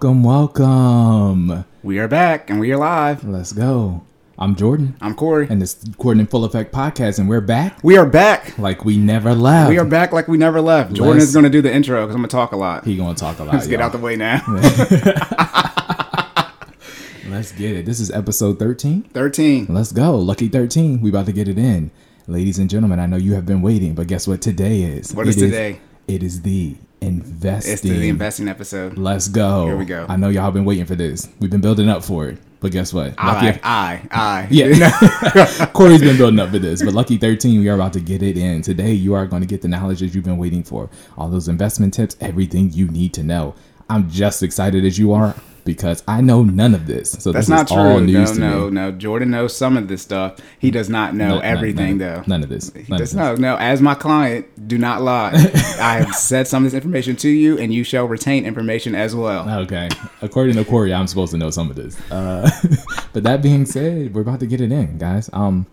Welcome, welcome. We are back and we are live. Let's go. I'm Jordan, I'm Corey. and this Jordan in Full Effect podcast, and we're back We are back. like we never left. We are back like we never left. Jordan Let's- is going to do the intro because I'm going to talk a lot. He gonna talk a lot. Let's get y'all. out the way now. Let's get it. This is episode 13. 13. Let's go. Lucky 13. We about to get it in. Ladies and gentlemen, I know you have been waiting, but guess what today is? What is It today? It is the investing. It's the, investing episode. Let's go. Here we go. I know y'all have been waiting for this. We've been building up for it. But guess what? Lucky- I, I, I. Yeah. Corey's been building up for this, but Lucky 13, we are about to get it in. Today, you are going to get the knowledge that you've been waiting for. All those investment tips, everything you need to know. I'm just excited as you are because I know none of this. So That's this not is all true. news No, no, me. no. Jordan knows some of this stuff. He does not know everything, none, though. None of this. He None of does this. not. No, as my client, do not lie. I have said some of this information to you, and you shall retain information as well. Okay. According to Corey, I'm supposed to know some of this. Uh, but that being said, we're about to get it in, guys. Um,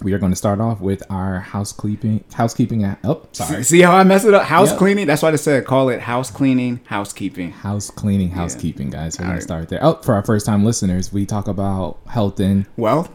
we are going to start off with our housekeeping. Housekeeping. At, oh, sorry. See how I mess it up? House Yep. cleaning. That's why I said call it house cleaning, housekeeping. House cleaning, housekeeping, guys. We're to start there. Oh, for our first time listeners, we talk about health and, Wealth,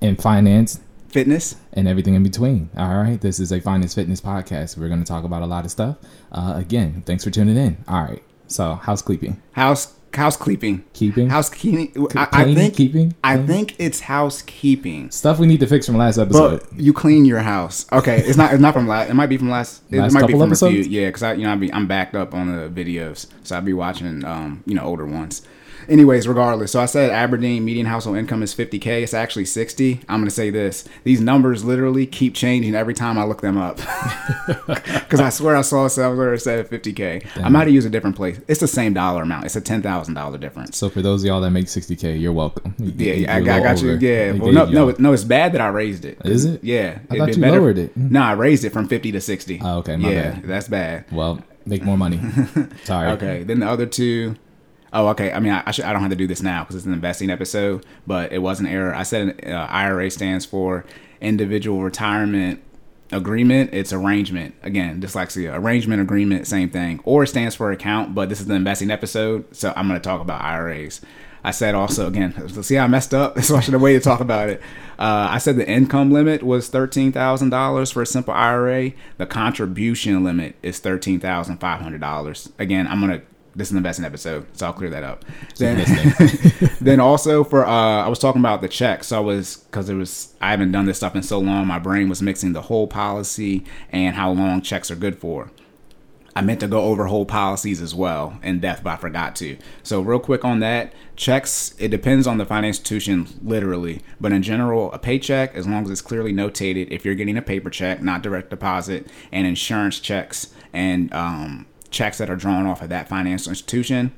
and finance fitness, and everything in between. All right. This is a finance fitness podcast. We're going to talk about a lot of stuff. Uh, again, thanks for tuning in. All right. So, housekeeping. house house cleeping, Keeping? housekeeping. I, I think keeping, I think it's housekeeping. Stuff we need to fix from last episode. But you clean your house. Okay, it's not. It's not from last. It might be from last. It Last might be couple from a few. Yeah, because I, you know, I be, I'm backed up on the videos, so I'll be watching, um, you know, older ones. Anyways, regardless, so I said Aberdeen median household income is 50k. It's actually 60. I'm gonna say this: these numbers literally keep changing every time I look them up. Because I swear I saw somewhere it said 50k. I might have used a different place. It's the same dollar amount. It's a ten thousand dollar difference. So for those of y'all that make 60k, you're welcome. You- Yeah, you- I, got- I got you. Yeah, well, no, no, no, it's bad that I raised it. Is it? Yeah, I thought you better- lowered it. No, I raised it from fifty to sixty. Oh, okay, my yeah, bad. that's bad. Well, make more money. Sorry. Okay, then the other two oh okay. I mean, I, I should I don't have to do this now because it's an investing episode, but it was an error. I said uh, IRA stands for individual retirement agreement. It's arrangement. Again, dyslexia. Arrangement agreement, same thing. Or it stands for account, but this is the investing episode, so I'm going to talk about IRAs. I said also again, see how I messed up. So I should have waited to talk about it. Uh, I said the income limit was thirteen thousand dollars for a simple IRA. The contribution limit is thirteen thousand five hundred dollars. Again, I'm gonna. This is an investing episode, so I'll clear that up. Then, then also for uh, I was talking about the check. So I was because it was I haven't done this stuff in so long. My brain was mixing the whole policy and how long checks are good for. I meant to go over whole policies as well in depth, but I forgot to. So real quick on that, checks it depends on the financial institution literally, but in general, a paycheck as long as it's clearly notated, if you're getting a paper check, not direct deposit, and insurance checks and um, checks that are drawn off of that financial institution,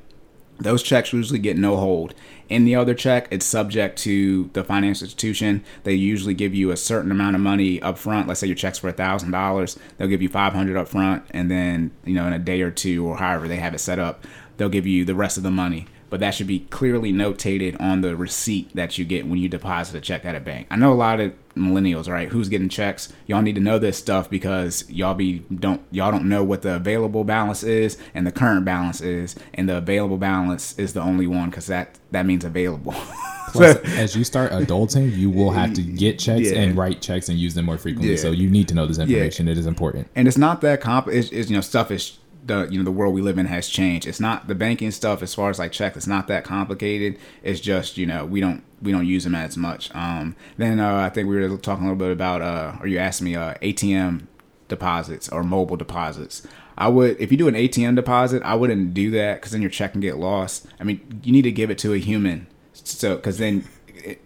those checks usually get no hold. In the other check, it's subject to the financial institution. They usually give you a certain amount of money up front. Let's say your check's for thousand dollars, they'll give you five hundred up front, and then you know in a day or two or however they have it set up, they'll give you the rest of the money. But that should be clearly notated on the receipt that you get when you deposit a check at a bank. I know a lot of millennials, right? Who's getting checks? Y'all need to know this stuff because y'all be don't y'all don't know what the available balance is and the current balance is, and the available balance is the only one because that that means available. Plus, as you start adulting, you will have to get checks Yeah. and write checks and use them more frequently. Yeah. So you need to know this information. It is important. and it's not that comp. It's, it's you know stuff is the you know the world we live in has changed. It's not the banking stuff as far as like checks. It's not that complicated. It's just you know we don't we don't use them as much. Um, then uh, I think we were talking a little bit about uh, or you asked me uh, ATM deposits or mobile deposits. I would if you do an ATM deposit, I wouldn't do that because then your check can get lost. I mean, you need to give it to a human, so because then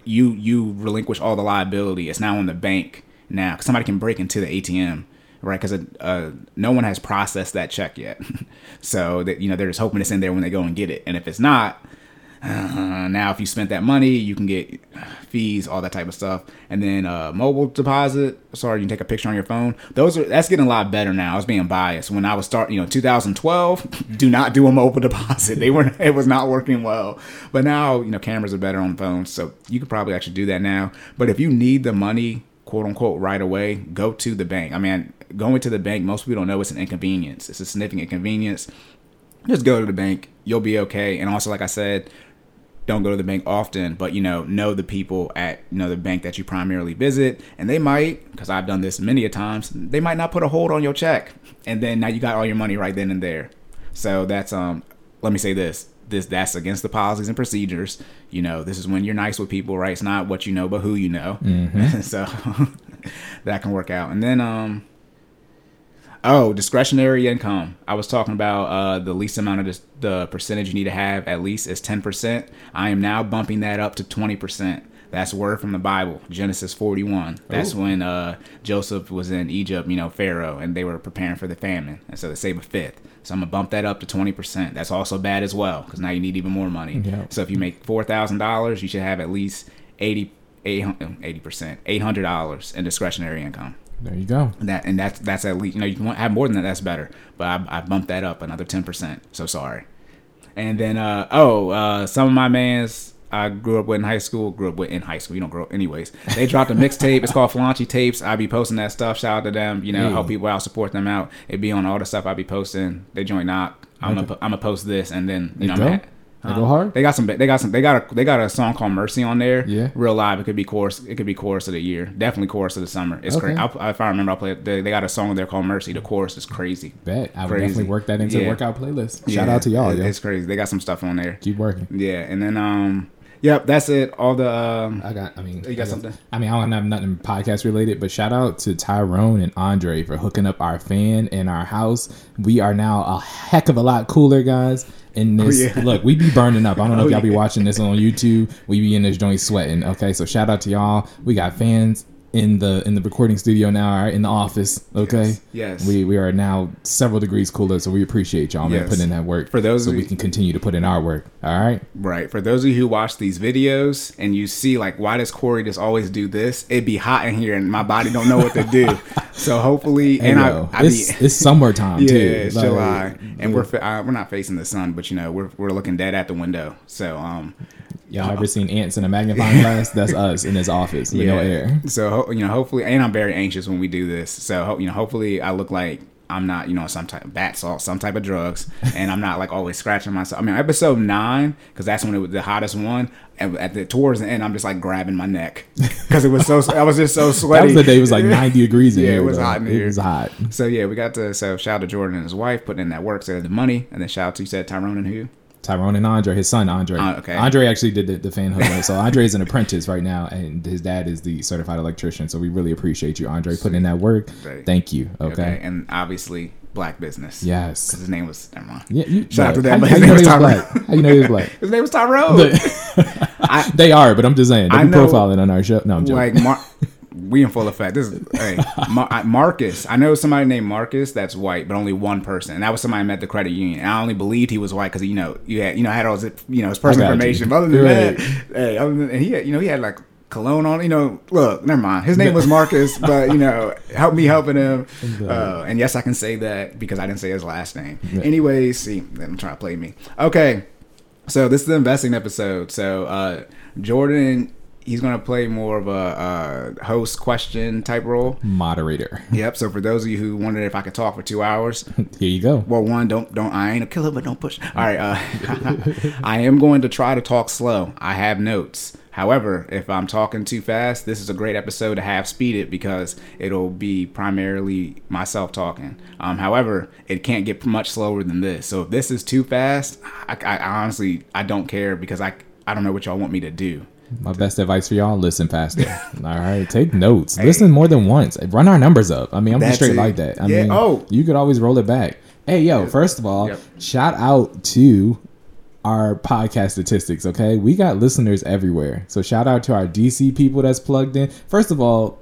you you relinquish all the liability. It's now on the bank now because somebody can break into the ATM, right? Because uh, no one has processed that check yet, so that you know they're just hoping it's in there when they go and get it. And if it's not, uh, now if you spent that money, you can get fees, all that type of stuff. And then uh, mobile deposit, sorry, you can take a picture on your phone. Those are that's getting a lot better now. I was being biased when I was start, you know, 2012. do not do a mobile deposit. They were it was not working well. But now you know cameras are better on phones, so you could probably actually do that now. But if you need the money, quote unquote, right away, go to the bank. I mean, going to the bank, most people don't know it's an inconvenience. It's a significant inconvenience just go to the bank. You'll be okay. And also, like I said, don't go to the bank often, but you know, know the people at you know the bank that you primarily visit, and they might, because I've done this many a times, they might not put a hold on your check, and then now you got all your money right then and there. So that's um, let me say this, this that's against the policies and procedures. You know, this is when you're nice with people, right? It's not what you know, but who you know. so that can work out, and then um. Oh, discretionary income. I was talking about uh, the least amount of dis- the percentage you need to have at least is 10%. I am now bumping that up to 20%. That's word from the Bible, Genesis 41. That's Ooh. when uh, Joseph was in Egypt, you know, Pharaoh, and they were preparing for the famine. And so they save a fifth. So I'm going to bump that up to 20%. That's also bad as well because now you need even more money. Yeah. So if you make $4,000, you should have at least 80, 80%, $800 in discretionary income There you go. that and that's that's at least you know you can have more than that that's better. But I, I bumped that up another 10% so sorry. And then uh oh uh some of my mans I grew up with in high school grew up with in high school you don't grow up anyways. They dropped a mixtape it's called Falanchi Tapes. I be posting that stuff shout out to them you know help people out support them out. It be on all the stuff I be posting. They join knock. I'm gonna I'm gonna post this and then you know go? I'm at, They go hard? they got some. They got some. They got a. They got a song called "Mercy" on there. Yeah. Real live. It could be chorus. It could be chorus of the year. Definitely chorus of the summer. It's Okay. crazy. I'll, if I remember, I'll play it. They, they got a song there called "Mercy." The chorus is crazy. Bet. I would Crazy. definitely work that into the workout playlist. Shout Yeah, out to y'all, it- yo. It's crazy. They got some stuff on there. Keep working. Yeah, and then um, yep, that's it. All the um, I got. I mean, You got I something? I mean, I don't have nothing podcast related, but shout out to Tyrone and Andre for hooking up our fan in our house. We are now a heck of a lot cooler, guys. In this, Oh, yeah. look, we be burning up. I don't know Oh, if y'all be watching this on YouTube. We be in this joint sweating. Okay, so shout out to y'all. We got fans in the in the recording studio now, in the office. Okay, Yes, yes. We we are now several degrees cooler, so we appreciate y'all man Yes. putting in that work For those so we you- can continue to put in our work. All right. Right. For those of you who watch these videos and you see like why does Corey just always do this? It'd be hot in here and my body don't know what to do. so hopefully, and yo, I, I it's, be, it's summertime yeah, too. it's Like, July, and we're fa- uh, we're not facing the sun, but you know we're we're looking dead at the window. So um, Y'all ever seen ants in a magnifying glass? That's us in this office with no air. So you know, hopefully, and I'm very anxious when we do this. So you know, hopefully, I look like I'm not, you know, some type of bat salt, some type of drugs, and I'm not like always scratching myself. I mean, episode nine, because that's when it was the hottest one. At the towards the end, I'm just like grabbing my neck because it was so. I was just so sweaty. That was the day it was like 90 degrees in Yeah, it was though. hot in It was hot. So yeah, we got to so shout out to Jordan and his wife putting in that work, so the money, and then shout out to you said Tyrone and who? Tyrone and Andre, his son Andre. Ah, okay. Andre actually did the, the fan hook. so Andre is an apprentice right now, and his dad is the certified electrician. So we really appreciate you, Andre, putting in that work. Right. Thank you. Okay. and obviously black business. Yes. because his name was never mind. Yeah. You, Shout out to that. How, how you know he was was black? How you know he was black? His name was Tyrone. I, they are, but I'm just saying. I be profiling on our show. No, I'm joking. like Mar- we in full effect. This is hey Mar- Marcus. I know somebody named Marcus that's white, but only one person, and that was somebody I met at the credit union. And I only believed he was white because you know you had you know had all his you know his personal got you. information. But other than Right. that, hey, other than and he had, you know he had like cologne on. You know, look, never mind. His name was Marcus, but you know, help me helping him. Uh, and yes, I can say that because I didn't say his last name. Anyways, see, them trying to play me. Okay. So this is the investing episode. So uh, Jordan, he's gonna play more of a uh, host question type role. Moderator. Yep. So for those of you who wondered if I could talk for two hours, Here you go. well, one, don't don't I ain't a killer, but don't push. All right. Uh, I am going to try to talk slow. I have notes. However, if I'm talking too fast, this is a great episode to have it because it'll be primarily myself talking. Um, however, it can't get much slower than this. So if this is too fast, I, I, I honestly I don't care because I I don't know what y'all want me to do. My best advice for y'all: listen faster. All right, take notes. Listen more than once. Run our numbers up. I mean, I'm just That's straight it. like that. I Yeah, mean, oh. you could always roll it back. Hey, yo! First of all, Yep. shout out to our podcast statistics. Okay, we got listeners everywhere. So shout out to our DC people that's plugged in. First of all.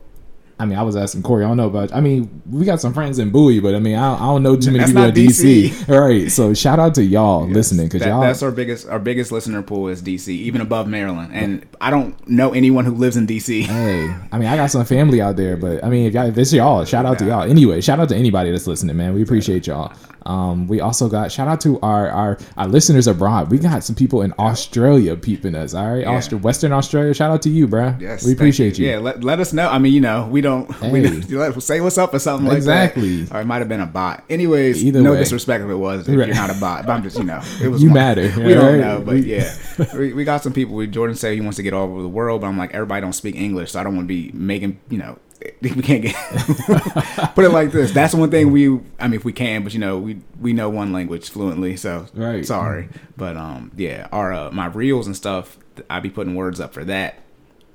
I mean, I was asking Corey. I don't know about. I mean, we got some friends in Bowie, but I mean, I don't, I don't know too many That's people in DC. DC. All right, so shout out to y'all listening because That- y'all. that's our biggest our biggest listener pool is DC, even above Maryland. And I don't know anyone who lives in DC. Hey, I mean, I got some family out there, but I mean, if, y'all, if it's y'all, shout out to y'all. Anyway, shout out to anybody that's listening, man. We appreciate y'all. Um, we also got shout out to our, our our listeners abroad. We got some people in Australia peeping us. All right, Yeah. Austra- Western Australia. Shout out to you, bruh. Yes, we appreciate you. Yeah, let, let us know. I mean, you know, we don't. We don't say what's up or something like Exactly. that. Or it might have been a bot. Anyways, Either no way. disrespect if it was. If Right. you're not a bot, but I'm just you know, it was You one- matter, We don't know, but yeah, we, we got some people. We Jordan said he wants to get all over the world, but I'm like everybody don't speak English, so I don't want to be making you know. We can't get put it like this. That's one thing we. I mean, if we can, but you know, we we know one language fluently, so Right. sorry. But um, yeah, our uh, my reels and stuff. I be putting words up for that.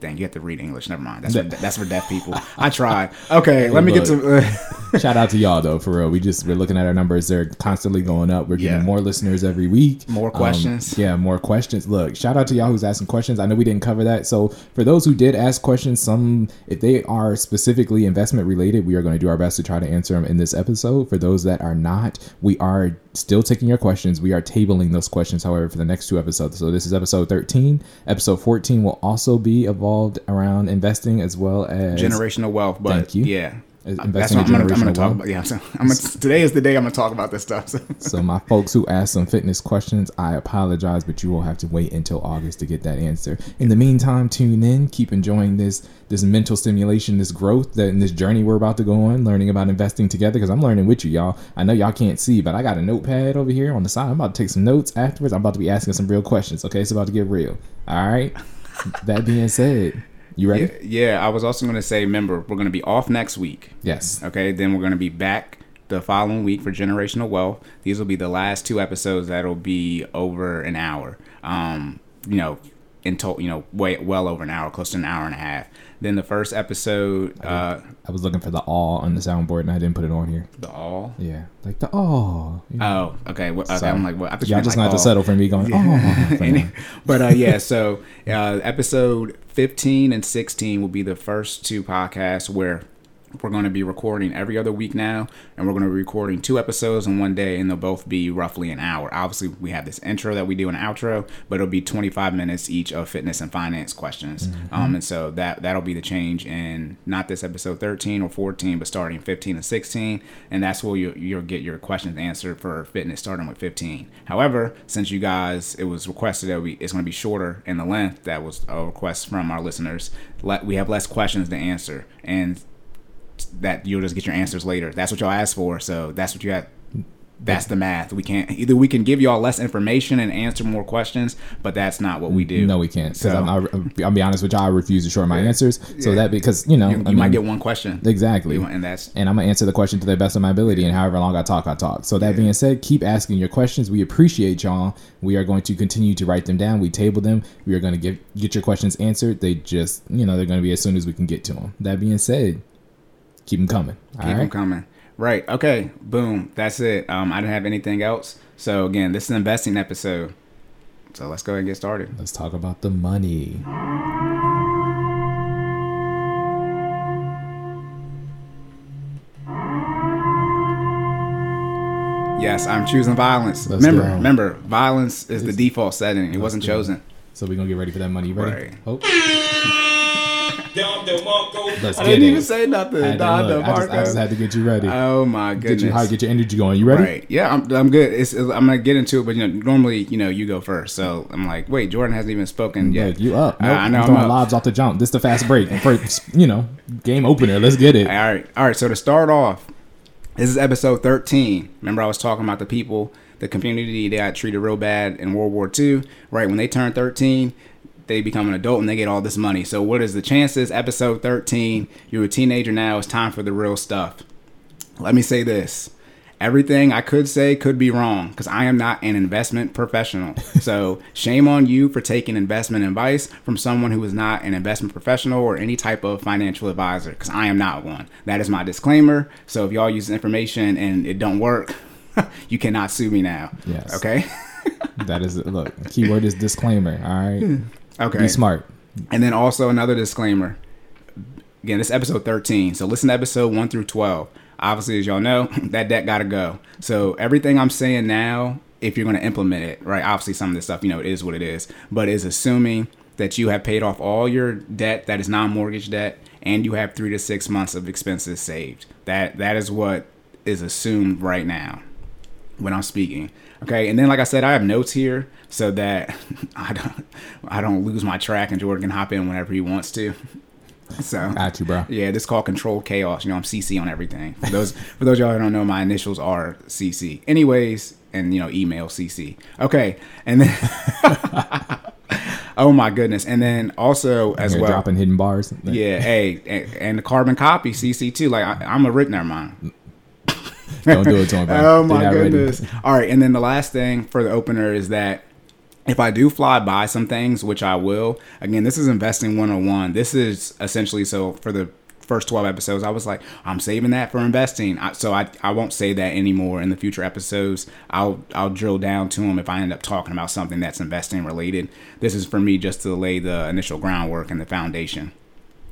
Dang, you have to read English. Never mind. That's for, that's for deaf people. I tried. Okay, let me get to. Shout out to y'all though, for real. We just we're looking at our numbers; they're constantly going up. We're getting Yeah. more listeners every week. More Um, questions. yeah, more questions. Look, shout out to y'all who's asking questions. I know we didn't cover that, so for those who did ask questions, some if they are specifically investment related, we are going to do our best to try to answer them in this episode. For those that are not, we are still taking your questions. We are tabling those questions, however, for the next two episodes. So this is episode thirteen. Episode fourteen will also be evolved around investing as well as generational wealth, but Thank you. yeah. Uh, investing That's what I'm gonna, generational talk wealth. about. Yeah, so I'm gonna, today is the day I'm gonna talk about this stuff. So. So my folks who asked some fitness questions, I apologize, but you will have to wait until August to get that answer. In the meantime, tune in, keep enjoying this this mental stimulation, this growth, that in this journey we're about to go on, learning about investing together. Because I'm learning with you, y'all. I know y'all can't see, but I got a notepad over here on the side. I'm about to take some notes afterwards. I'm about to be asking some real questions. Okay, it's about to get real. All right. That being said, you ready? Yeah, yeah, I was also gonna say, remember, we're gonna be off next week. Yes. Okay, then we're gonna be back the following week for generational wealth. These will be the last two episodes that'll be over an hour. Um, you know, in total, you know, way well over an hour, close to an hour and a half. Then the first episode, uh, I was looking for the all on the soundboard and I didn't put it on here. the all. Yeah, like the all. Oh, okay. Well, okay, Sorry. I'm like, what? I you Y'all just like gonna have to settle for me going. Oh, for Any- but uh, yeah, so uh, episode 15 and 16 will be the first two podcasts where we're going to be recording every other week now, and we're going to be recording two episodes in one day, and they'll both be roughly an hour. Obviously, we have this intro that we do an outro, but it'll be 25 minutes each of fitness and finance questions. Um, and so that that'll be the change in not this episode 13 or 14, but starting 15 and 16, and that's where you, you'll get your questions answered for fitness starting with 15. However, since you guys, it was requested that we it's going to be shorter in the length. That was a request from our listeners. Let we have less questions to answer, and that you'll just get your answers later. That's what y'all asked for, so that's what you have. That's the math. We can't either. We can give y'all less information and answer more questions, but that's not what we do. No, we can't. Because So- I'm, I, I'll be honest with y'all. I refuse to short my answers. So that because you know, You, you might get one question, exactly, You- and that's and I'm gonna answer the question to the best of my ability, and however long I talk, I talk. So that being said, keep asking your questions. We appreciate y'all. We are going to continue to write them down. We table them. We are going to get get your questions answered. They just, you know, they're going to be as soon as we can get to them. That being said, keep them coming. Keep them coming. Right. Okay. Boom. That's it. Um, I didn't have anything else. So again, this is an investing episode. So let's go ahead and get started. Let's talk about the money. Yes, I'm choosing violence. Let's remember, remember, violence is the default setting. It wasn't chosen. So we're gonna get ready for that money. You ready? Right. Oh, let's I didn't it. even say nothing. I, Don look. I, just, I just had to get you ready. Oh my goodness! get goodness. you high, get your energy going. You ready? Right. Yeah, I'm, I'm good. It's, it's- I'm gonna get into it, but you know, normally, you know, you go first. So I'm like, wait, Jordan hasn't even spoken yet. Look, you up? Uh, Nope, I I'm know. I'm throwing up. lobs off the jump. This is the fast break. First, you know, game opener. Let's get it. All right. All right. So to start off, this is episode 13. Remember, I was talking about the people, the community that got treated real bad in World War II. Right. When they turned 13, they become an adult and they get all this money. So what is the chances? Episode 13. You're a teenager now. It's time for the real stuff. Let me say this. Everything I could say could be wrong because I am not an investment professional. So, shame on you for taking investment advice from someone who is not an investment professional or any type of financial advisor because I am not one. That is my disclaimer. So, if y'all use this information and it don't work, you cannot sue me now. Yes. Okay. That is look. Keyword is disclaimer. All right. Hmm. Okay. Be smart. And then also another disclaimer. Again, this is episode 13. So listen to episode 1 through 12. Obviously, as y'all know, that debt got to go. So everything I'm saying now, if you're going to implement it, right? Obviously, some of this stuff, you know, it is what it is, but is assuming that you have paid off all your debt that is non-mortgage debt and you have 3 to 6 months of expenses saved. That that is what is assumed right now. When I'm speaking. Okay, and then like I said, I have notes here so that I don't I don't lose my track and Jordan can hop in whenever he wants to. So Got you, bro. yeah, this is called controlled chaos. You know, I'm CC on everything. For those for those of y'all who don't know, my initials are CC. Anyways, and you know, email CC. Okay, and then oh my goodness, and then also as well. dropping hidden bars. Yeah, hey, and, and the carbon copy CC too. Like I, I'm a written never mind. Don't do it to him. Oh my They're ready. goodness. All right, and then the last thing for the opener is that if I do fly by some things, which I will, again, this is investing 101. This is essentially so for the first 12 episodes, I was like, I'm saving that for investing. I, so I, I won't say that anymore in the future episodes. I'll I'll drill down to them if I end up talking about something that's investing related. This is for me just to lay the initial groundwork and the foundation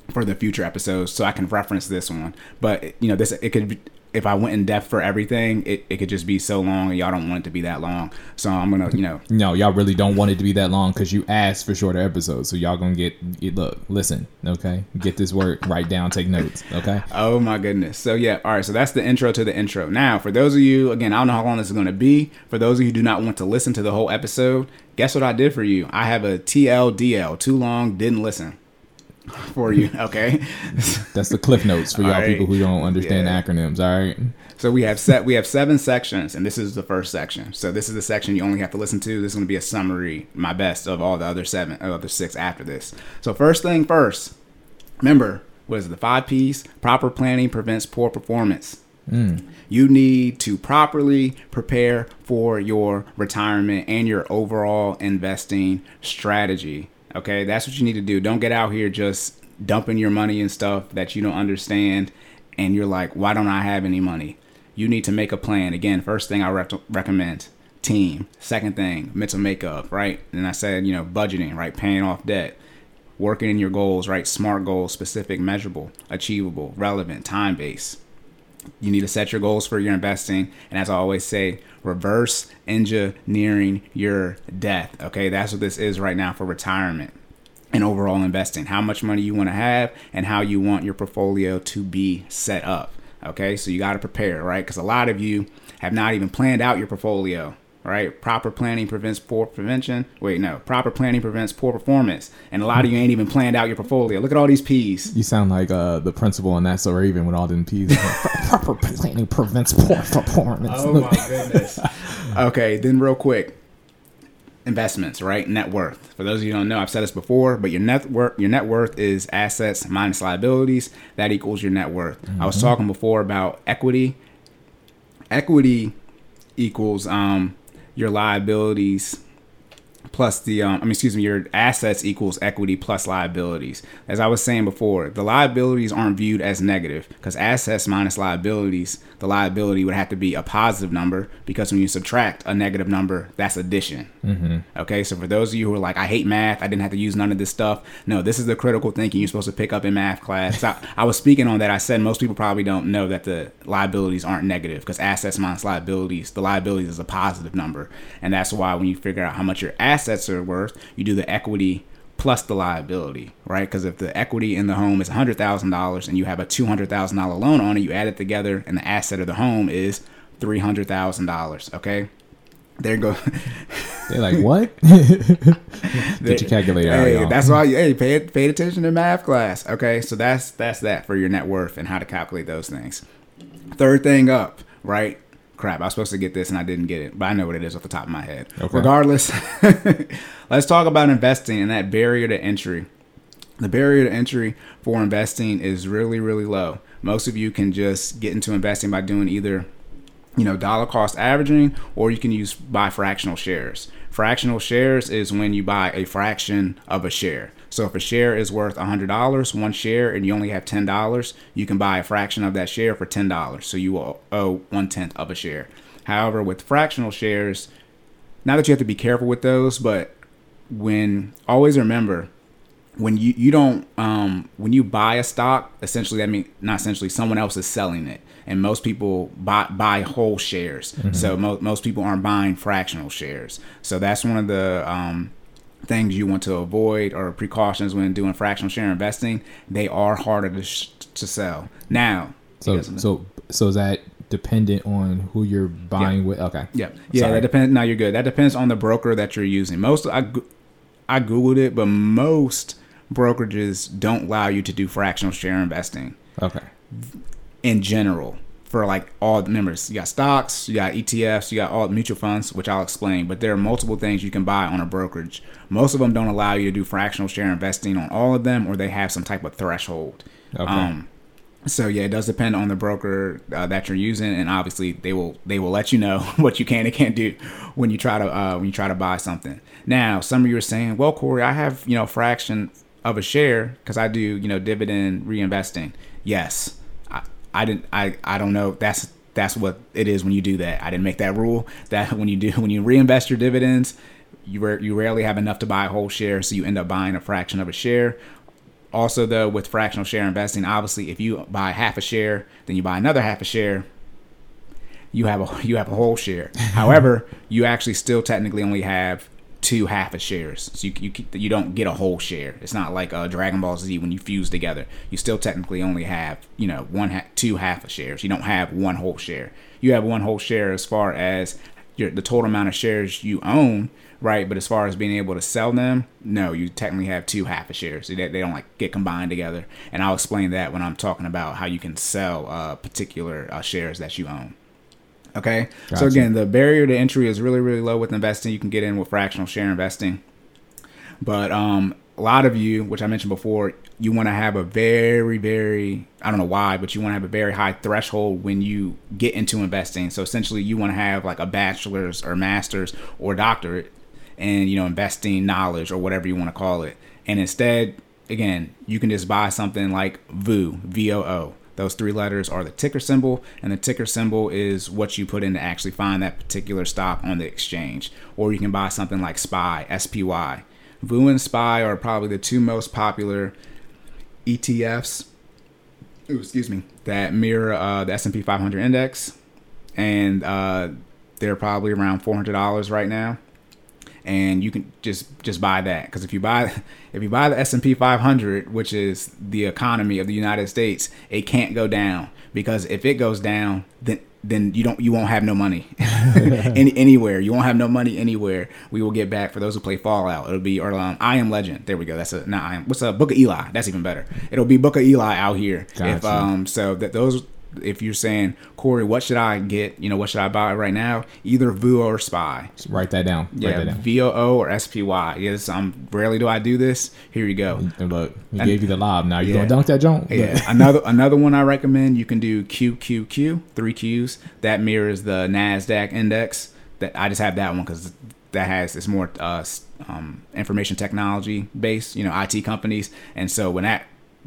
for the future episodes so I can reference this one. But you know, this it could be, if I went in depth for everything, it, it could just be so long and y'all don't want it to be that long. So I'm gonna, you know, No, y'all really don't want it to be that long because you asked for shorter episodes. So y'all gonna get, get look, listen, okay, get this work, write down, take notes, okay. oh my goodness. So yeah, all right. So that's the intro to the intro. Now, for those of you, again, I don't know how long this is gonna be. For those of you who do not want to listen to the whole episode, guess what I did for you? I have a TLDL, too long, didn't listen for you. Okay. That's the cliff notes for y'all All right. people who don't understand Yeah. acronyms. All right. So we have set we have seven sections, and this is the first section. So this is the section you only have to listen to. This is going to be a summary, my best of all the other seven, other six after this. So first thing first, remember what is the five P's? Proper planning prevents poor performance. Mm. You need to properly prepare for your retirement and your overall investing strategy. Okay, that's what you need to do. Don't get out here just dumping your money and stuff that you don't understand and you're like, why don't I have any money? You need to make a plan. Again, first thing I rec- recommend team. Second thing, mental makeup, right? And I said, you know, budgeting, right? Paying off debt working in your goals, right? Smart goals, specific, measurable, achievable, relevant, time based. You need to set your goals for your investing. And as I always say, reverse engineering your death. Okay, that's what this is right now for retirement and overall investing. How much money you want to have and how you want your portfolio to be set up. Okay, so you got to prepare, right? Because a lot of you have not even planned out your portfolio right? Proper planning prevents poor prevention. Wait, no. Proper planning prevents poor performance. And a lot of you ain't even planned out your portfolio. Look at all these P's. You sound like uh, the principal in That's So Raven with all them P's. Proper planning prevents poor performance. Oh my goodness. okay, then real quick. Investments, right? Net worth. For those of you who don't know, I've said this before, but your net worth your net worth is assets minus liabilities. That equals your net worth. I was talking before about equity. Equity equals um your liabilities plus the um, I mean excuse me your assets equals equity plus liabilities. As I was saying before, the liabilities aren't viewed as negative because assets minus liabilities, the liability would have to be a positive number because when you subtract a negative number, that's addition. Mm-hmm. Okay, so for those of you who are like, I hate math, I didn't have to use none of this stuff. No, this is the critical thinking you're supposed to pick up in math class. I, I was speaking on that. I said most people probably don't know that the liabilities aren't negative because assets minus liabilities, the liabilities is a positive number, and that's why when you figure out how much your assets are worth, you do the equity plus the liability, right? Because if the equity in the home is hundred thousand dollars and you have a two hundred thousand dollar loan on it, you add it together, and the asset of the home is three hundred thousand dollars. Okay, there you go. They're like, what? Get your calculator out, Hey, y'all. that's why. Hey, pay pay attention to math class. Okay, so that's that's that for your net worth and how to calculate those things. Third thing up, right? Crap, I was supposed to get this and I didn't get it, but I know what it is off the top of my head. Okay. Regardless, let's talk about investing and that barrier to entry. The barrier to entry for investing is really, really low. Most of you can just get into investing by doing either you know dollar cost averaging or you can use buy fractional shares fractional shares is when you buy a fraction of a share so if a share is worth $100 one share and you only have $10 you can buy a fraction of that share for $10 so you will owe one tenth of a share. However with fractional shares not that you have to be careful with those but when always remember when you you don't um when you buy a stock essentially that mean not essentially someone else is selling it. And most people buy buy whole shares. So mo- most people aren't buying fractional shares. So that's one of the um things you want to avoid or precautions when doing fractional share investing they are harder to sh- to sell now So, you got something? so, so is that dependent on who you're buying with. Okay. Yeah, yeah. Sorry. That depends. Now you're good. That depends on the broker that you're using. Most I, I googled it, but most brokerages don't allow you to do fractional share investing Okay. in general for like all the members. You got stocks, you got ETFs, you got all mutual funds, which I'll explain. But there are multiple things you can buy on a brokerage. Most of them don't allow you to do fractional share investing on all of them, or they have some type of threshold. Okay. Um, so yeah, it does depend on the broker uh, that you're using, and obviously they will they will let you know what you can and can't do when you try to uh, when you try to buy something. Now, some of you are saying, "Well, Corey, I have you know fraction of a share because I do you know dividend reinvesting." Yes, I, didn't I I don't know that's that's what it is when you do that. I didn't make that rule. That when you do when you reinvest your dividends, you ra- you rarely have enough to buy a whole share, so you end up buying a fraction of a share. Also, though, with fractional share investing, obviously, if you buy half a share, then you buy another half a share, you have a you have a whole share. However, you actually still technically only have two half a shares, so you you keep- you don't get a whole share. It's not like uh, Dragon Ball Z when you fuse together. You still technically only have you know one two half a shares. You don't have one whole share. You have one whole share as far as your the total amount of shares you own, right? But as far as being able to sell them, no, you technically have two half a shares. They, they don't like get combined together. And I'll explain that when I'm talking about how you can sell uh, particular uh, shares that you own. Okay. So again, the barrier to entry is really, really low with investing. You can get in with fractional share investing. But um, a lot of you, which I mentioned before, you want to have a very, very, I don't know why, but you want to have a very high threshold when you get into investing. So essentially, you want to have like a bachelor's or master's or doctorate in, you know, investing knowledge or whatever you want to call it. And instead, again, you can just buy something like VOO, V O O. Those three letters are the ticker symbol, and the ticker symbol is what you put in to actually find that particular stock on the exchange. Or you can buy something like SPY, S P Y. VOO and SPY are probably the two most popular ETFs. Ooh, excuse me, that mirror uh, the S and P 500 index, and uh, they're probably around four hundred dollars right now. And you can just just buy that because if you buy if you buy the S and P 500, which is the economy of the United States, it can't go down because if it goes down, then then you don't you won't have no money Any, anywhere. You won't have no money anywhere. We will get back for those who play Fallout. It'll be or um, I am Legend. There we go. That's a not I am. What's a Book of Eli? That's even better. It'll be Book of Eli out here. If um so that those if you're saying Corey, what should I get? You know, what should I buy right now? Either VOO or Spy. Just write that down. Write Yeah, that down. V O O or S P Y. Yes, I'm rarely do I do this. Here you go. And look, we And- gave you the lob. Now you Yeah. gonna dunk that joint? Yeah, another another one I recommend. You can do QQQ, three Qs. That mirrors the Nasdaq index. That I just have that one because that has it's more uh, um, information technology based. You know, IT companies, and so when that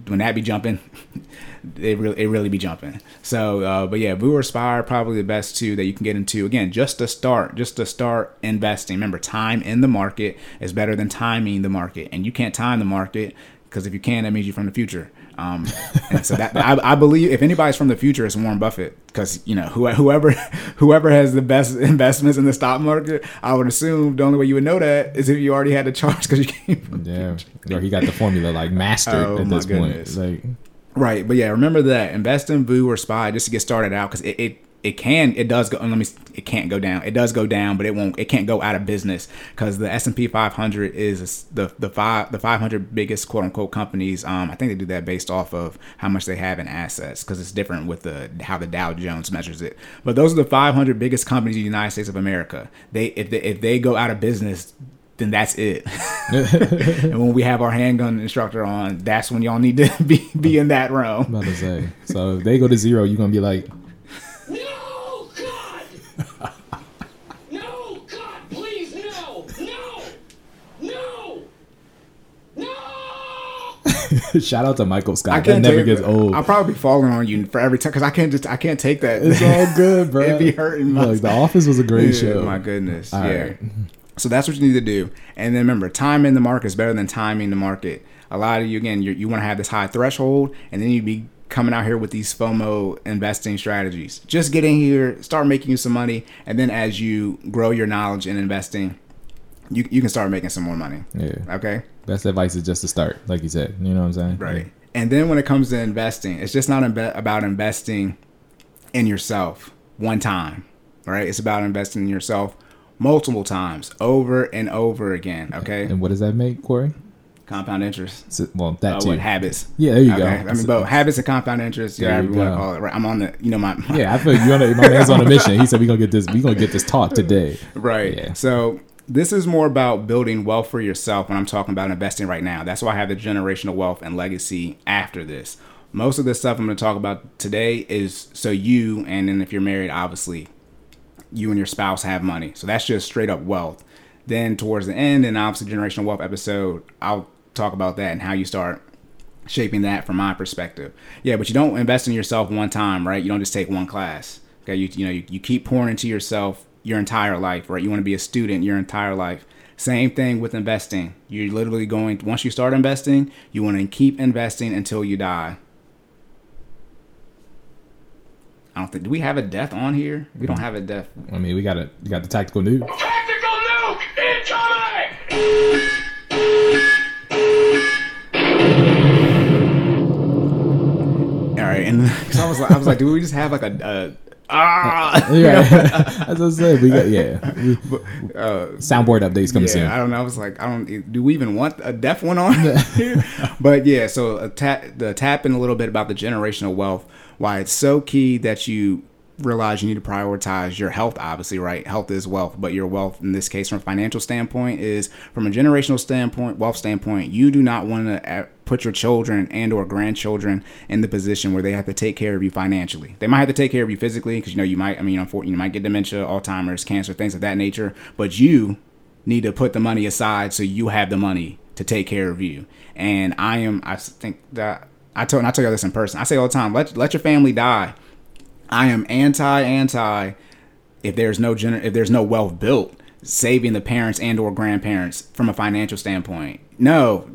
when that be jumping, it really it really be jumping. So, uh, but yeah, or Spire probably the best two that you can get into. Again, just to start, just to start investing. Remember, time in the market is better than timing the market, and you can't time the market because if you can, that means you're from the future. Um, and so that I, I believe if anybody's from the future, it's Warren Buffett because you know who- whoever whoever has the best investments in the stock market, I would assume the only way you would know that is if you already had the charts because you came from Yeah. Or he got the formula like mastered Oh, at this goodness. point. Like Right, but yeah, remember that invest in Voo or Spy just to get started out because it, it it can it does go. Let me it can't go down. It does go down, but it won't. It can't go out of business because the S and P 500 is the the five the 500 biggest quote unquote companies. Um, I think they do that based off of how much they have in assets because it's different with the how the Dow Jones measures it. But those are the 500 biggest companies in the United States of America. They if they if they go out of business. Then that's it. and when we have our handgun instructor on, that's when y'all need to be be in that realm. I'm about to say. So if they go to zero, you're gonna be like, No, God! No, God, please, no! No! No! No! shout out to Michael Scott. I that can't never take- gets old. I'll probably be falling on you for every time because I can't just I can't take that. It's all good, bro. It'd be hurting my- Look, The Office was a great Yeah, show. My goodness. All yeah. right. So that's what you need to do. And then remember, time in the market is better than timing the market. A lot of you, again, you you want to have this high threshold, and then you be coming out here with these FOMO investing strategies. Just get in here, start making you some money, and then as you grow your knowledge in investing, you, you can start making some more money. Yeah. Okay? Best advice is just to start, like you said. You know what I'm saying? Right. And then when it comes to investing, it's just not imbe- about investing in yourself. one time, right? It's about investing in yourself multiple times, over and over again. Okay, And what does that make, Corey? compound interest. So- well, that Uh, too. what habits? Yeah, there you go. I mean, both habits and compound interest. Yeah, you want to call it. Right. I'm on the. You know my. my Yeah, I feel you. My man's on a mission. He said we're gonna get this. We're gonna get this talk today. Right. Yeah. So this is more about building wealth for yourself when I'm talking about investing right now. That's why I have the generational wealth and legacy after this. Most of the stuff I'm going to talk about today is so you, and then if you're married, obviously, you and your spouse have money. So that's just straight up wealth. Then towards the end, and obviously generational wealth episode, I'll talk about that and how you start shaping that from my perspective. Yeah, but you don't invest in yourself one time, right? You don't just take one class. Okay, you you know you, you keep pouring into yourself your entire life, right? You want to be a student your entire life. Same thing with investing. You're literally going once you start investing, you want to keep investing until you die. I don't think do we have a death on here? We don't have a death. I mean, we got a we got the tactical nuke. Tactical nuke incoming! All right, and so I was like, I was like, do we just have like a, a ah? Yeah, as I said, we got yeah. We, soundboard updates coming Yeah, soon. I don't know. I was like, I don't. Do we even want a deaf one on but yeah, so a tap, the tap in a little bit about the generational wealth. Why it's so key that you realize you need to prioritize your health. Obviously, right? Health is wealth, but your wealth in this case, from a financial standpoint, is from a generational standpoint, wealth standpoint. You do not want to eh, put your children and or grandchildren in the position where they have to take care of you financially. They might have to take care of you physically because you know you might. I mean, unfortunately, you might get dementia, Alzheimer's, cancer, things of that nature. But you need to put the money aside so you have the money to take care of you. And I am, I think that I told, and I tell you all this in person. I say all the time, let let your family die. I am anti anti if there's no gener- if there's no wealth built saving the parents and or grandparents from a financial standpoint. No,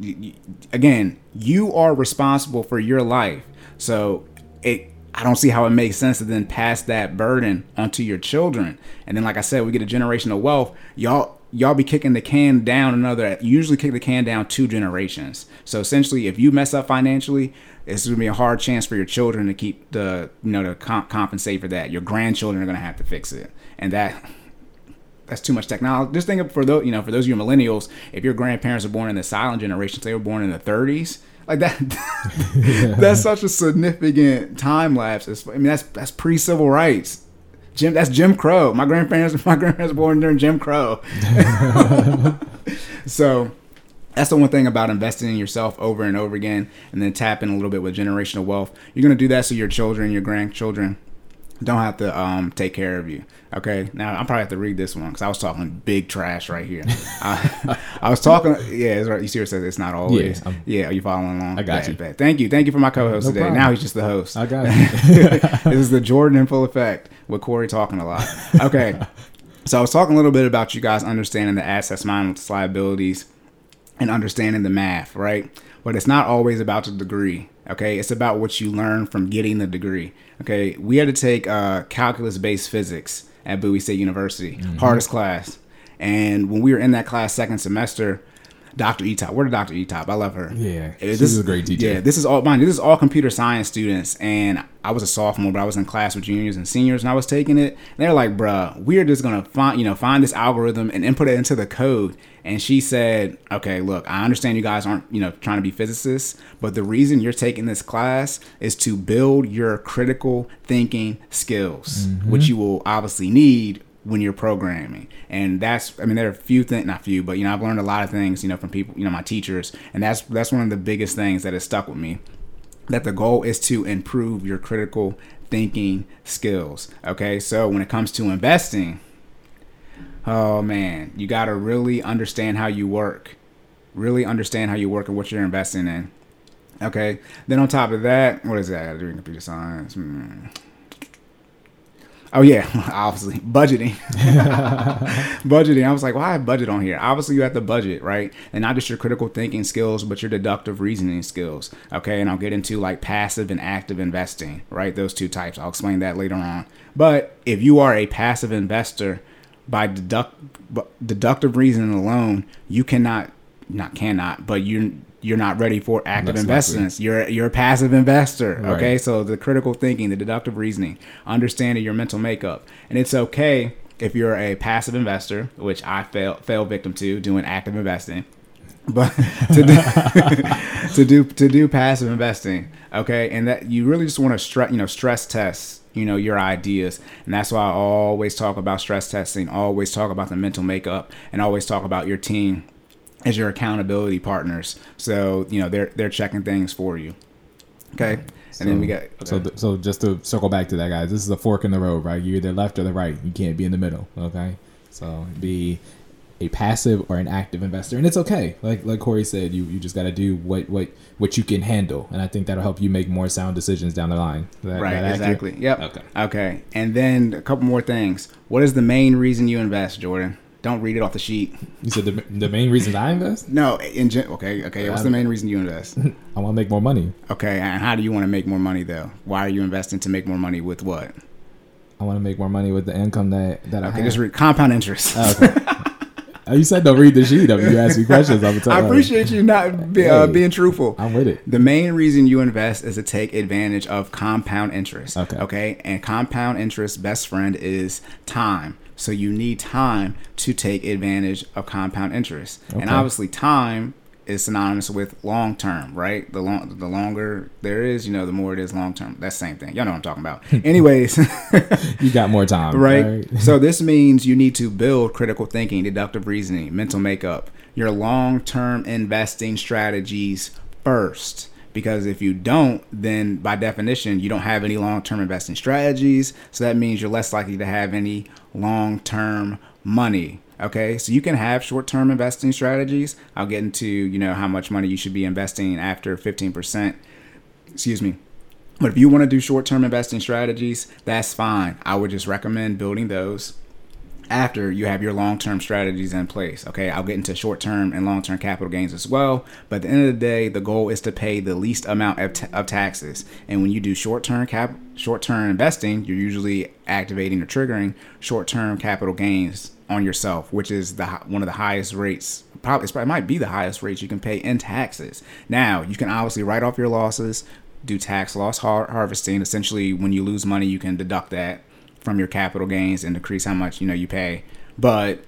again, you are responsible for your life. So it I don't see how it makes sense to then pass that burden onto your children. And then like I said, we get a generational wealth. Y'all y'all be kicking the can down another usually kick the can down two generations. So essentially if you mess up financially, it's going to be a hard chance for your children to keep the you know to comp- compensate for that. Your grandchildren are going to have to fix it. And that that's too much technology. Just think of for those you know for those of you millennials, if your grandparents are born in the silent generation, they were born in the 30s, like that. that's such a significant time lapse. I mean, that's that's pre civil rights. Jim, that's Jim Crow. My grandparents, my grandparents were born during Jim Crow. so that's the one thing about investing in yourself over and over again, and then tapping a little bit with generational wealth. You're gonna do that so your children, your grandchildren, don't have to um, take care of you. Okay, now I'm probably have to read this one because I was talking big trash right here. I, I was talking, yeah, it's right. You see, it says it's not always. Yeah, Yeah, are you following along? I got Bad, you. bad. Thank you, thank you for my co-host No today. problem. Now he's just the host. I got you. this is the Jordan in full effect with Corey talking a lot. Okay. so I was talking a little bit about you guys understanding the assets, minus liabilities, and understanding the math, right? But it's not always about the degree. Okay, it's about what you learn from getting the degree. Okay, we had to take uh, calculus-based physics at Bowie State University, hardest class. And when we were in that class second semester, Dr. Etop, where did Dr. Etop? I love her. Yeah, This is a great teacher. Yeah, this is all mine. This is all computer science students, and I was a sophomore, but I was in class with juniors and seniors, and I was taking it. And they're like, "Bruh, we're just gonna find, you know, find this algorithm and input it into the code." And she said, "Okay, look, I understand you guys aren't, you know, trying to be physicists, but the reason you're taking this class is to build your critical thinking skills, mm-hmm. which you will obviously need." When you're programming. And that's i mean there are a few things not few but you know i've learned a lot of things you know from people you know my teachers. And that's that's one of the biggest things that has stuck with me that the goal is to improve your critical thinking skills okay? So when it comes to investing oh man you got to really understand how you work. Really understand how you work and what you're investing in okay? Then on top of that what is that? I gotta do in computer science. Hmm. Oh yeah, obviously budgeting. budgeting. I was like, why budget on here? Obviously, you have to budget, right? And not just your critical thinking skills, but your deductive reasoning skills. Okay, and I'll get into like passive and active investing, right? Those two types. I'll explain that later on. But if you are a passive investor, by deduct deductive reasoning alone, you cannot, not cannot, but you you're not ready for active investments. You're you're a passive investor. Right. Okay, so the critical thinking, the deductive reasoning, understanding your mental makeup, and it's okay if you're a passive investor, which I fell fell victim to doing active investing. But to do, to do to do passive investing, okay, and that you really just want to stress, you know, stress test, you know, your ideas, and that's why I always talk about stress testing, always talk about the mental makeup, and always talk about your team as your accountability partners. So you know they're they're checking things for you. Okay, and then we got So, th- so just to circle back to that, guys, this is a fork in the road, right? You're either left or the right. You can't be in the middle. Okay, so be a passive or an active investor, and it's okay. Like like Corey said, you, you just got to do what what what you can handle, and I think that'll help you make more sound decisions down the line. That- right, that accurate? exactly. Yep. Okay. Okay, and then a couple more things. What is the main reason you invest, Jordan? Don't read it off the sheet. You said the, the main reason I invest, No, in gen- okay, okay. What's the main reason you invest? I want to make more money. Okay, and how do you want to make more money though? Why are you investing to make more money with what? I want to make more money with the income that that I Okay, have. just read compound interest. Oh, you said don't read the sheet. I mean, you ask me questions. I'm I appreciate you not be, uh, Hey. being truthful. I'm with it. The main reason you invest is to take advantage of compound interest. Okay. Okay. And compound interest best friend is time. So you need time to take advantage of compound interest. And obviously time is synonymous with long term, right? The long the longer there is, you know, the more it is long term. That's the same thing. Y'all know what I'm talking about. Anyways, You got more time, right? right? so this means you need to build critical thinking, deductive reasoning, mental makeup, your long-term investing strategies first. Because if you don't, then by definition, you don't have any long-term investing strategies. So that means you're less likely to have any long-term money. Okay, so you can have short-term investing strategies. I'll get into you know how much money you should be investing after 15%. Excuse me. But if you want to do short term investing strategies, that's fine. I would just recommend building those after you have your long term strategies in place. Okay, I'll get into short term and long term capital gains as well. But at the end of the day, the goal is to pay the least amount of, ta- of taxes. And when you do short term cap short term investing, you're usually activating or triggering short term capital gains on yourself, which is the one of the highest rates. Probably it might be the highest rates you can pay in taxes. Now you can obviously write off your losses, do tax loss har- harvesting. Essentially, when you lose money, you can deduct that from your capital gains and decrease how much you know you pay. But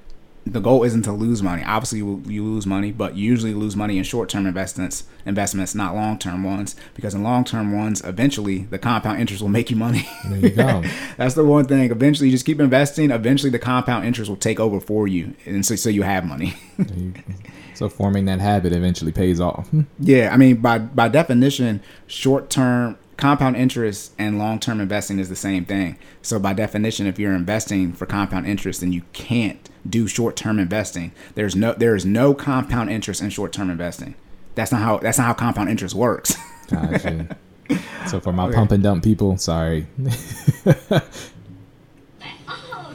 the goal isn't to lose money. Obviously, you, you lose money, but you usually lose money in short-term investments, investments, not long-term ones. Because in long-term ones, eventually the compound interest will make you money. There you go. That's the one thing. Eventually, you just keep investing. Eventually, the compound interest will take over for you, and so so you have money. So forming that habit eventually pays off. Yeah, I mean by by definition, short term compound interest and long term investing is the same thing. So by definition, if you're investing for compound interest, then you can't do short term investing. There's no there is no compound interest in short term investing. That's not how that's not how compound interest works. Gotcha. so for my pump and dump people, sorry. Oh,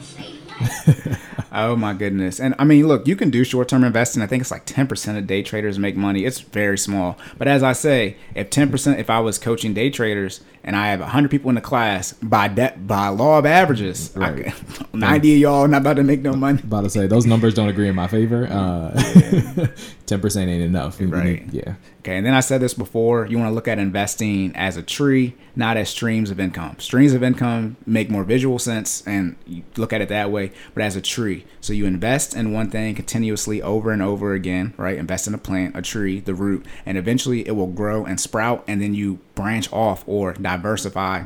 Oh, my goodness. And I mean, look, you can do short term investing. I think it's like 10% of day traders make money. It's very small. But as I say, if 10%, if I was coaching day traders and I have 100 people in the class, by de- by law of averages, Right. could- 90 of y'all not about to make no money. About to say those numbers don't agree in my favor. Uh, Ten percent ain't enough. Right. Yeah. Okay, and then I said this before, you want to look at investing as a tree, not as streams of income. Streams of income make more visual sense and you look at it that way, but as a tree. So you invest in one thing continuously over and over again, right? Invest in a plant, a tree, the root, and eventually it will grow and sprout and then you branch off or diversify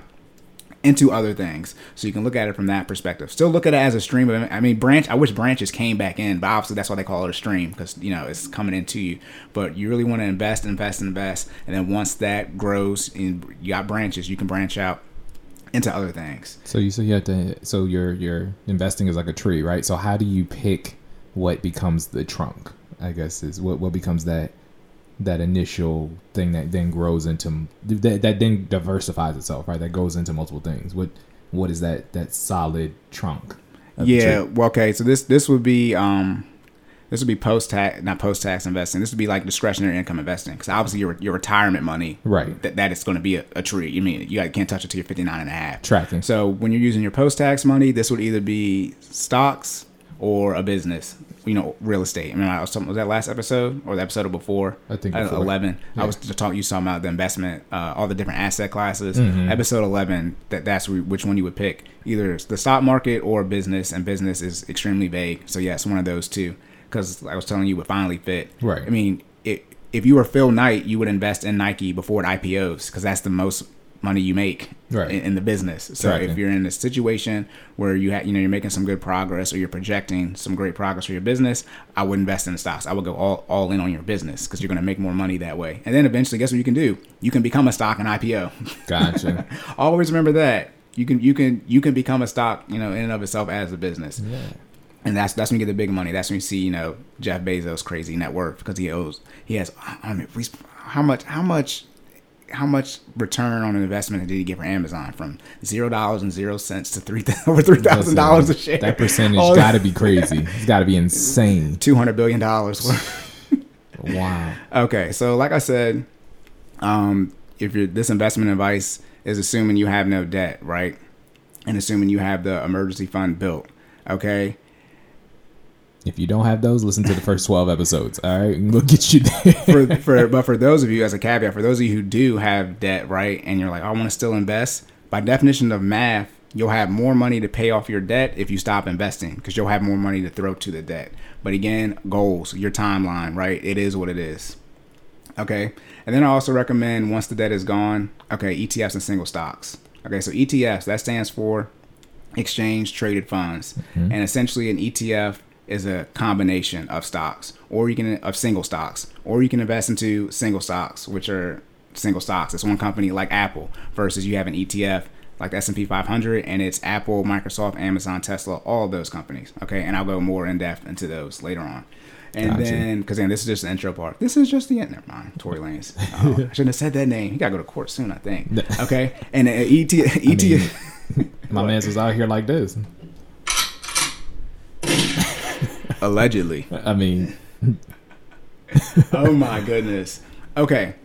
into other things. So you can look at it from that perspective. Still look at it as a stream of I mean branch I wish branches came back in, but obviously that's why they call it a stream because you know it's coming into you. But you really want to invest, invest, invest, and then once that grows and you got branches, you can branch out into other things. So you so you have to so your your investing is like a tree, right? So how do you pick what becomes the trunk? I guess is what what becomes that that initial thing that then grows into that, that then diversifies itself, right? That goes into multiple things. What what is that that solid trunk? Yeah, well okay, so this this would be um this would be post tax, not post tax investing. This would be like discretionary income investing because obviously your your retirement money, Right. That, that is going to be a, a tree. You mean you can't touch it till you're 59 and a half. Tracking. So when you're using your post tax money, this would either be stocks or a business. You know, real estate. I mean, I was talking, was that last episode or the episode before? I think Uh, before. eleven. Yeah. I was talking. You talking about the investment, uh, all the different asset classes. Mm-hmm. Episode eleven. That that's which one you would pick, either the stock market or business, and business is extremely vague. So yes, one of those two. Because I was telling you, would finally fit. Right. I mean, it, if you were Phil Knight, you would invest in Nike before it IPOs because that's the most money you make Right. in, in the business. So Right. if you're in a situation where you ha- you know you're making some good progress or you're projecting some great progress for your business, I would invest in stocks. I would go all, all in on your business because you're going to make more money that way. And then eventually, guess what you can do? You can become a stock and IPO. Gotcha. Always remember that. You can you can you can become a stock, you know, in and of itself as a business. yeah. And that's that's when you get the big money. That's when you see, you know, Jeff Bezos' crazy net worth because he owes he has I mean how much how much how much return on an investment did he get for Amazon from zero dollars and zero cents to three over three thousand dollars a share? That percentage got to be crazy. It's got to be insane. two hundred billion dollars. Wow. okay, so like I said, um, if you're this investment advice is assuming you have no debt, right? And assuming you have the emergency fund built. Okay. If you don't have those, listen to the first 12 episodes. All right. And we'll get you there. for, for but for those of you as a caveat for those of you who do have debt right and you're like i want to still invest by definition of math you'll have more money to pay off your debt if you stop investing because you'll have more money to throw to the debt but again goals your timeline right it is what it is okay and then i also recommend once the debt is gone okay etfs and single stocks okay so etfs that stands for exchange traded funds mm-hmm. and essentially an etf is a combination of stocks or you can of single stocks or you can invest into single stocks which are single stocks. It's one company like apple versus you have an etf like the s&p 500 and it's apple microsoft amazon tesla all those companies okay? And i'll go more in depth into those later on. And Gotcha. then because then this is just the intro part. This is just the end never mind tory lanez. Oh, i shouldn't have said that name. He gotta go to court soon i think okay? And uh, ET, ETF, My man's was out here like this. allegedly I mean, oh my goodness. Okay.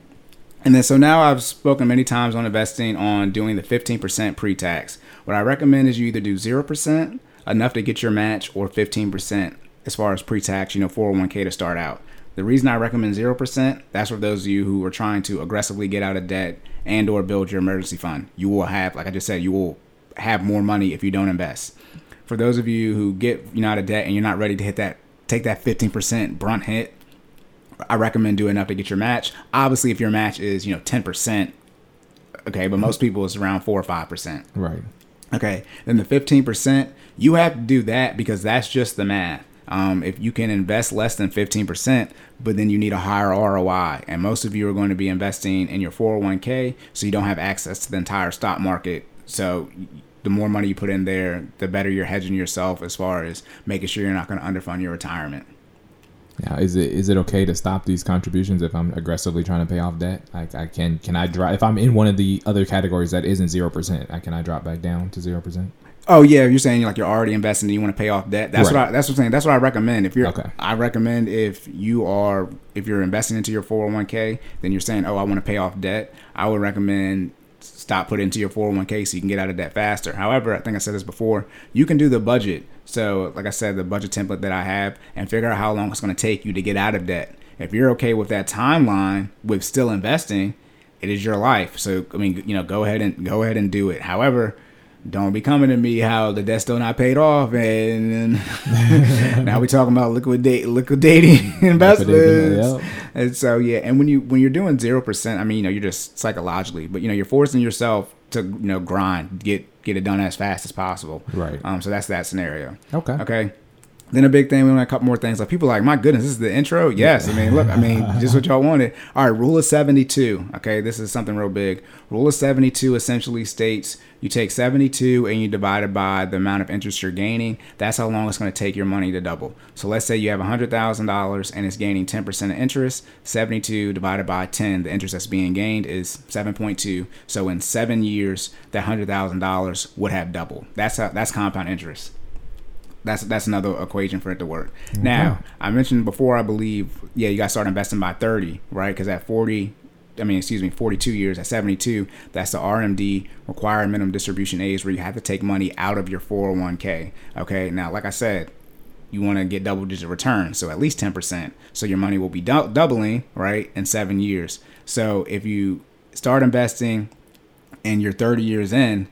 And then so now I've spoken many times on investing on doing the 15% pre-tax. What I recommend is you either do 0%, enough to get your match, or 15% as far as pre-tax, you know, 401k to start out. The reason I recommend 0%, that's for those of you who are trying to aggressively get out of debt and or build your emergency fund. You will have, like I just said, you will have more money if you don't invest. For those of you who get you know out of debt and you're not ready to hit that take that 15% brunt hit, I recommend doing enough to get your match. Obviously, if your match is you know ten percent, okay, but most people it's around four or five percent. right. Okay, then the fifteen percent, you have to do that because that's just the math. Um, if you can invest less than fifteen percent, but then you need a higher ROI, and most of you are going to be investing in your four hundred one k, so you don't have access to the entire stock market. So the more money you put in there, the better you're hedging yourself as far as making sure you're not going to underfund your retirement. Now, is it is it okay to stop these contributions if I'm aggressively trying to pay off debt? Like I can can I drop if I'm in one of the other categories that isn't zero percent? I can I drop back down to zero percent? Oh yeah, you're saying like you're already investing and you want to pay off debt. That's what I that's what I'm saying. That's what I recommend. If you're Okay. I recommend if you are if you're investing into your 401k, then you're saying, "Oh, I want to pay off debt." I would recommend stop putting into your 401k so you can get out of debt faster. However, I think I said this before, you can do the budget. So, like I said, the budget template that I have and figure out how long it's going to take you to get out of debt. If you're okay with that timeline with still investing, it is your life. So, I mean, you know, go ahead and go ahead and do it. However, don't be coming to me how the debt's still not paid off, and now we're talking about liquidate liquidating investments. yep. And so yeah, and when you when you're doing zero percent, I mean, you know, you're just psychologically, but you know, you're forcing yourself to you know grind, get get it done as fast as possible. Right. Um. So that's that scenario. Okay. Okay. Then a big thing, we want a couple more things. Like people like, my goodness, this is the intro. Yes, I mean, look, I mean, just what y'all wanted. All right, rule of seventy-two. Okay, this is something real big. Rule of seventy-two essentially states you take seventy-two and you divide it by the amount of interest you're gaining. That's how long it's going to take your money to double. So let's say you have hundred thousand dollars and it's gaining ten percent of interest. Seventy-two divided by ten, the interest that's being gained is seven point two. So in seven years, that hundred thousand dollars would have doubled. That's how, that's compound interest that's that's another equation for it to work. Mm-hmm. Now, I mentioned before, I believe, yeah, you got to start investing by 30, right? Because at 40, I mean, excuse me, 42 years, at 72, that's the RMD, required minimum distribution age, where you have to take money out of your 401k. Okay, now, like I said, you want to get double digit returns, so at least 10%. So your money will be dou- doubling, right, in seven years. So if you start investing and you're 30 years in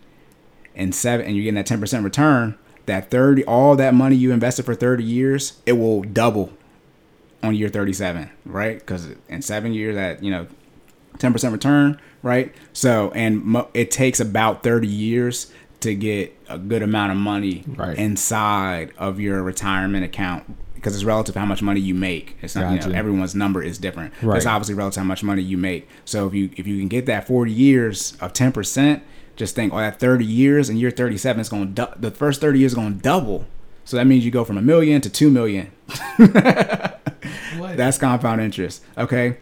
and seven and you're getting that 10% return, that 30 all that money you invested for 30 years, it will double on year 37, right? Because in seven years, that you know, 10% return, right? So, and mo- it takes about 30 years to get a good amount of money Right. inside of your retirement account because it's relative to how much money you make. It's not, you know, everyone's number is different. Right. It's obviously relative to how much money you make. So if you if you can get that 40 years of 10%, just think, oh, that 30 years and year 37 is going to du- the first 30 years is going to double. So that means you go from a million to two million. What? That's compound interest. Okay.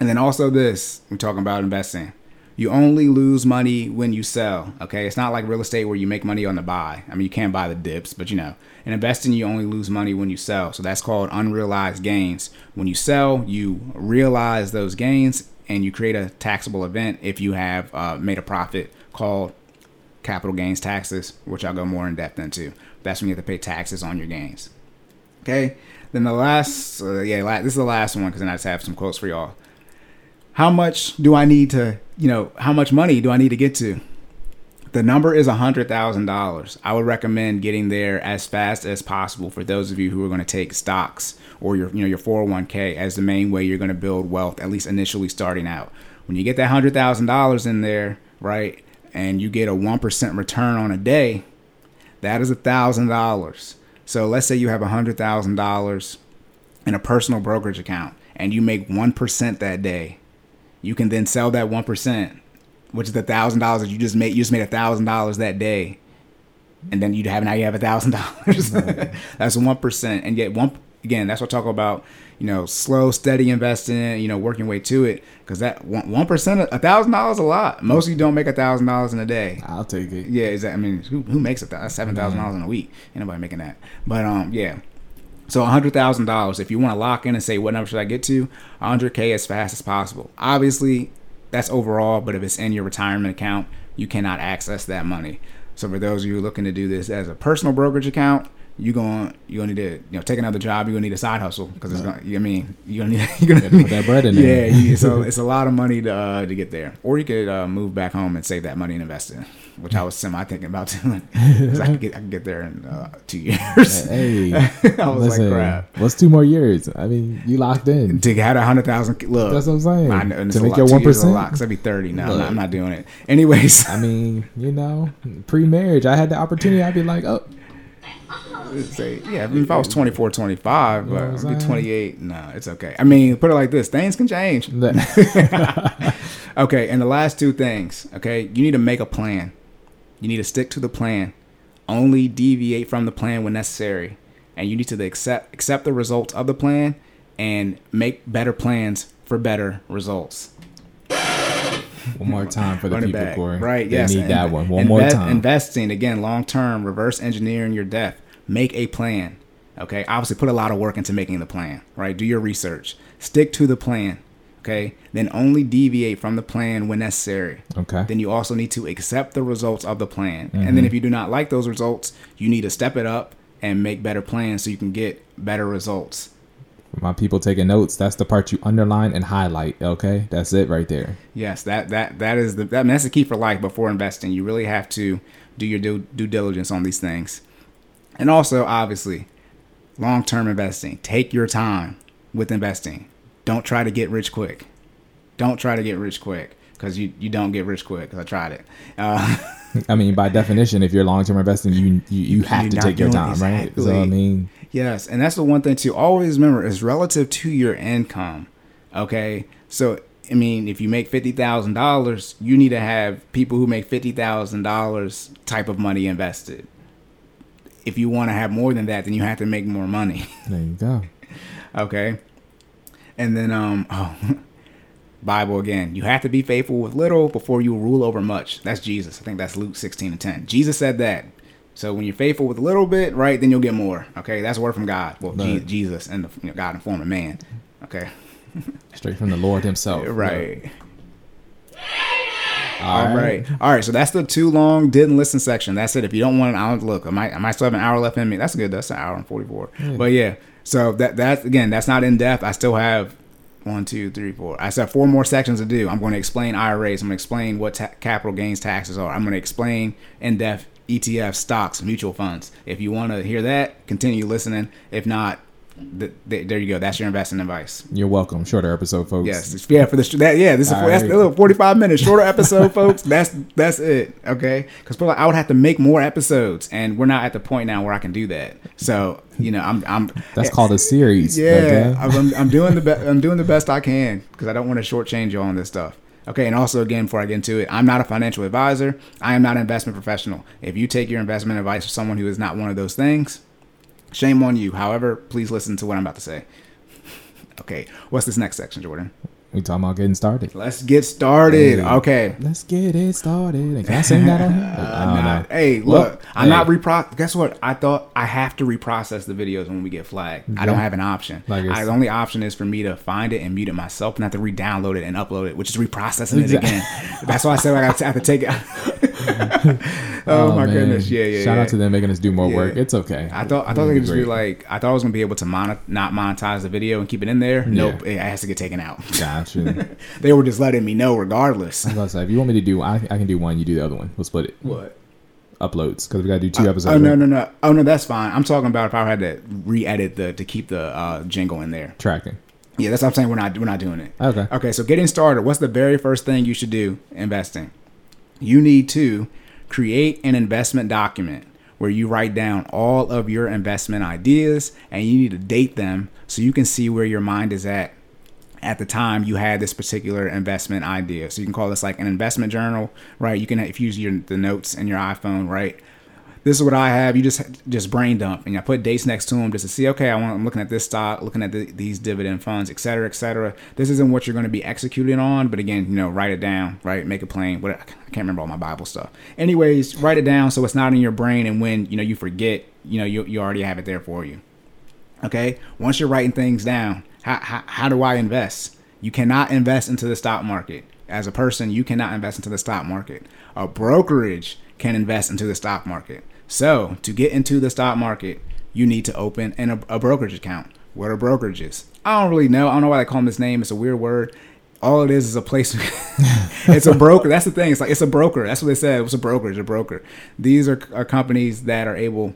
And then also this, we're talking about investing. You only lose money when you sell. Okay. It's not like real estate where you make money on the buy. I mean, you can't buy the dips, but you know, in investing, you only lose money when you sell. So that's called unrealized gains. When you sell, you realize those gains and you create a taxable event if you have uh, made a profit called capital gains taxes, which I'll go more in depth into. That's when you have to pay taxes on your gains. Okay. Then the last, uh, yeah, la- this is the last one because then I just have some quotes for y'all. How much do I need to, you know, how much money do I need to get to? The number is $100,000. I would recommend getting there as fast as possible for those of you who are going to take stocks or your, you know, your 401k as the main way you're going to build wealth, at least initially starting out. When you get that $100,000 in there, right, and you get a 1% return on a day, that is a thousand dollars. So let's say you have a hundred thousand dollars in a personal brokerage account and you make one percent that day. You can then sell that one percent, which is the thousand dollars that you just made. You just made a thousand dollars that day, and then you'd have now you have a thousand dollars. That's one percent, and yet one again. That's what I talk about. You know, slow, steady investing. You know, working way to it because that one percent, a thousand dollars, a lot. Most of you don't make a thousand dollars in a day. I'll take it. Yeah, is that? I mean, who, who makes a seven thousand dollars in a week? Ain't nobody making that. But um, yeah. So a hundred thousand dollars. If you want to lock in and say what number should I get to, hundred k as fast as possible. Obviously, that's overall. But if it's in your retirement account, you cannot access that money. So for those of you looking to do this as a personal brokerage account, you going you gonna need to you know take another job. You're gonna need a side hustle because it's gonna. I mean, you're gonna need you're gonna Gotta put that bread in there. Yeah, you- so it's a lot of money to uh, to get there, or you could uh, move back home and save that money and invest in, it, which I was semi thinking about doing. 'Cause I could get I could get there in uh, two years. Hey, I was listen, like, crap. what's two more years? I mean, you locked in. To get a hundred thousand, look. That's what I'm saying. I know, To make your one years is a lot, percent. 'cause I'd be thirty now. I'm I'm not doing it. Anyways, I mean, you know, pre-marriage, I had the opportunity. I'd be like, oh, say, yeah, I mean, if I was 24, 25, You but I'd be 28, no, it's okay. I mean, put it like this things can change. Okay, and the last two things, okay, you need to make a plan. You need to stick to the plan. Only deviate from the plan when necessary. And you need to accept accept the results of the plan and make better plans for better results. One more time for the people, back. Corey. Right, They yes. need and that one. One more time. Investing again, long term, reverse engineering your death. Make a plan. Okay, obviously put a lot of work into making the plan. Right, do your research. Stick to the plan. Okay, then only deviate from the plan when necessary. Okay. Then you also need to accept the results of the plan. And Mm-hmm. then if you do not like those results, you need to step it up and make better plans so you can get better results. My people taking notes, that's the part you underline and highlight. Okay, that's it right there. Yes, that that that is the that, I mean, that's the key for life. Before investing, you really have to do your due, due diligence on these things, and also obviously, long term investing. Take your time with investing. Don't try to get rich quick. Don't try to get rich quick because you you don't get rich quick. Because I tried it. Uh, I mean, by definition, if you're long-term investing, you you, you have You're to take your time, right? So I mean, Yes, and that's the one thing to always remember is relative to your income. Okay, so I mean, if you make fifty thousand dollars, you need to have people who make fifty thousand dollars type of money invested. If you want to have more than that, then you have to make more money. there you go. okay, and then um oh. Bible again. You have to be faithful with little before you rule over much. That's Jesus. I think that's Luke 16 and 10. Jesus said that. So when you're faithful with a little bit, right, then you'll get more. Okay, that's a word from God. Well, Je- Right. Jesus and the, you know, God in form of man. Okay, Straight from the Lord Himself. right. All right. All right. So that's the too long didn't listen section. That's it. If you don't want an hour, look, I might I might still have an hour left in me. That's good. That's an hour and forty four. But yeah. So that that again, that's not in depth. I still have one, two, three, four. I have four more sections to do. I'm going to explain IRAs. I'm going to explain what ta- capital gains taxes are. I'm going to explain in depth ETF stocks, mutual funds. If you want to hear that, continue listening. If not, th- th- there you go. That's your investing advice. You're welcome. Shorter episode, folks. Yes, yeah, for the that yeah, this is that's right. a little forty five minutes shorter episode, folks. That's that's it, okay? Because I would have to make more episodes, and we're not at the point now where I can do that. So you know, I'm I'm That's called a series. yeah, okay? I'm, I'm doing the be- I'm doing the best I can because I don't want to shortchange you on this stuff. Okay, and also again, before I get into it, I'm not a financial advisor. I am not an investment professional. If you take your investment advice from someone who is not one of those things, shame on you. However, please listen to what I'm about to say. Okay, what's this next section, Jordan? We talking about getting started. Let's get started. Hey. Okay. Let's get it started. Can I sing that on here? Uh, I Nah, hey, Well, look, I'm not hey. repro. Guess what? I thought I have to reprocess the videos when we get flagged. I don't have an option. Like I, the only option is for me to find it and mute it myself, and have to re-download it and upload it, which is reprocessing it again. That's why I said I got to have to take it. oh, my man. goodness! Yeah, yeah. Shout yeah. out to them making us do more Yeah. work. It's okay. I thought I thought they be could just be like I thought I was gonna be able to monet, not monetize the video and keep it in there. Nope, it has to get taken out. Gotcha. they were just letting me know regardless. I was gonna say, if you want me to do, I, I can do one. You do the other one. We'll split it. What? Uploads because we gotta do two episodes. Oh no right? no no! Oh no, that's fine. I'm talking about if I had to re-edit the to keep the uh, jingle in there. Tracking. Yeah, that's what I'm saying. We're not we're not doing it. Okay. Okay, so getting started. What's the very first thing you should do investing? You need to create an investment document where you write down all of your investment ideas and you need to date them so you can see where your mind is at at the time you had this particular investment idea. So you can call this like an investment journal, right? You can if you use your the notes in your iPhone, right? This is what I have. You just just brain dump, and I put dates next to them just to see. Okay, I want. I'm looking at this stock, looking at the, these dividend funds, et cetera, et cetera. This isn't what you're going to be executing on, but again, you know, write it down, right? Make it plain. What I can't remember all my Bible stuff. Anyways, write it down so it's not in your brain, and when you know you forget, you know, you you already have it there for you. Okay. Once you're writing things down, how, how, how do I invest? You cannot invest into the stock market. As a person, you cannot invest into the stock market. A brokerage can invest into the stock market. So, to get into the stock market, you need to open an, a, brokerage account. What are brokerages? I don't really know. I don't know why they call them this name. It's a weird word. All it is is a place. it's a broker. That's the thing. It's like it's a broker. That's what they said. It was a brokerage, a broker. These are, are companies that are able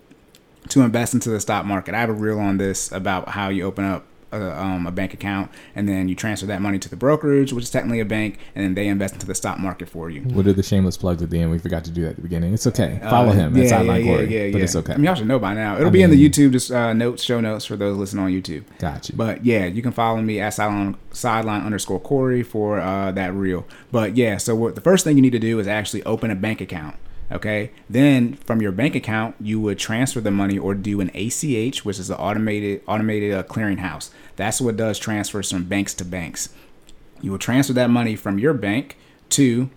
to invest into the stock market. I have a reel on this about how you open up a, um, a bank account and then you transfer that money to the brokerage, which is technically a bank, and then they invest into the stock market for you. We'll do the shameless plugs at the end. We forgot to do that at the beginning. It's okay. Follow Uh, him. That's Sideline Corey. but it's okay. I mean, y'all should know by now. It'll I be in the YouTube just uh, notes, show notes for those listening on YouTube. Gotcha. But yeah, you can follow me at sideline sideline underscore Corey for uh, that reel. But yeah, so what the first thing you need to do is actually open a bank account. Okay. Then from your bank account, you would transfer the money or do an ACH, which is an automated automated uh, clearinghouse. That's what does transfers from banks to banks. You will transfer that money from your bank to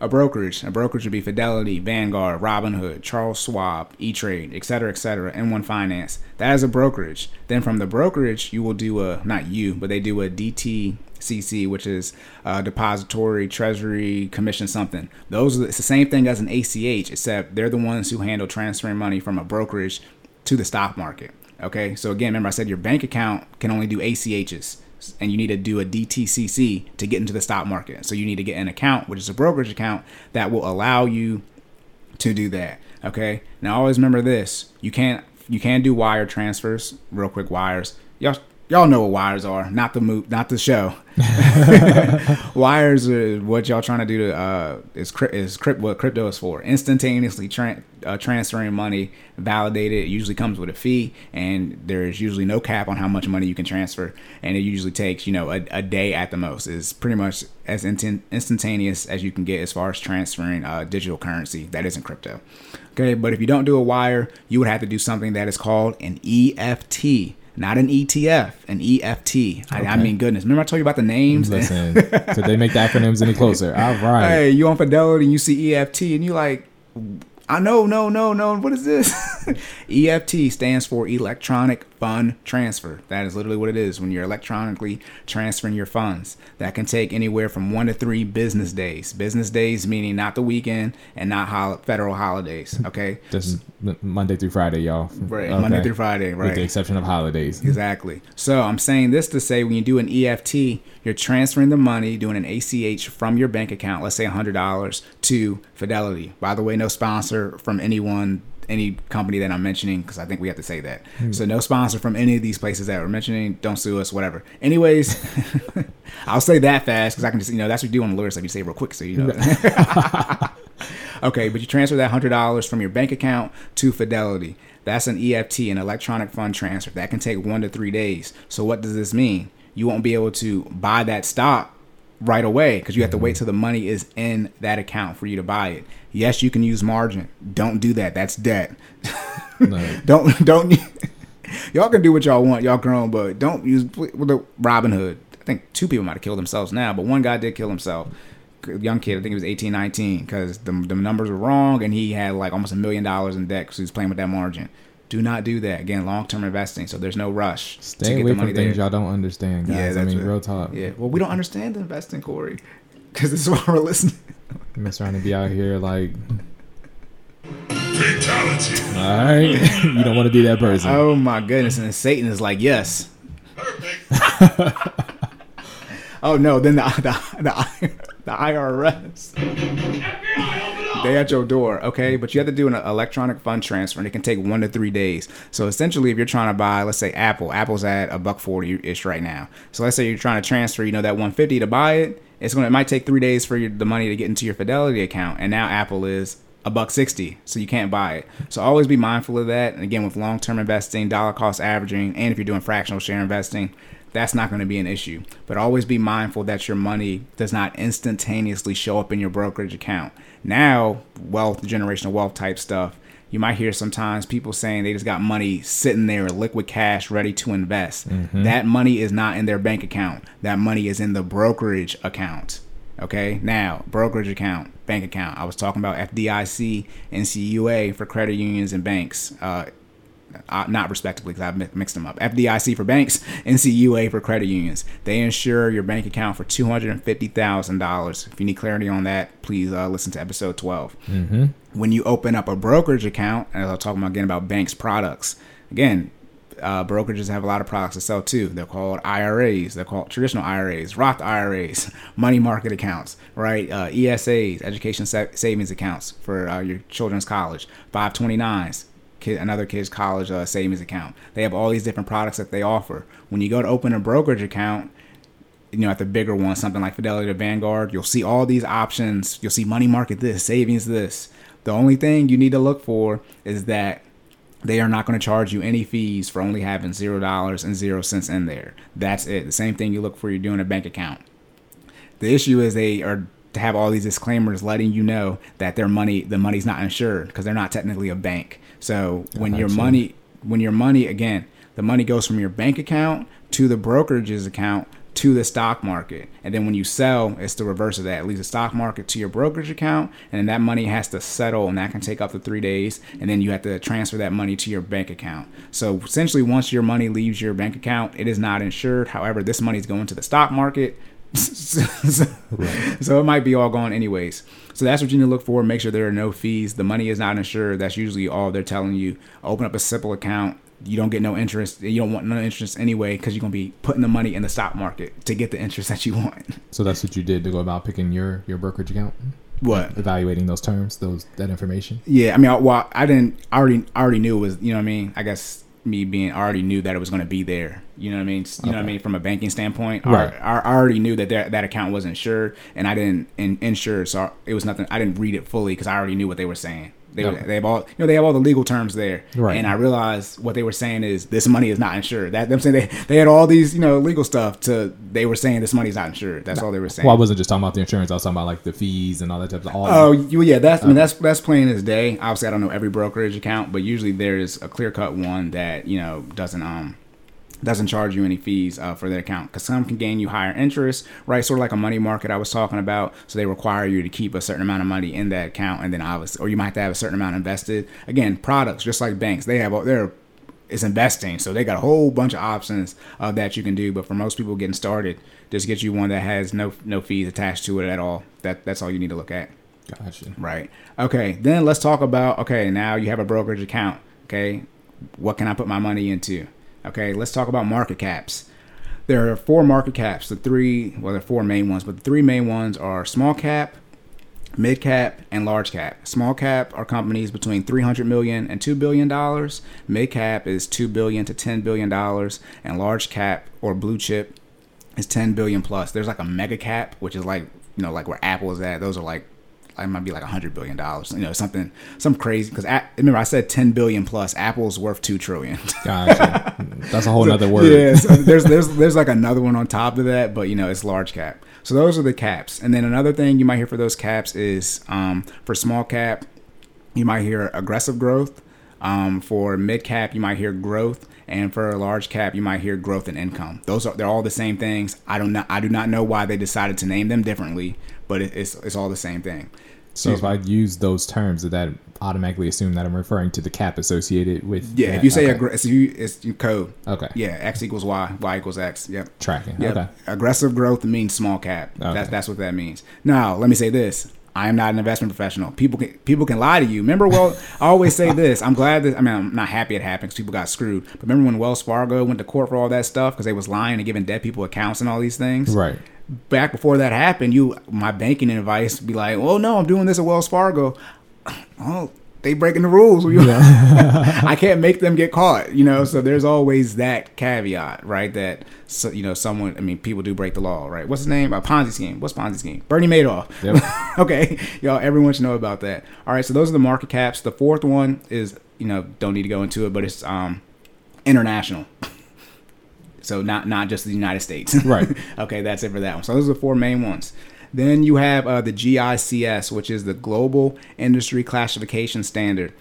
a brokerage. A brokerage would be Fidelity, Vanguard, Robinhood, Charles Schwab, E Trade, etc., cetera, et cetera, M1 Finance. That is a brokerage. Then from the brokerage, you will do a, not you, but they do a DTCC, which is uh, Depository, Treasury, Commission, something. Those are, it's the same thing as an ACH, except they're the ones who handle transferring money from a brokerage to the stock market. Okay, so again, remember I said your bank account can only do ACHs and you need to do a DTCC to get into the stock market. So you need to get an account, which is a brokerage account that will allow you to do that. Okay. Now always remember this: you can't you can do wire transfers, real quick wires. Y'all y'all know what wires are, not the move, not the show. wires are what y'all trying to do to uh is crypt is crypt what crypto is for. Instantaneously tran uh, transferring money validated it usually comes with a fee and there's usually no cap on how much money you can transfer and it usually takes you know a, a day at the most. Is pretty much as instant, instantaneous as you can get as far as transferring uh, digital currency that isn't crypto. Okay but if you don't do a wire you would have to do something that is called an EFT not an ETF, an EFT. I, I mean, goodness. Remember I told you about the names? Listen, did they make the acronyms any closer? All right. Hey, you on Fidelity and you see EFT and you like, I know, no, no, no. What is this? EFT stands for electronic fund transfer. That is literally what it is when you're electronically transferring your funds. That can take anywhere from one to three business days. Business days meaning not the weekend and not hol- federal holidays. Okay. Just Monday through Friday, y'all. Right. Monday through Friday. Right. With the exception of holidays. Exactly. So I'm saying this to say when you do an EFT, you're transferring the money, doing an ACH from your bank account, let's say $100 to Fidelity. By the way, no sponsor from anyone, any company that I'm mentioning, because I think we have to say that. Hmm. So no sponsor from any of these places that we're mentioning. Don't sue us, whatever. Anyways, I'll say that fast because I can just, you know, that's what you do on the lawyer stuff. You say real quick, so you know. Okay, but you transfer that hundred dollars from your bank account to Fidelity. That's an EFT, an electronic fund transfer. That can take one to three days. So what does this mean? You won't be able to buy that stock right away because you have to wait mm-hmm. till the money is in that account for you to buy it. Yes, you can use margin. Don't do that. That's debt. No. don't don't. y'all can do what y'all want. Y'all grown, but don't use with the Robinhood. I think two people might have killed themselves now, but one guy did kill himself. Young kid, I think he was 18, 19, because the, the numbers were wrong and he had like almost a million dollars in debt because he was playing with that margin. Do not do that. Again, long term investing, so there's no rush Stay away from things y'all don't understand, guys. I that's mean, it. real talk. Yeah, well, we don't understand investing, Corey, because this is why we're listening. Mess around and be out here like, Fatality. all right, you don't want to be that person. Oh my goodness! And Satan is like, yes. Perfect. Oh no! Then the the the, the IRS. FBI, open up. They at your door, okay? But you have to do an electronic fund transfer, and it can take one to three days. So essentially, if you're trying to buy, let's say Apple, Apple's at a buck forty ish right now. So let's say you're trying to transfer, you know, that one fifty to buy it. It's gonna, it might take three days for your, the money to get into your Fidelity account, and now Apple is a buck sixty, so you can't buy it. So always be mindful of that. And again, with long term investing, dollar cost averaging, and if you're doing fractional share investing, that's not going to be an issue. But always be mindful that your money does not instantaneously show up in your brokerage account. Now, wealth, generational wealth type stuff, you might hear sometimes people saying they just got money sitting there, liquid cash, ready to invest. That money is not in their bank account. That money is in the brokerage account. Okay, now brokerage account, bank account. I was talking about FDIC and CUA for credit unions and banks. Uh, uh, not respectively because I've mi- mixed them up. FDIC for banks, NCUA for credit unions. They insure your bank account for two hundred and fifty thousand dollars. If you need clarity on that, please uh, listen to episode 12 When you open up a brokerage account, and I'll talk about again about banks products. Again, uh, brokerages have a lot of products to sell too. They're called IRAs. They're called traditional IRAs, Roth IRAs, money market accounts, right? Uh, ESAs, education sa- savings accounts for uh, your children's college, 529s, kid, another kid's college uh, savings account. They have all these different products that they offer. When you go to open a brokerage account, you know, at the bigger one, something like Fidelity or Vanguard, you'll see all these options. You'll see money market this, savings this. The only thing you need to look for is that they are not going to charge you any fees for only having zero dollars and zero cents in there. That's it. The same thing you look for you're doing a bank account. The issue is they are to have all these disclaimers letting you know that their money, the money's not insured because they're not technically a bank. So when your money, when your money, again, the money goes from your bank account to the brokerage's account to the stock market. And then when you sell, it's the reverse of that. It leaves the stock market to your brokerage account, and then that money has to settle, and that can take up to three days. And then you have to transfer that money to your bank account. So essentially, once your money leaves your bank account, it is not insured. However, this money is going to the stock market. so it might be all gone anyways. So that's what you need to look for. Make sure there are no fees. The money is not insured. That's usually all they're telling you. Open up a simple account. You don't get no interest. You don't want no interest anyway because you're gonna be putting the money in the stock market to get the interest that you want. So that's what you did to go about picking your your brokerage account, What? evaluating those terms, those that information. Yeah, I mean, I, well, I didn't. I already, I already knew it was. You know what I mean? I guess me being, I already knew that it was going to be there. You know what I mean? You know what I mean? From a banking standpoint, Right. I, I already knew that that, that account wasn't insured, and I didn't in, insure, so it was nothing. I didn't read it fully because I already knew what they were saying. They, Okay. they have all, you know, they have all the legal terms there, Right. And I realized what they were saying is this money is not insured. That them saying they, they had all these, you know, legal stuff to. They were saying this money's not insured. That's all they were saying. Well, I wasn't just talking about the insurance. I was talking about like the fees and all that type of all. Oh, you, yeah, that's I mean that's that's plain as day. Obviously, I don't know every brokerage account, but usually there is a clear cut one that you know doesn't um doesn't charge you any fees uh, for their account because some can gain you higher interest, right? Sort of like a money market I was talking about. So they require you to keep a certain amount of money in that account, and then obviously, or you might have to have a certain amount invested. Again, products just like banks, they have all- they're it's investing. So they got a whole bunch of options uh, that you can do. But for most people getting started, just get you one that has no no fees attached to it at all. That that's all you need to look at. Gotcha. Right. Okay. Then let's talk about okay. Now you have a brokerage account. Okay. What can I put my money into? Okay. Let's talk about market caps. There are four market caps. The three, well, there are four main ones, but the three main ones are small cap, mid cap, and large cap. Small cap are companies between 300 million and 2 billion dollars. Mid cap is 2 billion to 10 billion dollars, and large cap or blue chip is 10 billion plus. There's like a mega cap, which is like you know like where Apple is at. Those are like it might be like a hundred billion dollars. You know something some crazy because remember I said 10 billion plus. Apple's worth two trillion. Gotcha. That's a whole other word. Yeah, so there's there's there's like another one on top of that, but you know it's large cap. So those are the caps, and then another thing you might hear for those caps is um, for small cap, you might hear aggressive growth. Um, for mid cap, you might hear growth, and for a large cap, you might hear growth and income. Those are they're all the same things. I don't know. I do not know why they decided to name them differently, but it, it's it's all the same thing. So if I use those terms, did that automatically assume that I'm referring to the cap associated with? Yeah, that? if you say okay. so you, it's you code. Okay. Yeah, x equals y, y equals x. Yep. tracking. Yep. Okay. Aggressive growth means small cap. Okay. That's that's what that means. Now, let me say this. I am not an investment professional. People can people can lie to you. Remember, well, I always say this. I'm glad that I mean I'm not happy it happened because people got screwed. But remember when Wells Fargo went to court for all that stuff because they was lying and giving dead people accounts and all these things. Right. Back before that happened, you my banking advice would be like, "Well, no, I'm doing this at Wells Fargo." Oh, they breaking the rules. I can't make them get caught, you know. So there's always that caveat, right? That so, you know, someone. I mean, people do break the law, right? What's his name? A Ponzi scheme. What's Ponzi scheme? Bernie Madoff. Yep. okay, y'all. Everyone should know about that. All right. So those are the market caps. The fourth one is, you know, don't need to go into it, but it's um international. So not not just the United States. Right. okay, that's it for that one. So those are the four main ones. Then you have uh, the GICS, which is the Global Industry Classification Standard.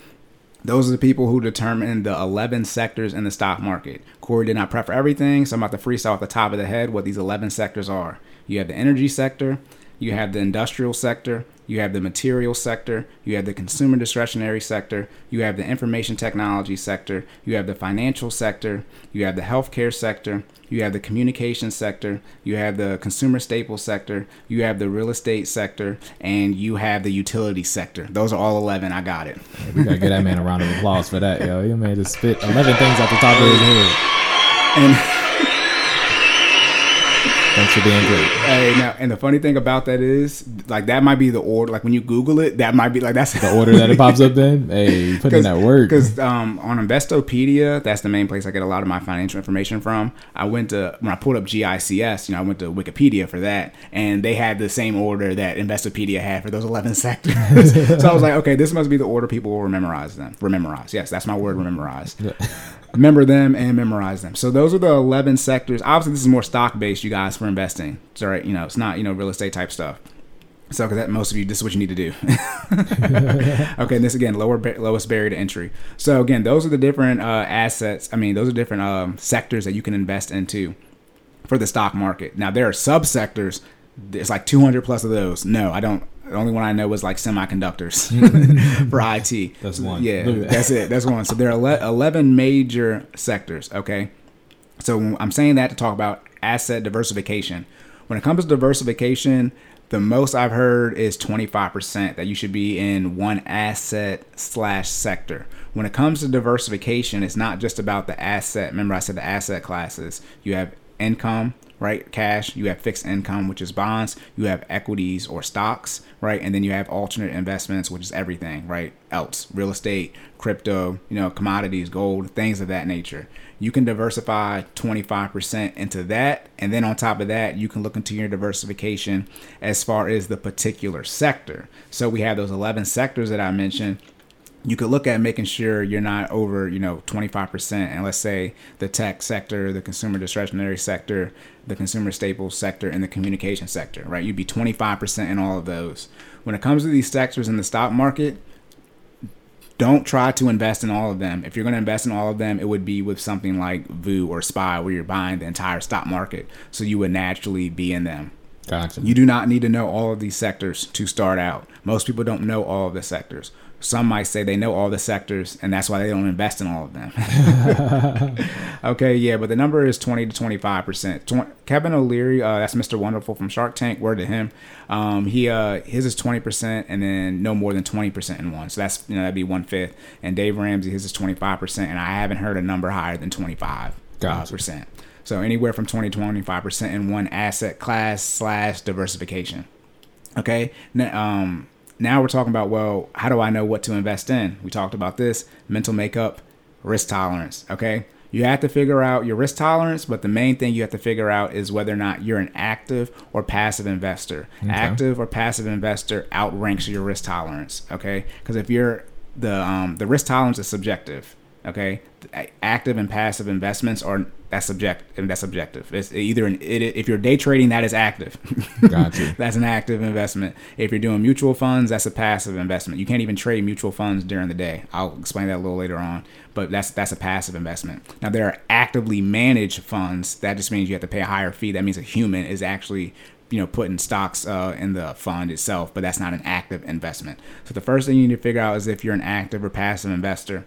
Those are the people who determine the 11 sectors in the stock market. Corey did not prep for everything, so I'm about to freestyle off the top of the head what these 11 sectors are. You have the energy sector, you have the industrial sector, you have the material sector, you have the consumer discretionary sector, you have the information technology sector, you have the financial sector, you have the healthcare sector, you have the communication sector, you have the consumer staples sector, you have the real estate sector, and you have the utility sector. Those are all 11. I got it. We gotta give that man a round of applause for that, yo. Your man just spit eleven things off the top of his head. And Thanks for being great. Hey, now, and the funny thing about that is, like, that might be the order. Like, when you Google it, that might be like that's The order that it pops up in, hey, put in that work. Because um, on Investopedia, that's the main place I get a lot of my financial information from. I went to when I pulled up GICS, you know, I went to Wikipedia for that, and they had the same order that Investopedia had for those eleven sectors. so I was like, okay, this must be the order people will memorize them. Rememorize, yes, that's my word. Memorize. Remember them and memorize them. So those are the eleven sectors. Obviously, this is more stock based, you guys, for investing. It's you know, it's not you know real estate type stuff. So, because that most of you, this is what you need to do. okay, and this again, lower lowest barrier to entry. So again, those are the different uh, assets. I mean, those are different um, sectors that you can invest into for the stock market. Now there are subsectors. There's like 200 plus of those. No, I don't. The only one I know was like semiconductors for IT. That's one. Yeah, that. that's it. That's one. So there are 11 major sectors. Okay. So I'm saying that to talk about asset diversification. When it comes to diversification, the most I've heard is 25% that you should be in one asset slash sector. When it comes to diversification, it's not just about the asset. Remember, I said the asset classes. You have income, right? Cash. You have fixed income, which is bonds. You have equities or stocks, right? And then you have alternate investments, which is everything, right? Else, real estate, crypto, you know, commodities, gold, things of that nature. You can diversify 25% into that. And then on top of that, you can look into your diversification as far as the particular sector. So we have those 11 sectors that I mentioned you could look at making sure you're not over, you know, 25%. And let's say the tech sector, the consumer discretionary sector, the consumer staples sector, and the communication sector, right? You'd be 25% in all of those. When it comes to these sectors in the stock market, don't try to invest in all of them. If you're going to invest in all of them, it would be with something like VU or SPY, where you're buying the entire stock market. So you would naturally be in them. Gotcha. You do not need to know all of these sectors to start out. Most people don't know all of the sectors. Some might say they know all the sectors, and that's why they don't invest in all of them. okay, yeah, but the number is 20 to 25 percent. Kevin O'Leary, uh, that's Mr. Wonderful from Shark Tank. Word to him. Um, he uh, his is 20 percent, and then no more than 20 percent in one. So that's you know that'd be one fifth. And Dave Ramsey, his is 25 percent, and I haven't heard a number higher than 25 Gotcha. percent. So anywhere from 20 to 25 percent in one asset class slash diversification. Okay. Now, um, now we're talking about well, how do I know what to invest in? We talked about this mental makeup, risk tolerance. Okay. You have to figure out your risk tolerance, but the main thing you have to figure out is whether or not you're an active or passive investor. Active or passive investor outranks your risk tolerance. Okay. Because if you're the um, the risk tolerance is subjective. Okay, active and passive investments are that's subject and that's subjective. It's either an, it, if you're day trading, that is active. Gotcha. that's an active investment. If you're doing mutual funds, that's a passive investment. You can't even trade mutual funds during the day. I'll explain that a little later on. But that's that's a passive investment. Now there are actively managed funds. That just means you have to pay a higher fee. That means a human is actually you know putting stocks uh, in the fund itself, but that's not an active investment. So the first thing you need to figure out is if you're an active or passive investor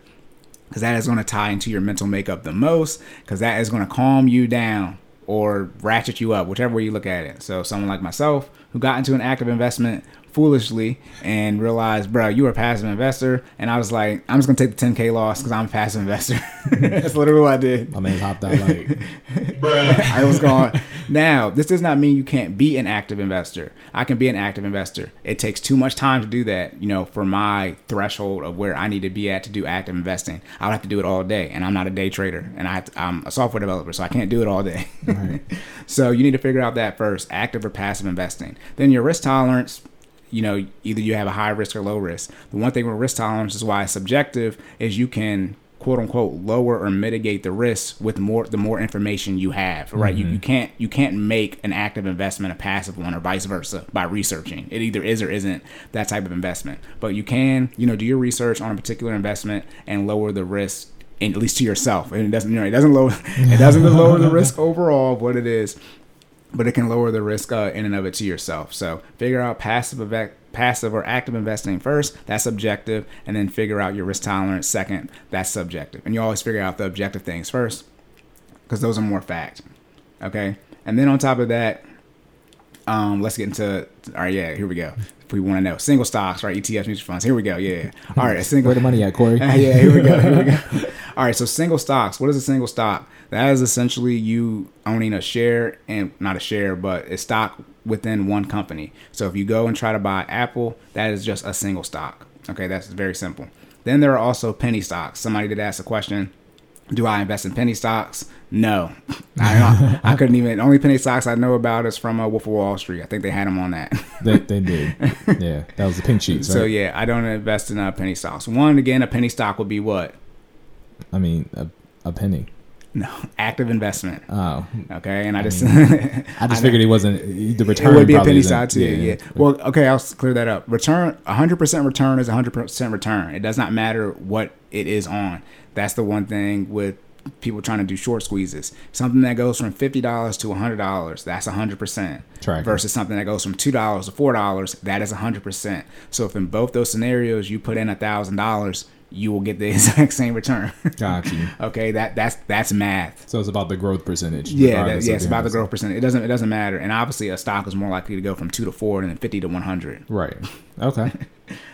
because that is going to tie into your mental makeup the most because that is going to calm you down or ratchet you up whichever way you look at it. So someone like myself who got into an active investment foolishly and realized, bro, you were a passive investor. And I was like, I'm just gonna take the 10k loss because I'm a passive investor. That's literally what I did. My man hopped out like. I was gone. Now, this does not mean you can't be an active investor. I can be an active investor. It takes too much time to do that, you know, for my threshold of where I need to be at to do active investing. I would have to do it all day, and I'm not a day trader, and I have to, I'm a software developer, so I can't do it all day. so you need to figure out that first, active or passive investing. Then your risk tolerance you know, either you have a high risk or low risk. The one thing with risk tolerance is why it's subjective is you can quote unquote lower or mitigate the risk with more the more information you have right? You, you mm-hmm. can't you can't make an active investment a passive one or vice versa by researching. It either is or isn't that type of investment. But you can you know do your research on a particular investment and lower the risk in, at least to yourself. And it doesn't you know it doesn't lower it doesn't lower the risk overall of what it is but it can lower the risk uh, in and of it to yourself. So figure out passive passive or active investing first. That's objective, and then figure out your risk tolerance second. That's subjective, and you always figure out the objective things first because those are more fact. Okay, and then on top of that, um, let's get into. All right, yeah, here we go. If we want to know single stocks, right? ETFs, mutual funds. Here we go. Yeah. All right, a single. where the money at, Corey? yeah, here we go. Here we go. All right, so single stocks. What is a single stock? That is essentially you owning a share and not a share, but a stock within one company. So if you go and try to buy Apple, that is just a single stock. Okay, that's very simple. Then there are also penny stocks. Somebody did ask a question. Do I invest in penny stocks? No, I, I couldn't even. The only penny stocks I know about is from uh, Wolf of Wall Street. I think they had them on that. They, they did. Yeah, that was the pink sheets. Right? So yeah, I don't invest in uh, penny stocks. One again, a penny stock would be what? I mean, a, a penny. No, active investment. Oh, Okay, and I, just I just figured it wasn't the return. it would be a penny stock too. Yeah. Well, okay, I'll clear that up. Return 100% return is 100% return. It does not matter what it is on. That's the one thing with people trying to do short squeezes. Something that goes from $50 to $100, that's 100%. Tracking. Versus something that goes from $2 to $4, that is 100%. So if in both those scenarios you put in a $1,000, you will get the exact same return. Got you. okay, that that's that's math. So it's about the growth percentage. Yeah, that, yeah, it's about the growth percentage. It doesn't it doesn't matter. And obviously, a stock is more likely to go from two to four than fifty to one hundred. Right. Okay.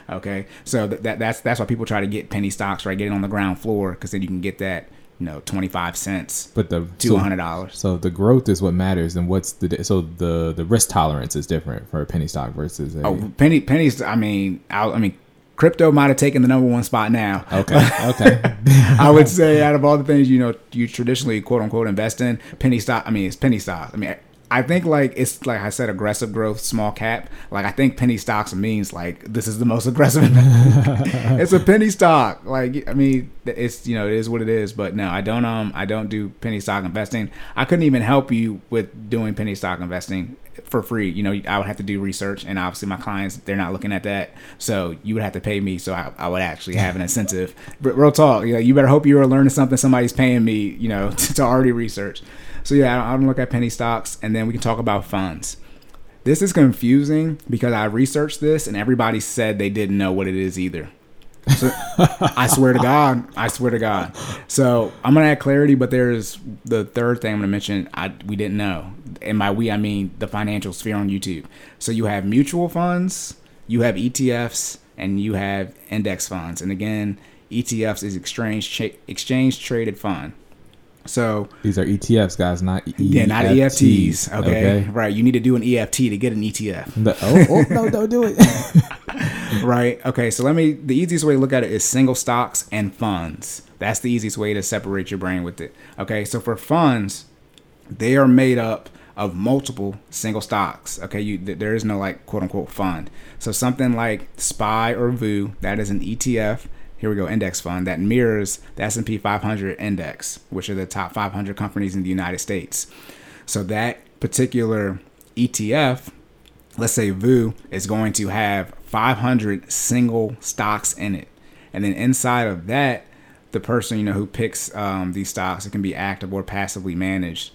Okay, so that, that that's that's why people try to get penny stocks, right? Get it on the ground floor because then you can get that you know twenty five cents But the to so- dollars. So the growth is what matters, and what's the so the the risk tolerance is different for a penny stock versus a. Oh, penny pennies. I mean, I, I mean, crypto might have taken the number one spot now. Okay. Okay. I would say out of all the things you know you traditionally quote unquote invest in, penny stock. I mean, it's penny stock. I mean, I think like it's like I said, aggressive growth, small cap. Like I think penny stocks means like this is the most aggressive. it's a penny stock. Like I mean, it's you know it is what it is. But no, I don't um I don't do penny stock investing. I couldn't even help you with doing penny stock investing for free. You know, I would have to do research, and obviously my clients they're not looking at that, so you would have to pay me. So I, I would actually have an incentive. But real talk, you know, you better hope you are learning something somebody's paying me, you know, to, already research. So yeah, I don't, I don't look at penny stocks, and then we can talk about funds. This is confusing because I researched this, and everybody said they didn't know what it is either. So, I swear to God, I swear to God. So I'm gonna add clarity, but there's the third thing I'm gonna mention. I we didn't know, and by we I mean the financial sphere on YouTube. So you have mutual funds, you have ETFs, and you have index funds. And again, ETFs is exchange cha- exchange traded fund. So These are ETFs, guys, not E- yeah, not EFTs, EFTs. Okay? right. You need to do an EFT to get an ETF. The- oh, oh, no, don't do it. right? Okay, so let me. The easiest way to look at it is single stocks and funds. That's the easiest way to separate your brain with it. Okay, so for funds, they are made up of multiple single stocks. Okay, you th- there is no like quote unquote fund. So something like SPY or VOO, that is an ETF. Here we go, index fund that mirrors the S&P 500 index, which are the top 500 companies in the United States. So that particular ETF let's say VOO is going to have 500 single stocks in it, and then inside of that, the person you know who picks um, these stocks, it can be active or passively managed.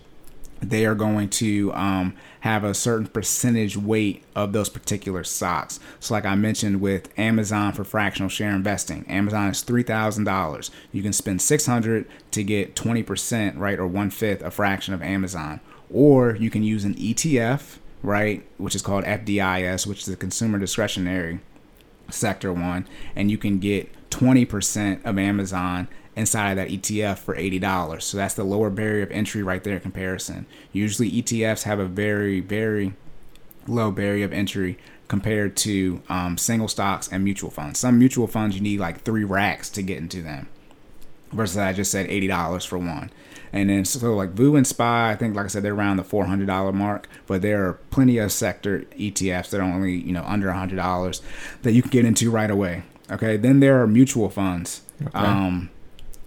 They are going to um, have a certain percentage weight of those particular stocks. So, like I mentioned with Amazon for fractional share investing, Amazon is three thousand dollars. You can spend six hundred to get twenty percent, right, or one fifth, a fraction of Amazon. Or you can use an ETF right, which is called FDIS, which is the consumer discretionary sector one, and you can get 20% of Amazon inside of that ETF for $80. So that's the lower barrier of entry right there in comparison. Usually ETFs have a very, very low barrier of entry compared to um, single stocks and mutual funds. Some mutual funds you need like three racks to get into them versus I just said eighty dollars for one. And then so like VOO and SPY, I think like I said they're around the four hundred dollar mark, but there are plenty of sector ETFs that are only you know under hundred dollars that you can get into right away. Okay, then there are mutual funds. Um,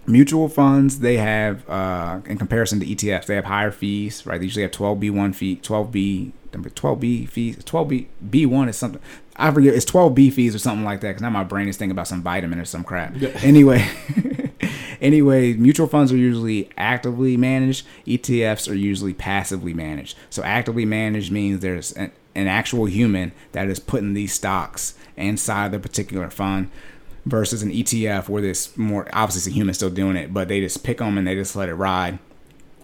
mutual funds they have uh, in comparison to ETFs they have higher fees. Right, they usually have twelve B one fee, twelve B. 12B fees, 12B B1 is something. I forget. It's 12B fees or something like that. Because now my brain is thinking about some vitamin or some crap. Anyway, anyway, mutual funds are usually actively managed. ETFs are usually passively managed. So actively managed means there's an, an actual human that is putting these stocks inside the particular fund versus an ETF where there's more obviously it's a human still doing it, but they just pick them and they just let it ride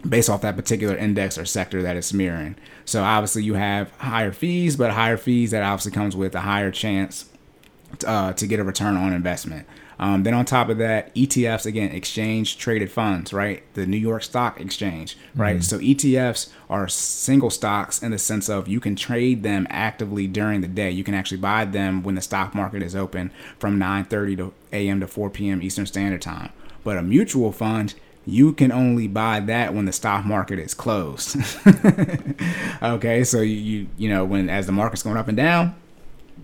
based off that particular index or sector that it's mirroring. So obviously you have higher fees, but higher fees that obviously comes with a higher chance uh, to get a return on investment. Um, then on top of that, ETFs again, exchange traded funds, right? The New York Stock Exchange, right? So ETFs are single stocks in the sense of you can trade them actively during the day. You can actually buy them when the stock market is open from 9:30 to a.m. to 4 p.m. Eastern Standard Time. But a mutual fund, you can only buy that when the stock market is closed. okay, so you you know when as the market's going up and down,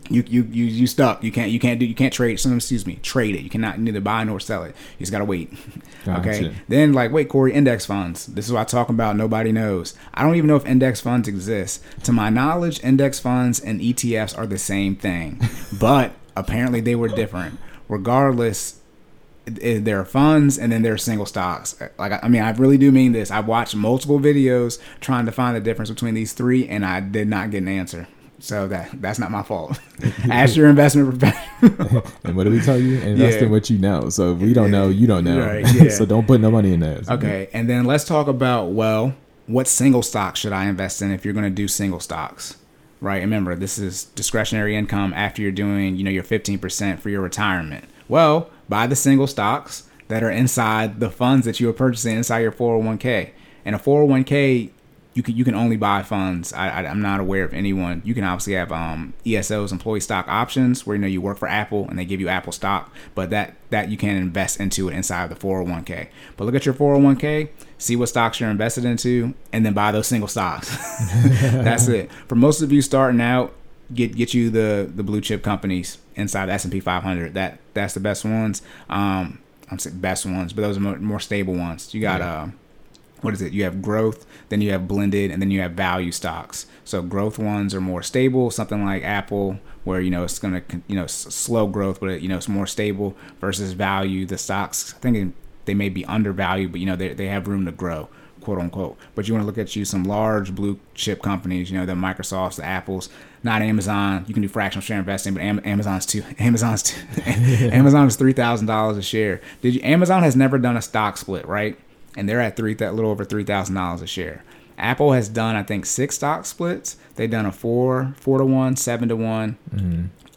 you you you you stuck. You can't you can't do you can't trade. Some excuse me, trade it. You cannot neither buy nor sell it. You just gotta wait. Okay. Then like wait, Corey, index funds. This is what I talk about. Nobody knows. I don't even know if index funds exist. To my knowledge, index funds and ETFs are the same thing, but apparently they were different. Regardless, there are funds and then there are single stocks. Uh, like I I mean, I really do mean this. I watched multiple videos trying to find the difference between these three, and I did not get an answer. So that that's not my fault. Ask your investment professional. And what do we tell you? Invest Yeah. in what you know. So if we don't know, you don't know. Right, yeah. so don't put no money in there. okay, and then let's talk about well, what single stock should I invest in if you're going to do single stocks? Right. Remember, this is discretionary income after you're doing, you know, your 15% for your retirement. Well, buy the single stocks that are inside the funds that you are purchasing inside your 401k. And a 401k, you can you can only buy funds. I, I I'm not aware of anyone. You can obviously have um, ESOs, employee stock options, where you know you work for Apple and they give you Apple stock, but that that you can invest into it inside of the 401k. But look at your 401k, see what stocks you're invested into, and then buy those single stocks. That's it. For most of you starting out, get get you the the blue chip companies inside the S&P 500. That that's the best ones. Um, I'm saying best ones, but those are more, more stable ones. You got uh, what is it? You have growth, then you have blended, and then you have value stocks. So growth ones are more stable, something like Apple, where you know it's gonna you know slow growth, but you know it's more stable. Versus value, the stocks I think they may be undervalued, but you know they they have room to grow, quote unquote. But you want to look at you some large blue chip companies, you know the Microsofts, the Apples. not Amazon. You can do fractional share investing, but Am- Amazon's too. Amazon's too. Amazon is three thousand dollars a share. Did you? Amazon has never done a stock split, right? And they're at three, a little over three thousand dollars a share. Apple has done, I think, six stock splits. They've done a four, four to one, seven to one,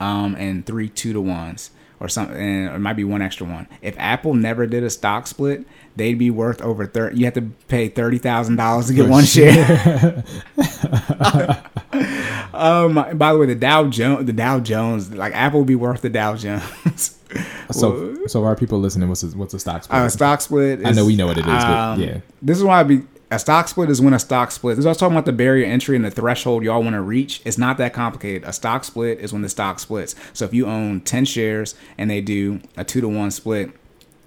um, and three two to ones, or something. And it might be one extra one. If Apple never did a stock split, they'd be worth over thirty. You have to pay thirty thousand dollars to get one share. um, by the way, the Dow Jones, the Dow Jones, like Apple would be worth the Dow Jones. So, so our people listening, what's a, what's a stock split? Uh, a stock split. I know we know what it is, but um, yeah. This is why I be a stock split is when a stock split. This is what I was talking about the barrier entry and the threshold y'all want to reach. It's not that complicated. A stock split is when the stock splits. So if you own ten shares and they do a two to one split,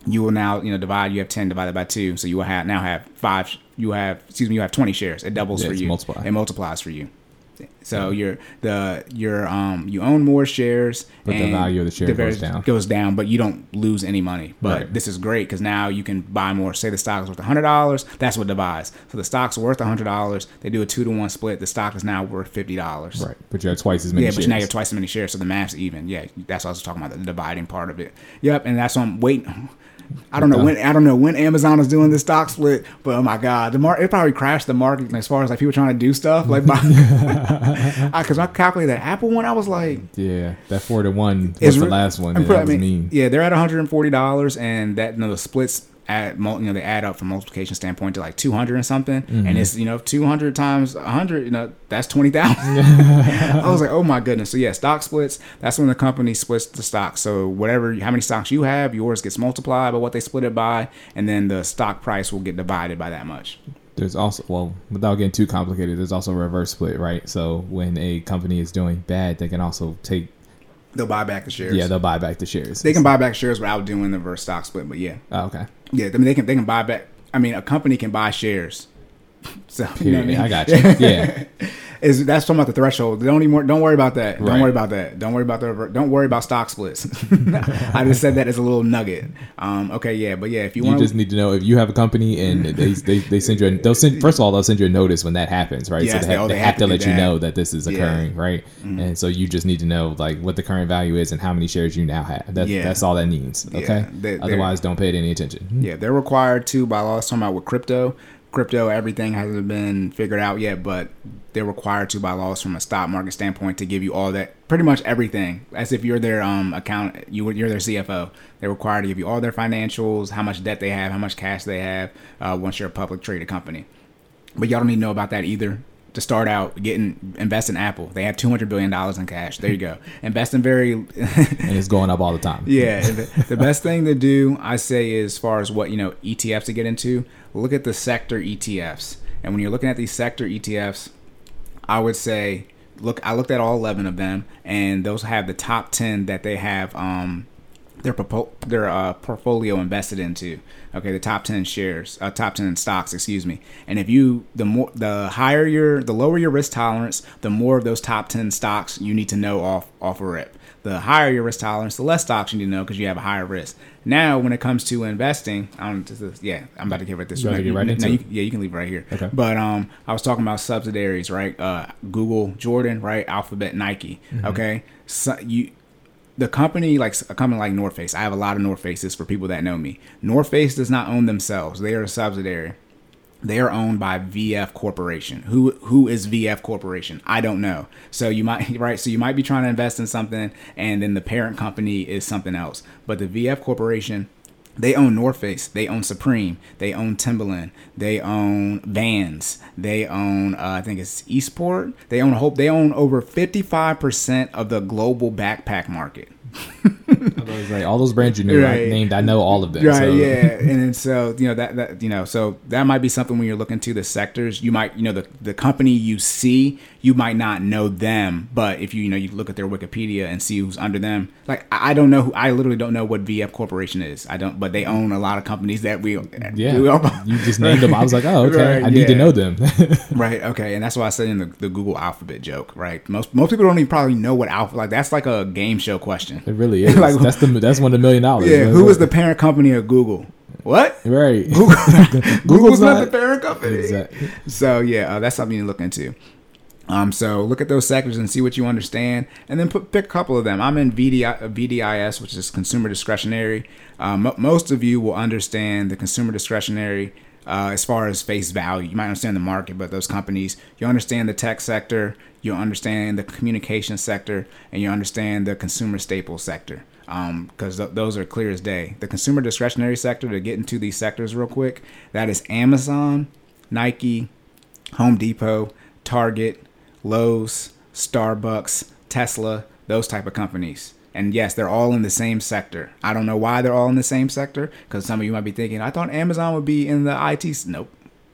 you will now you know divide. You have ten divided by two, so you will have now have five. You have excuse me. You have twenty shares. It doubles Yeah, for you. multiply. It multiplies for you. So you're the you're um you own more shares, But the value of the share goes down. Goes down, but you don't lose any money. But Right. this is great because now you can buy more. Say the stock is worth hundred dollars, that's what divides. So the stock's worth hundred dollars. They do a two to one split. The stock is now worth fifty dollars. Right, but you have twice as many. Yeah, shares. but now you have twice as many shares, so the math's even. Yeah, that's what I was talking about, the dividing part of it. Yep, and that's what I'm waiting. I don't know when I don't know when Amazon is doing this stock split, but oh my god, the market it probably crashed the market as far as like people trying to do stuff like because I calculated that Apple one, I was like, Yeah, that four to one was the re- last one. I'm and pretty- that was I mean, mean. Yeah, they're at 140 dollars, and that you know the splits add you know they add up from multiplication standpoint to like 200 and something, Mm-hmm. and it's you know 200 times 100, you know that's 20,000. I was like, oh my goodness. So yeah, stock splits. That's when the company splits the stock. So whatever, how many stocks you have, yours gets multiplied by what they split it by, and then the stock price will get divided by that much. There's also well, without getting too complicated, there's also a reverse split, right? So when a company is doing bad, they can also take They'll buy back the shares. yeah, they'll buy back the shares. they can buy back shares without doing the reverse stock split, but yeah. Oh, okay. Yeah, I mean they can they can buy back. I mean, a company can buy shares. So you know what I, mean? I got you. Yeah. Is that's talking about the threshold? Don't even don't worry about that. Don't Right. worry about that. Don't worry about the don't worry about stock splits. I just said that as a little nugget. Um, okay, yeah, but yeah, if you, You want you just need to know if you have a company and they they, they send you a, they'll send first of all they'll send you a notice when that happens right Yes, so they- they, oh, they, they have, have to to let you know that this is Yeah. Mm-hmm. occurring right and so you just need to know like what the current value is and how many shares you now have that, Yeah. that's all that means okay they- they're- otherwise don't pay it any attention Yeah, they're required to by law. Talking about with crypto. Crypto, everything hasn't been figured out yet, but they're required to by laws from a stock market standpoint to give you all that, pretty much everything, as if you're their um account, you you're their CFO. They're required to give you all their financials, how much debt they have, how much cash they have, uh, once you're a public traded company. But y'all don't need to know about that either. To start out, getting invest in Apple. They have two hundred billion dollars in cash. There you go. Invest in very and it's going up all the time yeah, the, the best thing to do, I say, is as far as what you know ETFs to get into, look at the sector ETFs. And when you're looking at these sector ETFs, I would say look. I looked at all eleven of them, and those have the top ten that they have um, their propo- their uh, portfolio invested into. Okay, the top ten shares, uh, top ten stocks, excuse me. And if you the more the higher your the lower your risk tolerance, the more of those top ten stocks you need to know off off a rip. The higher your risk tolerance, the less stocks you need to know because you have a higher risk. Now, when it comes to investing, I don't. Yeah, I'm about to get right this. You right no, into you- yeah, you can leave right here. Okay. But um, I was talking about subsidiaries, right? Uh, Google, Jordan, right? Alphabet, Nike. Mm-hmm. Okay, so you the company like a company like North Face. I have a lot of North Faces for people that know me. North Face does not own themselves; they are a subsidiary. They are owned by VF Corporation. Who who is VF Corporation? I don't know. So you might right. So you might be trying to invest in something, and then the parent company is something else. But the VF Corporation they own North Face, they own Supreme, they own Timberland, they own Vans, they own uh, I think it's Eastport. They own a whole. They own over fifty five percent of the global backpack market. Those, like, all those brands you knew I Right. named I know all of them Right, so. yeah, and then so you know that that you know so that might be something when you're looking to the sectors. You might you know the the company you see you might not know them, but if you you know you look at their Wikipedia and see who's under them, like I I don't know who I literally don't know what VF Corporation is. I don't, but they own a lot of companies that we yeah we you just named them I was like oh okay Right, I need to know them Right. Okay. And that's why I said in the, the Google alphabet joke. Right. Most most people don't even probably know what alpha. Like that's like a game show question. it really is Like- that's the that's one of the million dollars Yeah. Who is the parent company of Google? What? right Google's not, the parent company. Exactly. So yeah, uh, that's something to look into. Um, so look at those sectors and see what you understand, and then put, pick a couple of them. I'm in VDI, VDIS, which is consumer discretionary. Um, mo- most of you will understand the consumer discretionary uh, as far as face value. You might understand the market, but those companies, you understand the tech sector, you understand the communication sector, and you understand the consumer staple sector. Um, because th- those are clear as day. The consumer discretionary sector, to get into these sectors real quick, that is Amazon, Nike, Home Depot, Target, Lowe's, Starbucks, Tesla, those type of companies. And yes, they're all in the same sector. I don't know why they're all in the same sector because some of you might be thinking, I thought Amazon would be in the IT. Nope,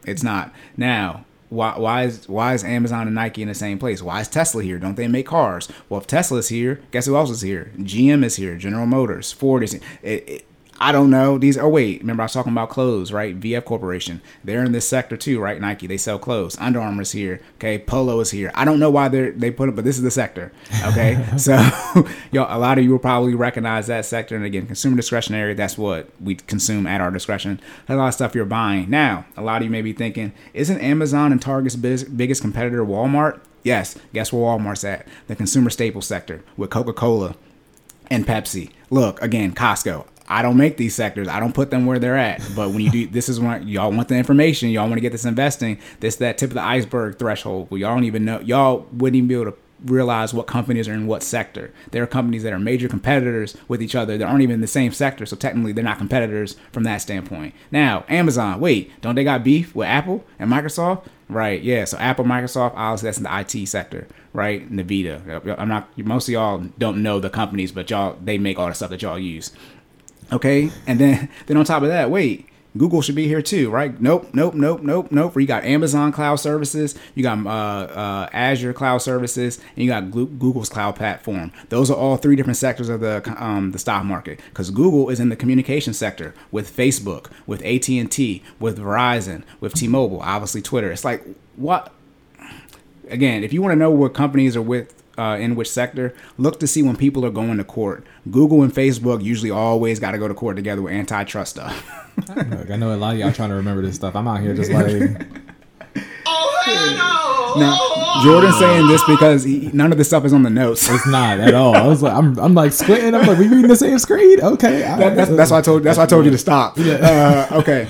it's not. Now, why, why is why is Amazon and Nike in the same place? Why is Tesla here? Don't they make cars? Well, if Tesla's here, guess who else is here? GM is here. General Motors, Ford is. It, it, I don't know. These oh wait, remember I was talking about clothes, right? VF Corporation. They're in this sector too, right? Nike, they sell clothes. Under Armour's here. Okay, Polo is here. I don't know why they they put it, but this is the sector. Okay. so yo, a lot of you will probably recognize that sector. And again, consumer discretionary, that's what we consume at our discretion. A lot of stuff you're buying. Now, a lot of you may be thinking, isn't Amazon and Target's biggest competitor Walmart? Yes. Guess where Walmart's at? The consumer staple sector with Coca-Cola and Pepsi. Look, again, Costco. I don't make these sectors. I don't put them where they're at. But when you do, this is when y'all want the information. Y'all want to get this investing. This that tip of the iceberg threshold. Well, y'all don't even know. Y'all wouldn't even be able to realize what companies are in what sector. There are companies that are major competitors with each other that aren't even in the same sector. So technically, they're not competitors from that standpoint. Now, Amazon. Wait, don't they got beef with Apple and Microsoft? Right. Yeah. So Apple, Microsoft, obviously that's in the IT sector, right? Nvidia. I'm not. Most of y'all don't know the companies, but y'all they make all the stuff that y'all use. Okay, and then then on top of that, wait, Google should be here too, right? Nope, nope, nope, nope, nope. You got Amazon Cloud Services, you got uh, uh, Azure Cloud Services, and you got Google's Cloud Platform. Those are all three different sectors of the um, the stock market because Google is in the communication sector with Facebook, with AT and T, with Verizon, with T-Mobile, obviously Twitter. It's like what? Again, if you want to know what companies are with uh, in which sector, look to see when people are going to court. Google and Facebook usually always got to go to court together with antitrust stuff. Look, I know a lot of y'all trying to remember this stuff. I'm out here just like, now, Jordan's saying this because he, none of this stuff is on the notes. it's not at all. I was like, I'm, I'm like squinting. I'm like, we reading the same screen? Okay. all That- right. that's, that's why I told. That's why I told you to stop. Uh, okay,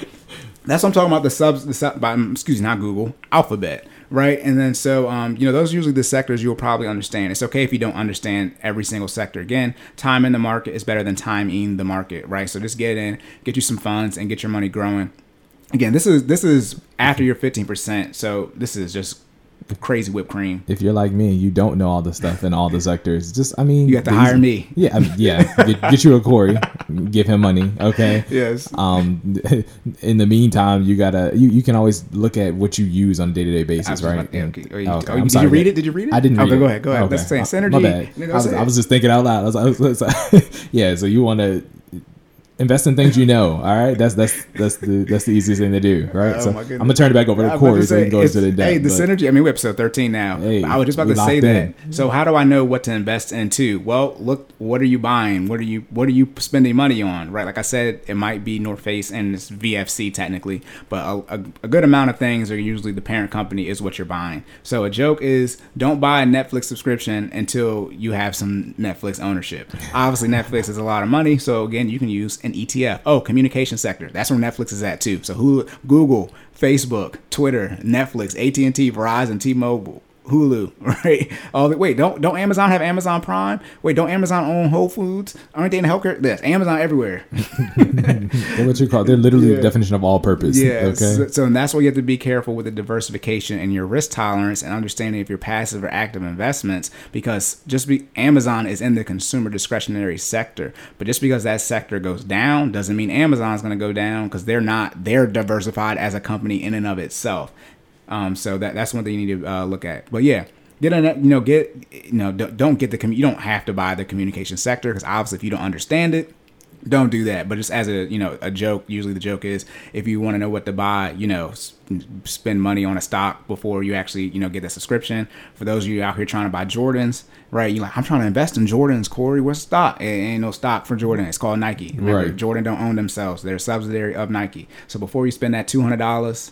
that's what I'm talking about. The subs. The sub, by, excuse me, not Google. Alphabet. Right, and then so um, you know those are usually the sectors you'll probably understand. It's okay if you don't understand every single sector. Again, time in the market is better than time in the market, right? So just get in, get you some funds, and get your money growing. Again, this is this is after your 15%. So this is just crazy whipped cream. if you're like me and you don't know all the stuff in all the sectors, just I mean, You have to these- hire me. Yeah, I mean, yeah. Get, get you a Corey, give him money, okay? Yes. Um, in the meantime, you gotta you, you can always look at what you use on a day to day basis, right? about- yeah, okay. Oh, you- Okay, oh, I'm did sorry. you read it? Did you read it? I didn't. Okay, read go it. ahead, go ahead. Let's say Uh, synergy. My bad. I was, I was just thinking out loud. I was, I was, I was- yeah. So you want to invest in things you know. All right. That's that's that's the that's the easiest thing to do. Right. Oh so I'm gonna turn it back over to Corey so he can go into the depth. Hey, the synergy. I mean, we're episode thirteen now. Hey, I was just about to say locked that. So how do I know what to invest into? Well, look, what are you buying? What are you what are you spending money on? Right, like I said, it might be North Face and it's VFC technically, but a, a, a good amount of things are usually the parent company is what you're buying. So a joke is don't buy a Netflix subscription until you have some Netflix ownership. Obviously, Netflix is a lot of money, so again, you can use an ETF. Oh, communication sector. That's where Netflix is at too. So who Google, Facebook, Twitter, Netflix, AT and T, Verizon, T-Mobile. Hulu, right? Oh, wait, don't don't Amazon have Amazon Prime? Wait, don't Amazon own Whole Foods? Aren't they in the healthcare? Yes, Amazon everywhere. They're what you call. They're literally Yeah. the definition of all purpose. Yeah. Okay. So, so and that's why you have to be careful with the diversification and your risk tolerance and understanding if your passive or active investments because just be Amazon is in the consumer discretionary sector, but just because that sector goes down doesn't mean Amazon's going to go down because they're not they're diversified as a company in and of itself. Um, so that that's one thing you need to uh, look at. But yeah. Get that, you know, get, you know, don't get the, commu- you don't have to buy the communication sector because obviously if you don't understand it, don't do that. But just as a you know a joke, usually the joke is if you want to know what to buy, you know, spend money on a stock before you actually you know get the subscription. For those of you out here trying to buy Jordans, right? You like I'm trying to invest in Jordans, Corey. What's stock? It ain't no stock for Jordan. It's called Nike. Remember, Right. Jordan don't own themselves. They're a subsidiary of Nike. So before you spend that two hundred dollars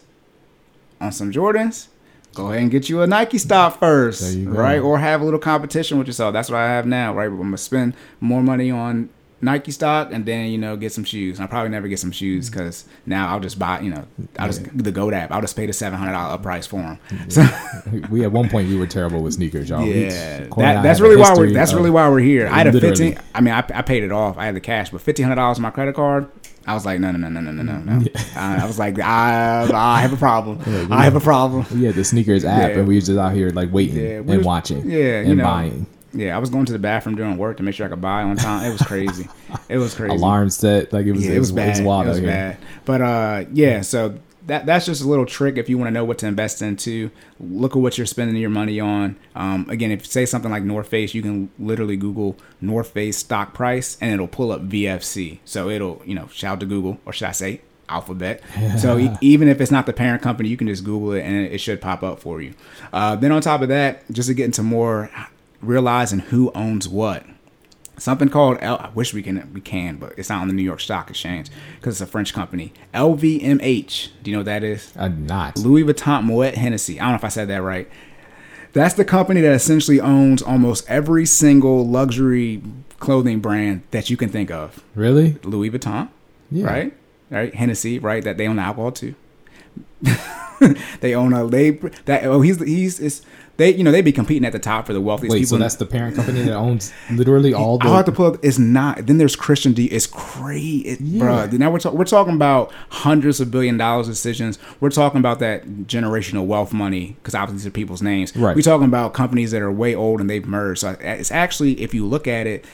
on some Jordans, go ahead and get you a Nike stock first, There you go. right? Or have a little competition with yourself. That's what I have now, right? I'm gonna spend more money on Nike stock and then you know get some shoes. I'll probably never get some shoes mm-hmm. because now I'll just buy you know I'll just the Goat app. I'll just pay the seven hundred dollar price for them. So we at one point we were terrible with sneakers, y'all. Yeah, and I that, that's really why we're that's really why we're here. I had a Literally. fifteen. I mean, I, I paid it off. I had the cash, but fifteen hundred dollars on my credit card. I was like, no, no, no, no, no, no, no, yeah. Mm. I, I was like, I, I have a problem. Yeah, I have know, a problem. Yeah, the sneakers app, yeah. and we was just out here like waiting yeah, and was, watching. Yeah, and you know, buying. Yeah, I was going to the bathroom during work to make sure I could buy on time. It was crazy. it was crazy. Alarm set, like it was. Yeah, it, was, it was bad. It was, wild it was bad. But uh, yeah, so that that's just a little trick if you want to know what to invest into. Look at what you're spending your money on. Um, again, if you say something like North Face, you can literally Google North Face stock price and it'll pull up VFC. So it'll you know shout out to Google or should I say Alphabet. so e- even if it's not the parent company, you can just Google it and it should pop up for you. Uh, then on top of that, just to get into more realizing who owns what something called L- I wish we can we can, but it's not on the New York Stock Exchange because it's a French company. LVMH. Do you know what that is? I'm not. Louis Vuitton Moet Hennessy. I don't know if I said that right. That's the company that essentially owns almost every single luxury clothing brand that you can think of. Really? Louis Vuitton, Yeah. right? Right? Hennessy, right? That they own alcohol too. they own a they that oh he's he's it's they you know they be competing at the top for the wealthiest Wait, people. so that's the parent company that owns literally all the. I'll have to pull up. It's not. Then there's Christian D. It's crazy, it, Yeah. bruh. Now we're talk, we're talking about hundreds of billion dollars decisions. We're talking about that generational wealth money because obviously these are people's names. Right. We're talking about companies that are way old and they've merged. So uh, it's actually, if you look at it.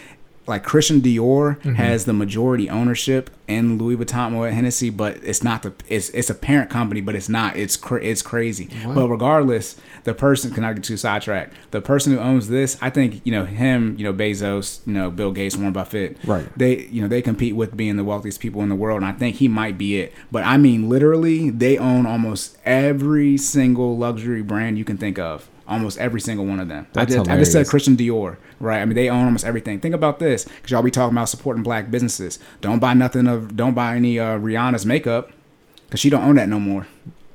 Like Christian Dior Mm-hmm. has the majority ownership in Louis Vuitton Moet Hennessy, but it's not the it's it's a parent company, but it's not. It's cra- it's crazy. But regardless, the person can I get too sidetracked. The person who owns this, I think you know him, you know Bezos, you know Bill Gates, Warren Buffett, Right. They you know they compete with being the wealthiest people in the world, and I think he might be it. But I mean, literally, they own almost every single luxury brand you can think of. Almost every single one of them. That's I, just, I just said. Christian Dior, right? I mean, they own almost everything. Think about this, because y'all be talking about supporting black businesses. Don't buy nothing of, don't buy any uh, Rihanna's makeup, because she don't own that no more.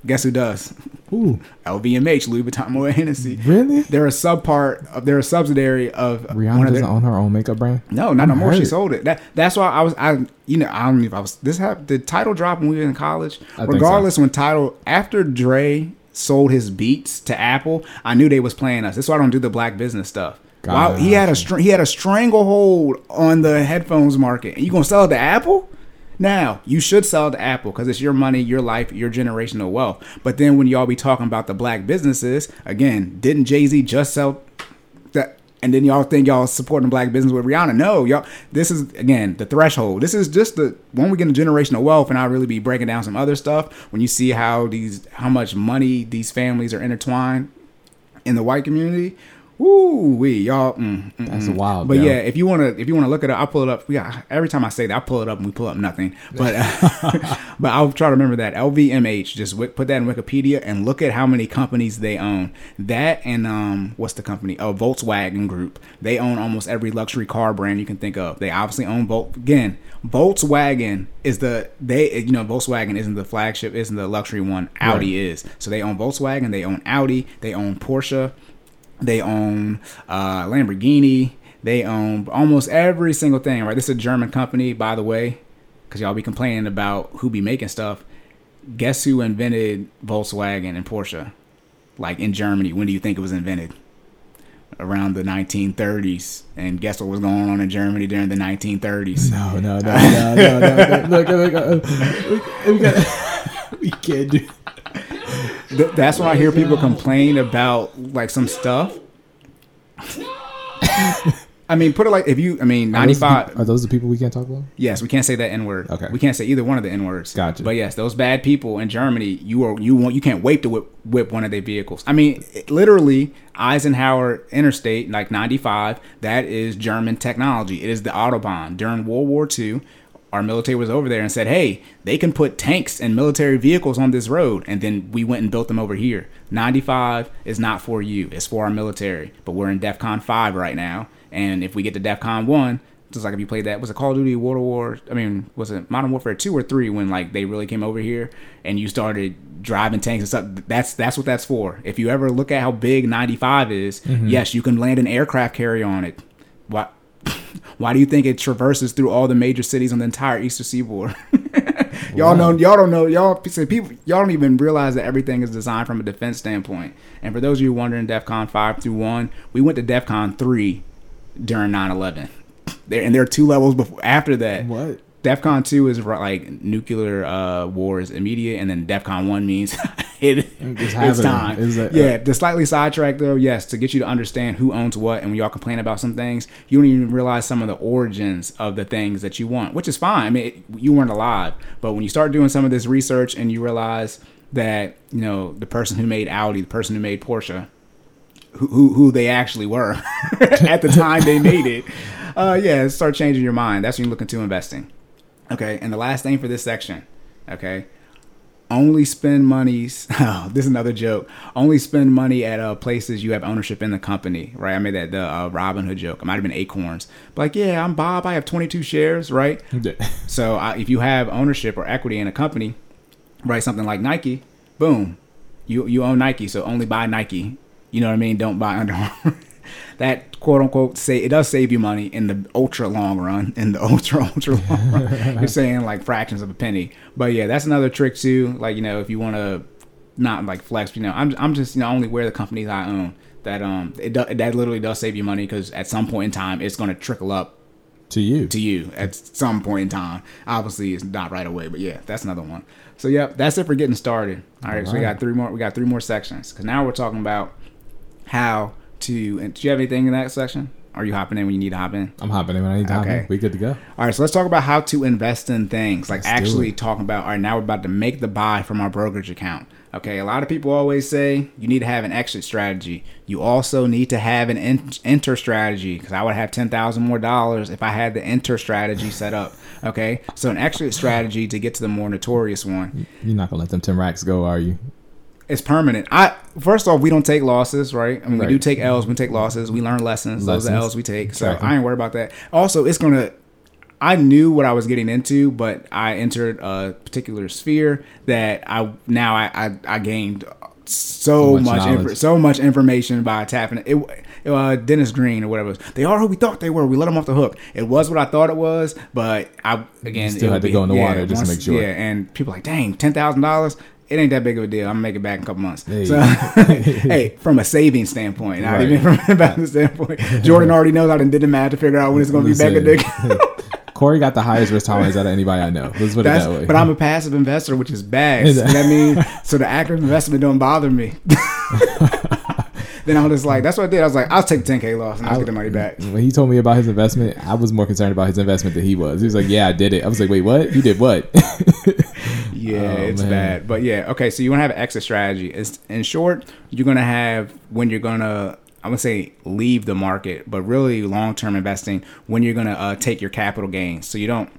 Guess who does? Ooh, LVMH, Louis Vuitton Moet Hennessy. really? They're a subpart of, they're a subsidiary of Rihanna doesn't their, own her own makeup brand. no, not no I'm more. She sold it. That that's why I was I you know I don't know if I was this happened. The title drop when we were in college. I think so. Regardless, when title after Dre sold his beats to Apple, I knew they was playing us. That's why I don't do the black business stuff. Wow, he had a str- he had a stranglehold on the headphones market, and you gonna sell it to Apple? Now you should sell it to Apple because it's your money, your life, your generational wealth. But then when y'all be talking about the black businesses again, didn't Jay Z just sell that? And then y'all think y'all supporting black business with Rihanna? No, y'all. This is again the threshold. This is just the when we get into generational wealth, and I'll really be breaking down some other stuff. When you see how these how much money these families are intertwined in the white community. Woo wee, y'all. Mm, mm, That's mm. wild, But yo. yeah, if you wanna if you wanna look at it, I'll pull it up. Yeah, every time I say that, I pull it up and we pull up nothing. But but I'll try to remember that LVMH. Just wi- put that in Wikipedia and look at how many companies they own. That and um, what's the company? Oh, Volkswagen Group. They own almost every luxury car brand you can think of. They obviously own Volt. Again, Volkswagen is the they you know Volkswagen isn't the flagship, isn't the luxury one. Audi is. So they own Volkswagen. They own Audi. They own Porsche. They own uh, Lamborghini. They own almost every single thing. Right. This is a German company, by the way, because y'all be complaining about who be making stuff. Guess who invented Volkswagen and Porsche? Like in Germany. When do you think it was invented? Around the 1930s. And guess what was going on in Germany during the 1930s? No, no, no, no, no, no. no. Look, look, look, we, got, we can't do. Th- that's when I hear people complain about like some stuff. I mean, put it like if you, I mean, Are those the 95. peop- Are those the people we can't talk about? Yes, we can't say that N word. Okay. We can't say either one of the N words. Gotcha. But yes, those bad people in Germany, you are you want you can't wait to whip whip one of their vehicles. I mean, it- literally Eisenhower Interstate, like ninety five, that is German technology. It is the autobahn during World War II. Our military was over there and said, "Hey, they can put tanks and military vehicles on this road," and then we went and built them over here. Ninety five is not for you; it's for our military. But we're in DefCon five right now, and if we get to DefCon one, Just like if you played that, was it Call of Duty World War? I mean, was it Modern Warfare two or three when like they really came over here and you started driving tanks and stuff? That's that's what that's for. If you ever look at how big ninety five is, mm-hmm. yes, you can land an aircraft carrier on it. Why? Why do you think it traverses through all the major cities on the entire eastern seaboard? y'all know, y'all don't know, y'all say people, y'all don't even realize that everything is designed from a defense standpoint. And for those of you wondering, DefCon five through one, we went to DefCon three during 9-11. There and there are two levels before after that. What? DEFCON two is like nuclear uh, war is immediate, and then DEFCON one means it, It's it's time. Is it- yeah, to slightly sidetrack though, yes, to get you to understand who owns what, and when y'all complain about some things, you don't even realize some of the origins of the things that you want, which is fine. I mean, it, you weren't alive, but when you start doing some of this research and you realize that you know the person who made Audi, the person who made Porsche, who who, who they actually were at the time they made it. Uh, yeah, start changing your mind. That's when you look into investing. Okay, and the last thing for this section, okay, only spend monies. Oh, this is another joke. Only spend money at uh, places you have ownership in the company, right? I made that the uh, Robinhood joke. It might have been Acorns, but like, yeah, I'm Bob. I have 22 shares, right? So uh, if you have ownership or equity in a company, right, something like Nike, boom, you you own Nike, so only buy Nike. You know what I mean? Don't buy Under Armour. That quote unquote say it does save you money in the ultra long run. In the ultra ultra long run, you're saying like fractions of a penny. But yeah, that's another trick too. Like you know, if you want to not like flex, you know, I'm I'm just you know only wear the companies I own. That um it do, that literally does save you money because at some point in time it's going to trickle up to you. to you at some point in time. Obviously, it's not right away, but yeah, that's another one. So yeah, that's it for getting started. All right, so we got three more. We got three more sections because now we're talking about how to. And do you have anything in that section? Are you hopping in when you need to hop in? I'm hopping in when I need to hop Okay. in. We good to go. All right, so let's talk about how to invest in things. Like Let's actually talking about. All right, now we're about to make the buy from our brokerage account. Okay, a lot of people always say you need to have an exit strategy. You also need to have an en- enter strategy because I would have ten thousand more dollars if I had the enter strategy set up. Okay, so an exit strategy to get to the more notorious one You're not gonna let them ten racks go, are you? It's permanent. I first off, we don't take losses, right? I mean, we do Right. take L's, we take losses, we learn lessons. Those are Lessons. L's we take. So Exactly. I ain't worried about that. Also, it's gonna. I knew what I was getting into, but I entered a particular sphere that I now I I, I gained so, So much much, inf- so much information by tapping it. it uh, Dennis Green or whatever. They are who we thought they were. We let them off the hook. It was what I thought it was, but I again still had to go in the water just to make sure. Yeah, and people like, dang, ten thousand dollars. It ain't that big of a deal. I'm gonna make it back in a couple months. Hey. So, hey, from a saving standpoint, not Right. even from an investment standpoint. Jordan already knows I done did the math to figure out when it's gonna be back a Listen, dick. Corey got the highest risk tolerance out of anybody I know. Let's put it that way. but I'm a passive investor, which is bad. So that means so the active investment don't bother me. then I was just like, that's what I did. I was like, I'll take 10k loss and I'll get the money back. When he told me about his investment, I was more concerned about his investment than he was. He was like, "Yeah, I did it." I was like, "Wait, what? You did what?" Yeah, Oh, it's man. bad. But yeah, okay. So you want to have an exit strategy. It's, in short, you're gonna have when you're gonna. I'm gonna say leave the market, but really long-term investing when you're gonna uh, take your capital gains. So you don't.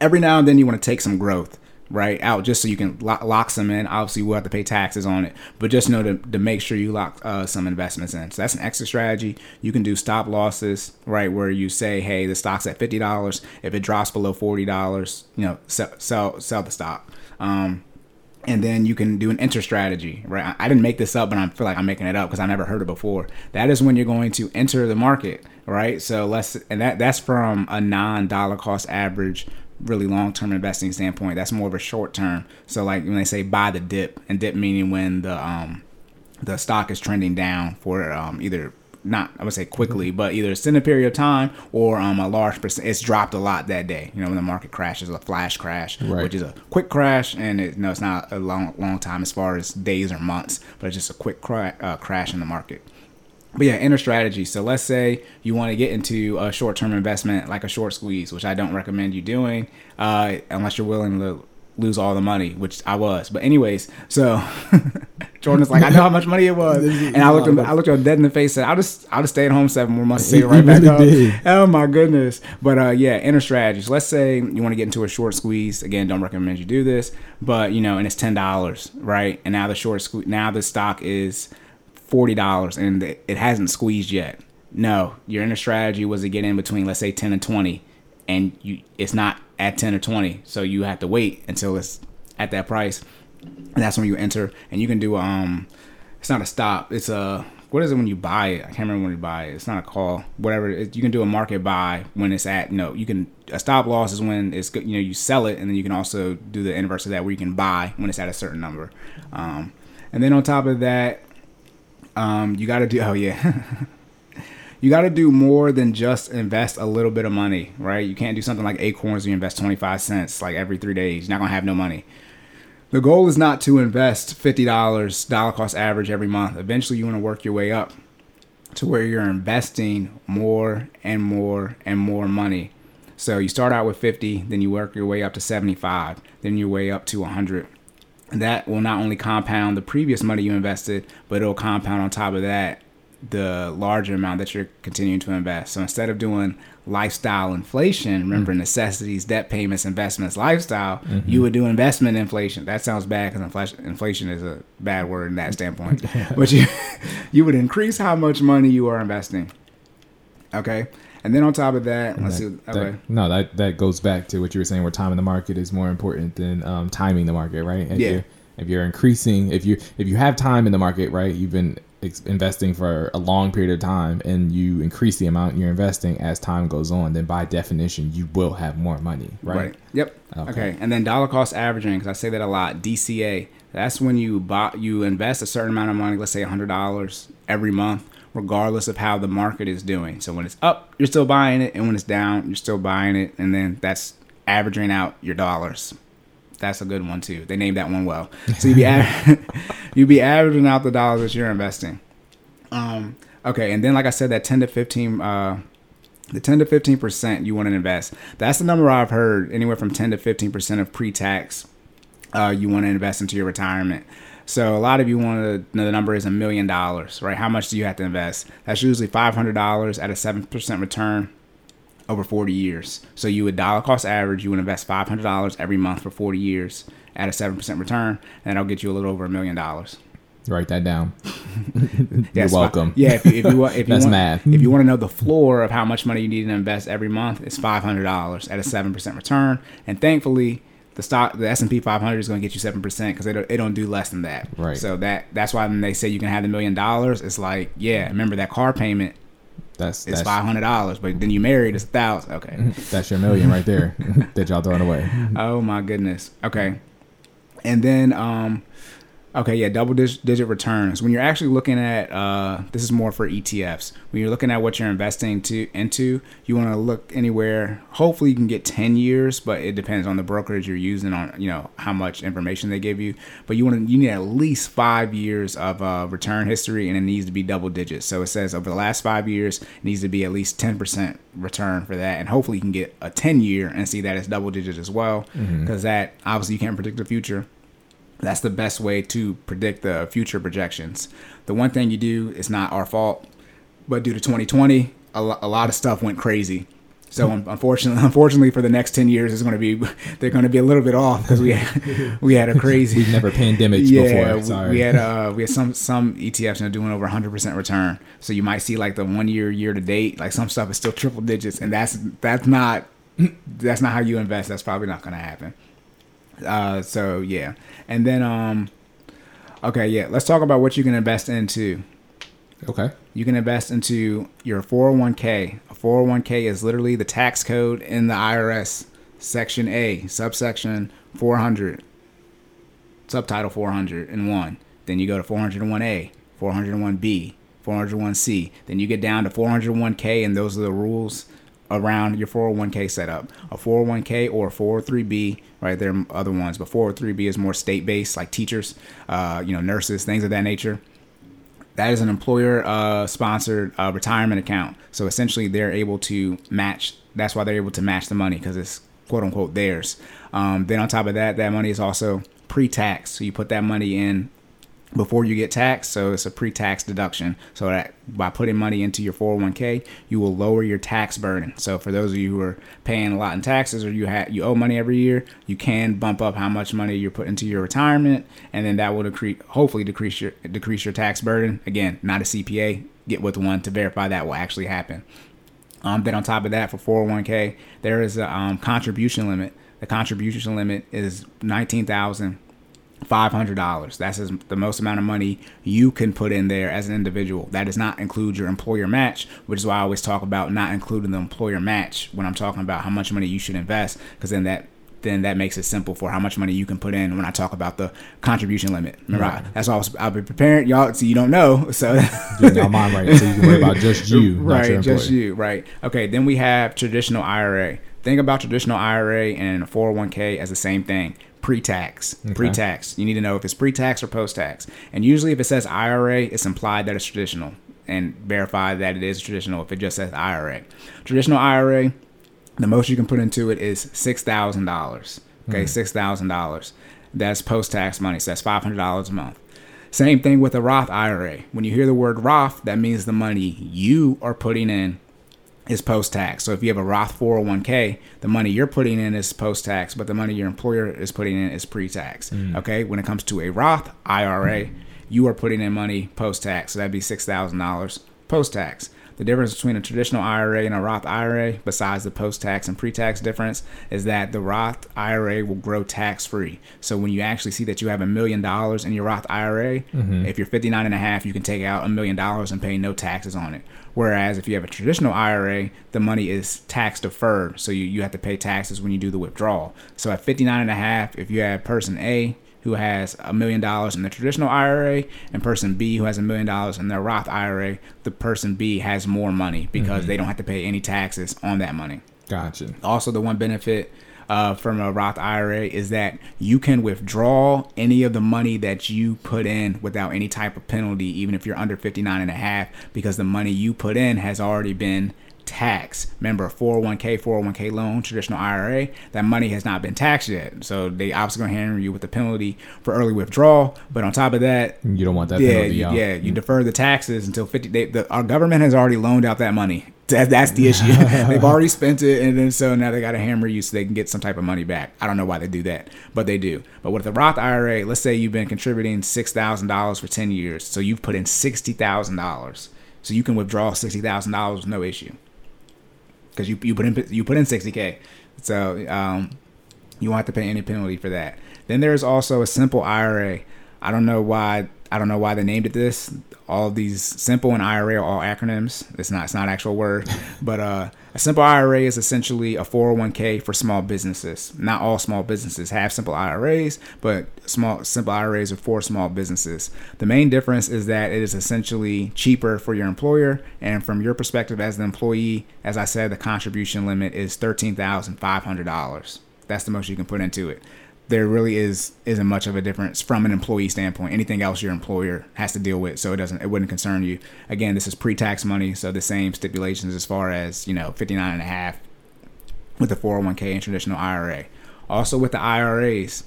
Every now and then you want to take some growth right out just so you can lock, lock some in. Obviously, we'll have to pay taxes on it, but just know to, to make sure you lock uh, some investments in. So that's an exit strategy. You can do stop losses, right, where you say, hey, the stock's at fifty dollars. If it drops below forty dollars, you know, sell sell sell the stock. Um, and then you can do an enter strategy, right? I, I didn't make this up, but I feel like I'm making it up because I never heard it before. That is when you're going to enter the market, right? So let's and that that's from a non-dollar cost average, really long-term investing standpoint. That's more of a short term. So like when they say buy the dip, and dip meaning when the um the stock is trending down for um either not I would say quickly, but either extended period of time or um a large percent. It's dropped a lot that day. You know when the market crashes, a flash crash, Right. which is a quick crash, and it, no, it's not a long long time as far as days or months, but it's just a quick cra- uh, crash in the market. But yeah, inner strategy. So let's say you want to get into a short term investment like a short squeeze, which I don't recommend you doing uh, unless you're willing to lose all the money, which I was. But anyways, so Jordan's like, I know how much money it was, and I looked him, I looked him dead in the face and I'll just I'll just stay at home seven more months and see it right back really up. Oh my goodness. But uh, yeah, enter strategies. Let's say you want to get into a short squeeze. Again, don't recommend you do this, but you know, and it's ten dollars, right? And now the short squeeze, now the stock is forty dollars, and it it hasn't squeezed yet. No, your inner strategy was to get in between, let's say, 10 and 20, and you it's not at 10 or 20, so you have to wait until it's at that price, and that's when you enter. And you can do um, it's not a stop, it's a what is it when you buy it? I can't remember when you buy it. It's not a call, whatever. It, you can do a market buy when it's at no. You can a stop loss is when it's good. You know, you sell it, and then you can also do the inverse of that, where you can buy when it's at a certain number. Um, and then on top of that, um, you got to do. Oh yeah. you got to do more than just invest a little bit of money, right? You can't do something like Acorns where you invest 25 cents like every three days. You're not going to have no money. The goal is not to invest $50 cost average every month. Eventually, you want to work your way up to where you're investing more and more and more money. So you start out with 50, then you work your way up to 75, then your way up to 100. That will not only compound the previous money you invested, but it'll compound on top of that the larger amount that you're continuing to invest. So instead of doing lifestyle inflation, remember mm-hmm. necessities, debt payments, investments, lifestyle, mm-hmm. you would do investment inflation. That sounds bad because inflation, inflation is a bad word in that standpoint. but you you would increase how much money you are investing. Okay. And then on top of that, and let's that, see. Okay. That, no, that that goes back to what you were saying, where time in the market is more important than um, timing the market, right? If yeah. You're, if you're increasing, if you if you have time in the market, right, you've been investing for a long period of time and you increase the amount you're investing as time goes on, then by definition, you will have more money, right? right. Yep. Okay. okay. And then dollar cost averaging, because I say that a lot, DCA, that's when you buy, you invest a certain amount of money, let's say $100 every month, regardless of how the market is doing. So when it's up, you're still buying it, and when it's down, you're still buying it, and then that's averaging out your dollars. That's a good one too. They named that one well. So you be av- you be averaging out the dollars that you're investing. Um, okay, and then like I said, that ten to fifteen, uh, the ten to fifteen percent you want to invest. That's the number I've heard. Anywhere from ten to fifteen percent of pre-tax, uh, you want to invest into your retirement. So a lot of you want to know the number is a million dollars, right? How much do you have to invest? That's usually five hundred dollars at a seven percent return over 40 years. So you would dollar cost average, you would invest $500 every month for 40 years at a 7% return, and that'll get you a little over a million dollars. Write that down. You're welcome. Yeah, if you, if you, if you That's want, math. If you want to know the floor of how much money you need to invest every month, it's $500 at a 7% return. And thankfully, the stock, the S and P 500 is going to get you seven percent because they don't, they don't do less than that. Right. So that that's why when they say you can have the million dollars, it's like yeah, remember that car payment that's it's five hundred dollars, but then you married it's a thousand. Okay, that's your million right there that y'all throwing away. oh my goodness. Okay, and then um, Okay, yeah, double digit returns. When you're actually looking at uh, this is more for ETFs. When you're looking at what you're investing to into, you want to look anywhere. Hopefully, you can get 10 years, but it depends on the brokerage you're using on you know how much information they give you. But you want to you need at least five years of uh, return history, and it needs to be double digits. So it says over the last five years, it needs to be at least 10% return for that, and hopefully you can get a 10 year and see that it's double digits as well, because mm-hmm. that obviously you can't predict the future that's the best way to predict the future projections. The one thing you do is not our fault, but due to 2020, a, lo- a lot of stuff went crazy. So unfortunately, unfortunately for the next ten years, it's going to be they're going to be a little bit off because we had, we had a crazy. We've never pandemic yeah, before. Sorry. We had uh we had some some ETFs are doing over 100 percent return. So you might see like the one year year to date, like some stuff is still triple digits, and that's that's not that's not how you invest. That's probably not going to happen. Uh, so yeah, and then um, okay, yeah. Let's talk about what you can invest into. Okay. You can invest into your 401k. A 401k is literally the tax code in the IRS, Section A, subsection 400, subtitle 401. Then you go to 401A, 401B, 401C. Then you get down to 401k, and those are the rules around your 401k setup. A 401k or a 403b, right? There are other ones, but 403b is more state based, like teachers, uh, you know, nurses, things of that nature. That is an employer uh, sponsored uh, retirement account. So essentially, they're able to match. That's why they're able to match the money because it's quote unquote theirs. Um, then on top of that, that money is also pre-tax. So you put that money in before you get taxed. So it's a pre-tax deduction. So that by putting money into your 401k, you will lower your tax burden. So for those of you who are paying a lot in taxes or you have you owe money every year, you can bump up how much money you're putting into your retirement, and then that will decrease, hopefully decrease your decrease your tax burden. Again, not a CPA get with one to verify that will actually happen. Um, then on top of that, for 401k, there is a um, contribution limit. The contribution limit is nineteen thousand five hundred dollars. That's as- the most amount of money you can put in there as an individual. That does not include your employer match, which is why I always talk about not including the employer match when I'm talking about how much money you should invest, because then that then that makes it simple for how much money you can put in when I talk about the contribution limit. Remember, I- that's was, I'll be preparing y'all so you don't know. So Getting your mind right, so you can worry about just you, not right, just you, right? Okay, then we have traditional IRA. Think about traditional IRA and 401k as the same thing. Pre-tax, pre-tax. You need to know if it's pre-tax or post-tax. And usually, if it says IRA, it's implied that it's traditional, and verify that it is traditional if it just says IRA. Traditional IRA, the most you can put into it is six thousand dollars. Okay, hmm. six thousand dollars. That's post-tax money, so that's five hundred dollars a month. Same thing with a Roth IRA. When you hear the word Roth, that means the money you are putting in is post tax. So if you have a Roth 401k, the money you're putting in is post tax, but the money your employer is putting in is pre tax. Mm. Okay. When it comes to a Roth IRA, you are putting in money post tax. So that'd be $6,000 post tax. The difference between a traditional IRA and a Roth IRA, besides the post tax and pre tax difference, is that the Roth IRA will grow tax free. So when you actually see that you have a million dollars in your Roth IRA, mm-hmm. if you're 59 and a half, you can take out a million dollars and pay no taxes on it. Whereas if you have a traditional IRA, the money is tax deferred. So you, you have to pay taxes when you do the withdrawal. So at 59 and a half, if you have person A who has a million dollars in the traditional IRA and person B who has a million dollars in their Roth IRA, the person B has more money because they don't have to pay any taxes on that money. Gotcha. Also, the one benefit uh, from a Roth IRA is that you can withdraw any of the money that you put in without any type of penalty, even if you're under 59 and a half, because the money you put in has already been taxed. Remember, 401k, 401k loan, traditional IRA, that money has not been taxed yet. So they obviously going to hammer you with the penalty for early withdrawal. But on top of that, You don't want that yeah, penalty. you, yeah, you defer the taxes until fifty. They, the, our government has already loaned out that money. That, that's the issue. They've already spent it, and then so now they got to hammer you so they can get some type of money back. I don't know why they do that, but they do. But with the Roth IRA, let's say you've been contributing six thousand dollars for ten years, so you've put in sixty thousand dollars, so you can withdraw sixty thousand dollars with no issue because you you put in you put in sixty k. So um, you won't have to pay any penalty for that. Then there's also a simple IRA. I don't know why I don't know why they named it this. All these simple and IRA are all acronyms. It's not it's not actual word, but uh, a simple IRA is essentially a 401k for small businesses. Not all small businesses have simple IRAs, but small simple IRAs are for small businesses. The main difference is that it is essentially cheaper for your employer, and from your perspective as the employee, as I said, the contribution limit is thirteen thousand five hundred dollars. That's the most you can put into it there really is isn't much of a difference from an employee standpoint. Anything else your employer has to deal with, so it doesn't it wouldn't concern you. Again, this is pre-tax money, so the same stipulations as far as, you know, 59 and a half with the 401k and traditional IRA. Also with the IRAs,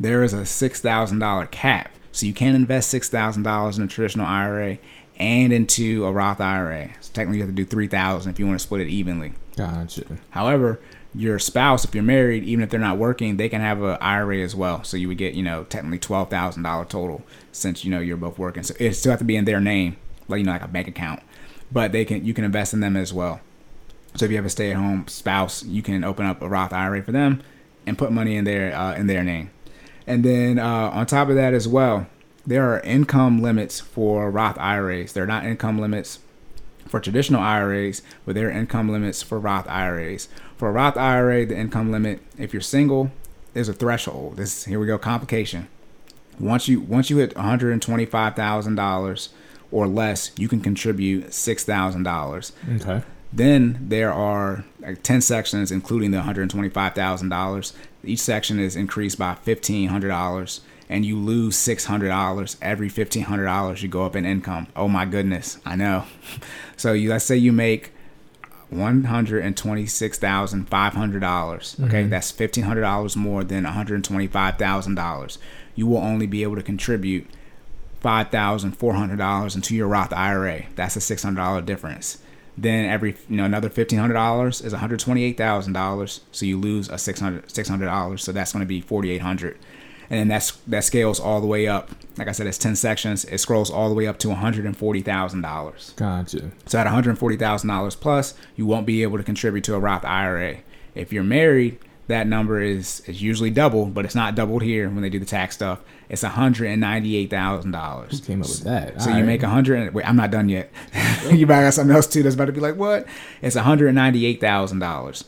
there is a $6,000 cap. So you can invest $6,000 in a traditional IRA and into a Roth IRA. So technically you have to do 3000 if you want to split it evenly. Gotcha. However, your spouse, if you're married, even if they're not working, they can have a IRA as well. So you would get, you know, technically twelve thousand dollar total since you know you're both working. So it still have to be in their name, like you know, like a bank account. But they can you can invest in them as well. So if you have a stay at home spouse, you can open up a Roth IRA for them and put money in their uh, in their name. And then uh, on top of that as well, there are income limits for Roth IRAs. They're not income limits for traditional IRAs, but there are income limits for Roth IRAs. For a Roth IRA, the income limit, if you're single, there's a threshold. This here we go, complication. Once you once you hit one hundred and twenty five thousand dollars or less, you can contribute six thousand dollars. Okay. Then there are like 10 sections, including the $125,000. Each section is increased by $1,500, and you lose $600 every $1,500 you go up in income. Oh my goodness, I know. So you let's say you make $126,500. Okay, mm-hmm. that's $1,500 more than $125,000. You will only be able to contribute $5,400 into your Roth IRA. That's a $600 difference. Then every you know another fifteen hundred dollars is one hundred twenty eight thousand dollars. So you lose a six hundred six hundred dollars. So that's going to be forty eight hundred. And then that's that scales all the way up. Like I said, it's ten sections. It scrolls all the way up to one hundred and forty thousand dollars. Gotcha. So at one hundred forty thousand dollars plus, you won't be able to contribute to a Roth IRA. If you're married, that number is is usually doubled, but it's not doubled here when they do the tax stuff. It's one hundred and ninety eight thousand dollars. Came up with that? So All you right. make a hundred. Wait, I'm not done yet. you might got something else too that's about to be like, what? It's one hundred ninety-eight thousand dollars.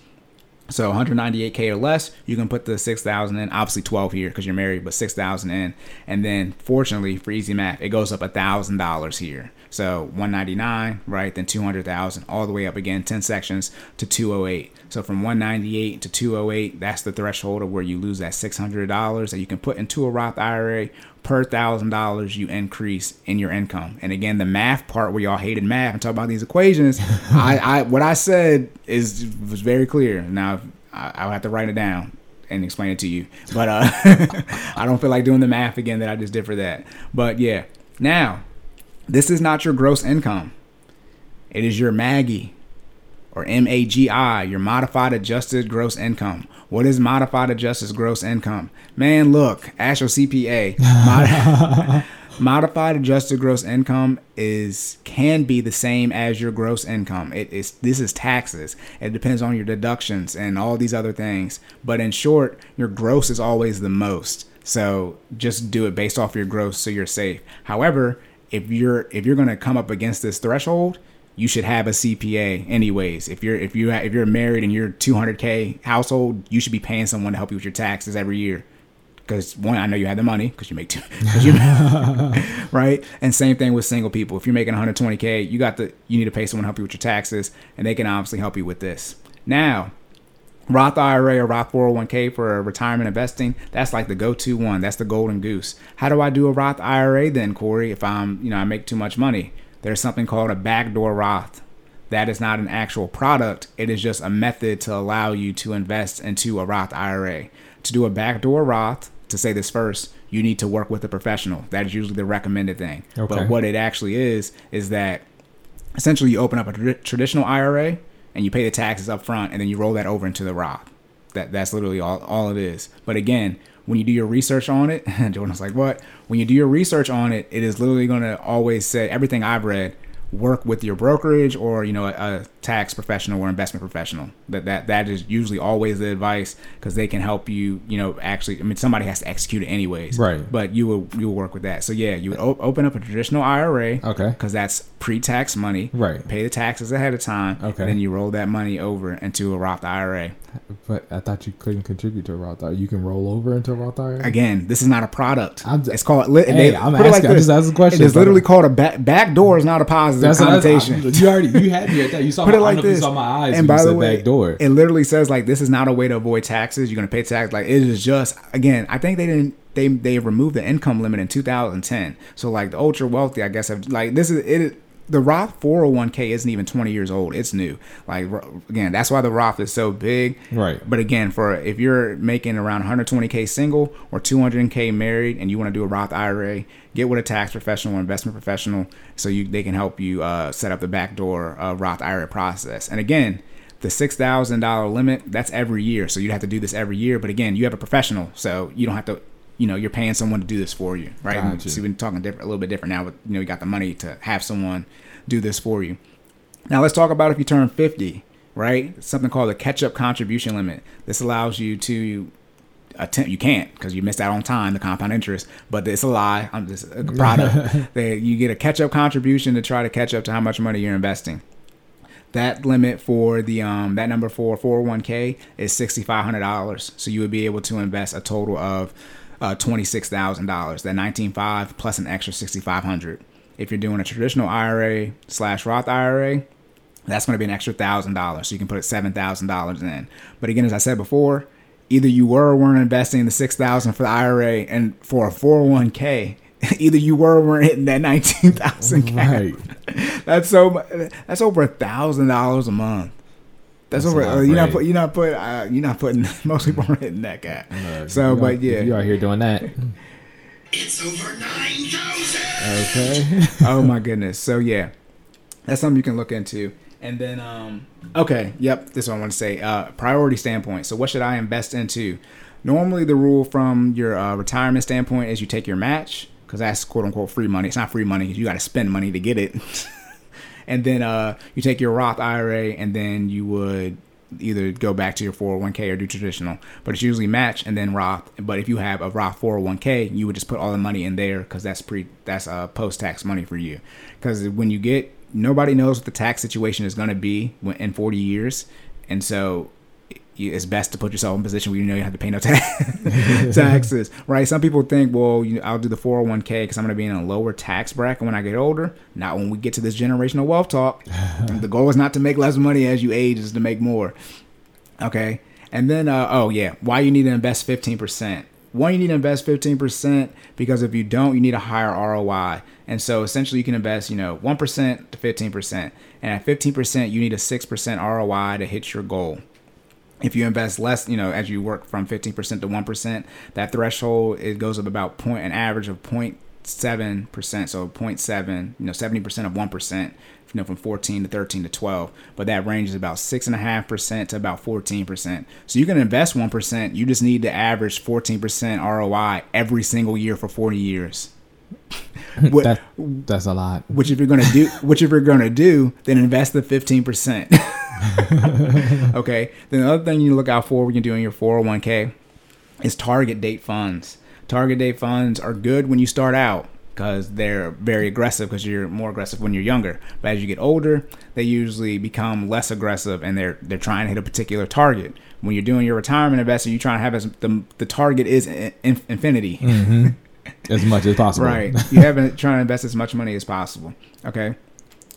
So 198k or less, you can put the 6,000 in. Obviously 12 here because you're married, but 6,000 in. And then, fortunately for easy math, it goes up a thousand dollars here. So 199, right? Then 200,000, all the way up again, 10 sections to 208. So from 198 to 208, that's the threshold of where you lose that $600 that you can put into a Roth IRA per thousand dollars you increase in your income. And again, the math part where y'all hated math and talk about these equations, I, I what I said is was very clear. Now I, I'll have to write it down and explain it to you. But uh, I don't feel like doing the math again that I just did for that. But yeah, now this is not your gross income. It is your Maggie or MAGI, your modified adjusted gross income. What is modified adjusted gross income? Man, look, ask your CPA. Mod- modified adjusted gross income is can be the same as your gross income. It is this is taxes. It depends on your deductions and all these other things. But in short, your gross is always the most. So just do it based off your gross so you're safe. However, if you're if you're going to come up against this threshold, you should have a CPA anyways. If you're if you if you're married and you're 200k household, you should be paying someone to help you with your taxes every year. Because one, I know you have the money because you make two, you, right? And same thing with single people. If you're making 120k, you got the you need to pay someone to help you with your taxes, and they can obviously help you with this. Now, Roth IRA or Roth 401k for retirement investing, that's like the go-to one. That's the golden goose. How do I do a Roth IRA then, Corey, if I'm, you know, I make too much money? There's something called a backdoor Roth. That is not an actual product. It is just a method to allow you to invest into a Roth IRA. To do a backdoor Roth, to say this first, you need to work with a professional. That is usually the recommended thing. Okay. But what it actually is, is that essentially you open up a tra- traditional IRA and you pay the taxes up front and then you roll that over into the Roth. That that's literally all, all it is. But again, when you do your research on it, Jordan's like, what? When you do your research on it, it is literally gonna always say everything I've read, work with your brokerage or you know a, a tax professional or investment professional. That that that is usually always the advice because they can help you. You know, actually, I mean, somebody has to execute it anyways. Right. But you will you will work with that. So yeah, you would o- open up a traditional IRA. Okay. Because that's pre-tax money. Right. Pay the taxes ahead of time. Okay. Then you roll that money over into a Roth IRA. But I thought you couldn't contribute to a Roth IRA. You can roll over into a Roth IRA. Again, this is not a product. I'm just- it's called. Li- Hey, they- I'm asking- I'm just asking questions, It is literally called a back. Back door is not a positive That's connotation. you already you had me at that. You saw Put it like I don't know if this. Saw my eyes. and by the way, back door. it literally says like this is not a way to avoid taxes. You're gonna pay tax. Like it is just again. I think they didn't. They they removed the income limit in 2010. So like the ultra wealthy, I guess, have like this is it. The Roth 401k isn't even 20 years old. It's new. Like again, that's why the Roth is so big. Right. But again, for if you're making around 120k single or 200k married, and you want to do a Roth IRA, get with a tax professional or investment professional, so you they can help you uh, set up the backdoor uh, Roth IRA process. And again, the six thousand dollar limit that's every year, so you'd have to do this every year. But again, you have a professional, so you don't have to. You know, you're paying someone to do this for you, right? Gotcha. So we've been talking different, a little bit different now, but you know, you got the money to have someone do this for you. Now let's talk about if you turn 50, right? Something called the catch-up contribution limit. This allows you to attempt. You can't because you missed out on time, the compound interest. But it's a lie. I'm just a product. that you get a catch-up contribution to try to catch up to how much money you're investing. That limit for the um that number for 401k is sixty five hundred dollars. So you would be able to invest a total of uh, twenty six thousand dollars. That nineteen five plus an extra sixty five hundred. If you're doing a traditional IRA slash Roth IRA, that's going to be an extra thousand dollars. So you can put seven thousand dollars in. But again, as I said before, either you were or weren't investing the six thousand for the IRA and for a four hundred one k. Either you were or weren't hitting that nineteen thousand cap. Right. That's so. That's over a thousand dollars a month. That's, That's a over. lot Uh, you're not bread. put. You're not put. Uh, you're not putting. Most people aren't hitting that guy. Uh, so, you but yeah. you out here doing that. It's over 9,000! Okay. oh my goodness. So yeah, that's something you can look into. And then, um, okay, yep, this is what I want to say. Uh, priority standpoint. So what should I invest into? normally the rule from your uh, retirement standpoint is you take your match because that's quote unquote free money. It's not free money because you got to spend money to get it. and then uh, you take your Roth IRA and then you would either go back to your 401k or do traditional, but it's usually match and then Roth. But if you have a Roth 401k, you would just put all the money in there because that's pre that's uh, post tax money for you. Because when you get nobody knows what the tax situation is going to be in 40 years, and so you, it's best to put yourself in a position where you know you have to pay no tax taxes, right? Some people think, well, you I'll do the 401k because I'm going to be in a lower tax bracket when I get older. Not when we get to this generational wealth talk. the goal is not to make less money as you age, is to make more. Okay. And then, uh, oh, yeah, why you need to invest 15%. One, you need to invest 15% because if you don't, you need a higher ROI. And so essentially, you can invest, you know, 1% to 15%. And at 15%, you need a 6% ROI to hit your goal if you invest less, you know, as you work from 15% to 1%, that threshold it goes up about point an average of 0.7%, so 0.7, you know, 70% of 1%, you know, from 14 to 13 to 12. But that range is about 6.5% to about 14%. So you can invest 1%, you just need to average 14% ROI every single year for 40 years. What- That, that's a lot. which if you're gonna do which if you're gonna do then invest the 15% okay then the other thing you look out for when you're doing your 401k is target date funds. Target date funds are good when you start out because they're very aggressive because you're more aggressive when you're younger. But as you get older they usually become less aggressive and they're they're trying to hit a particular target. When you're doing your retirement investing you're trying to have as the, the target is in, in- infinity mm-hmm. As much as possible. Right. You haven't trying to invest as much money as possible. Okay.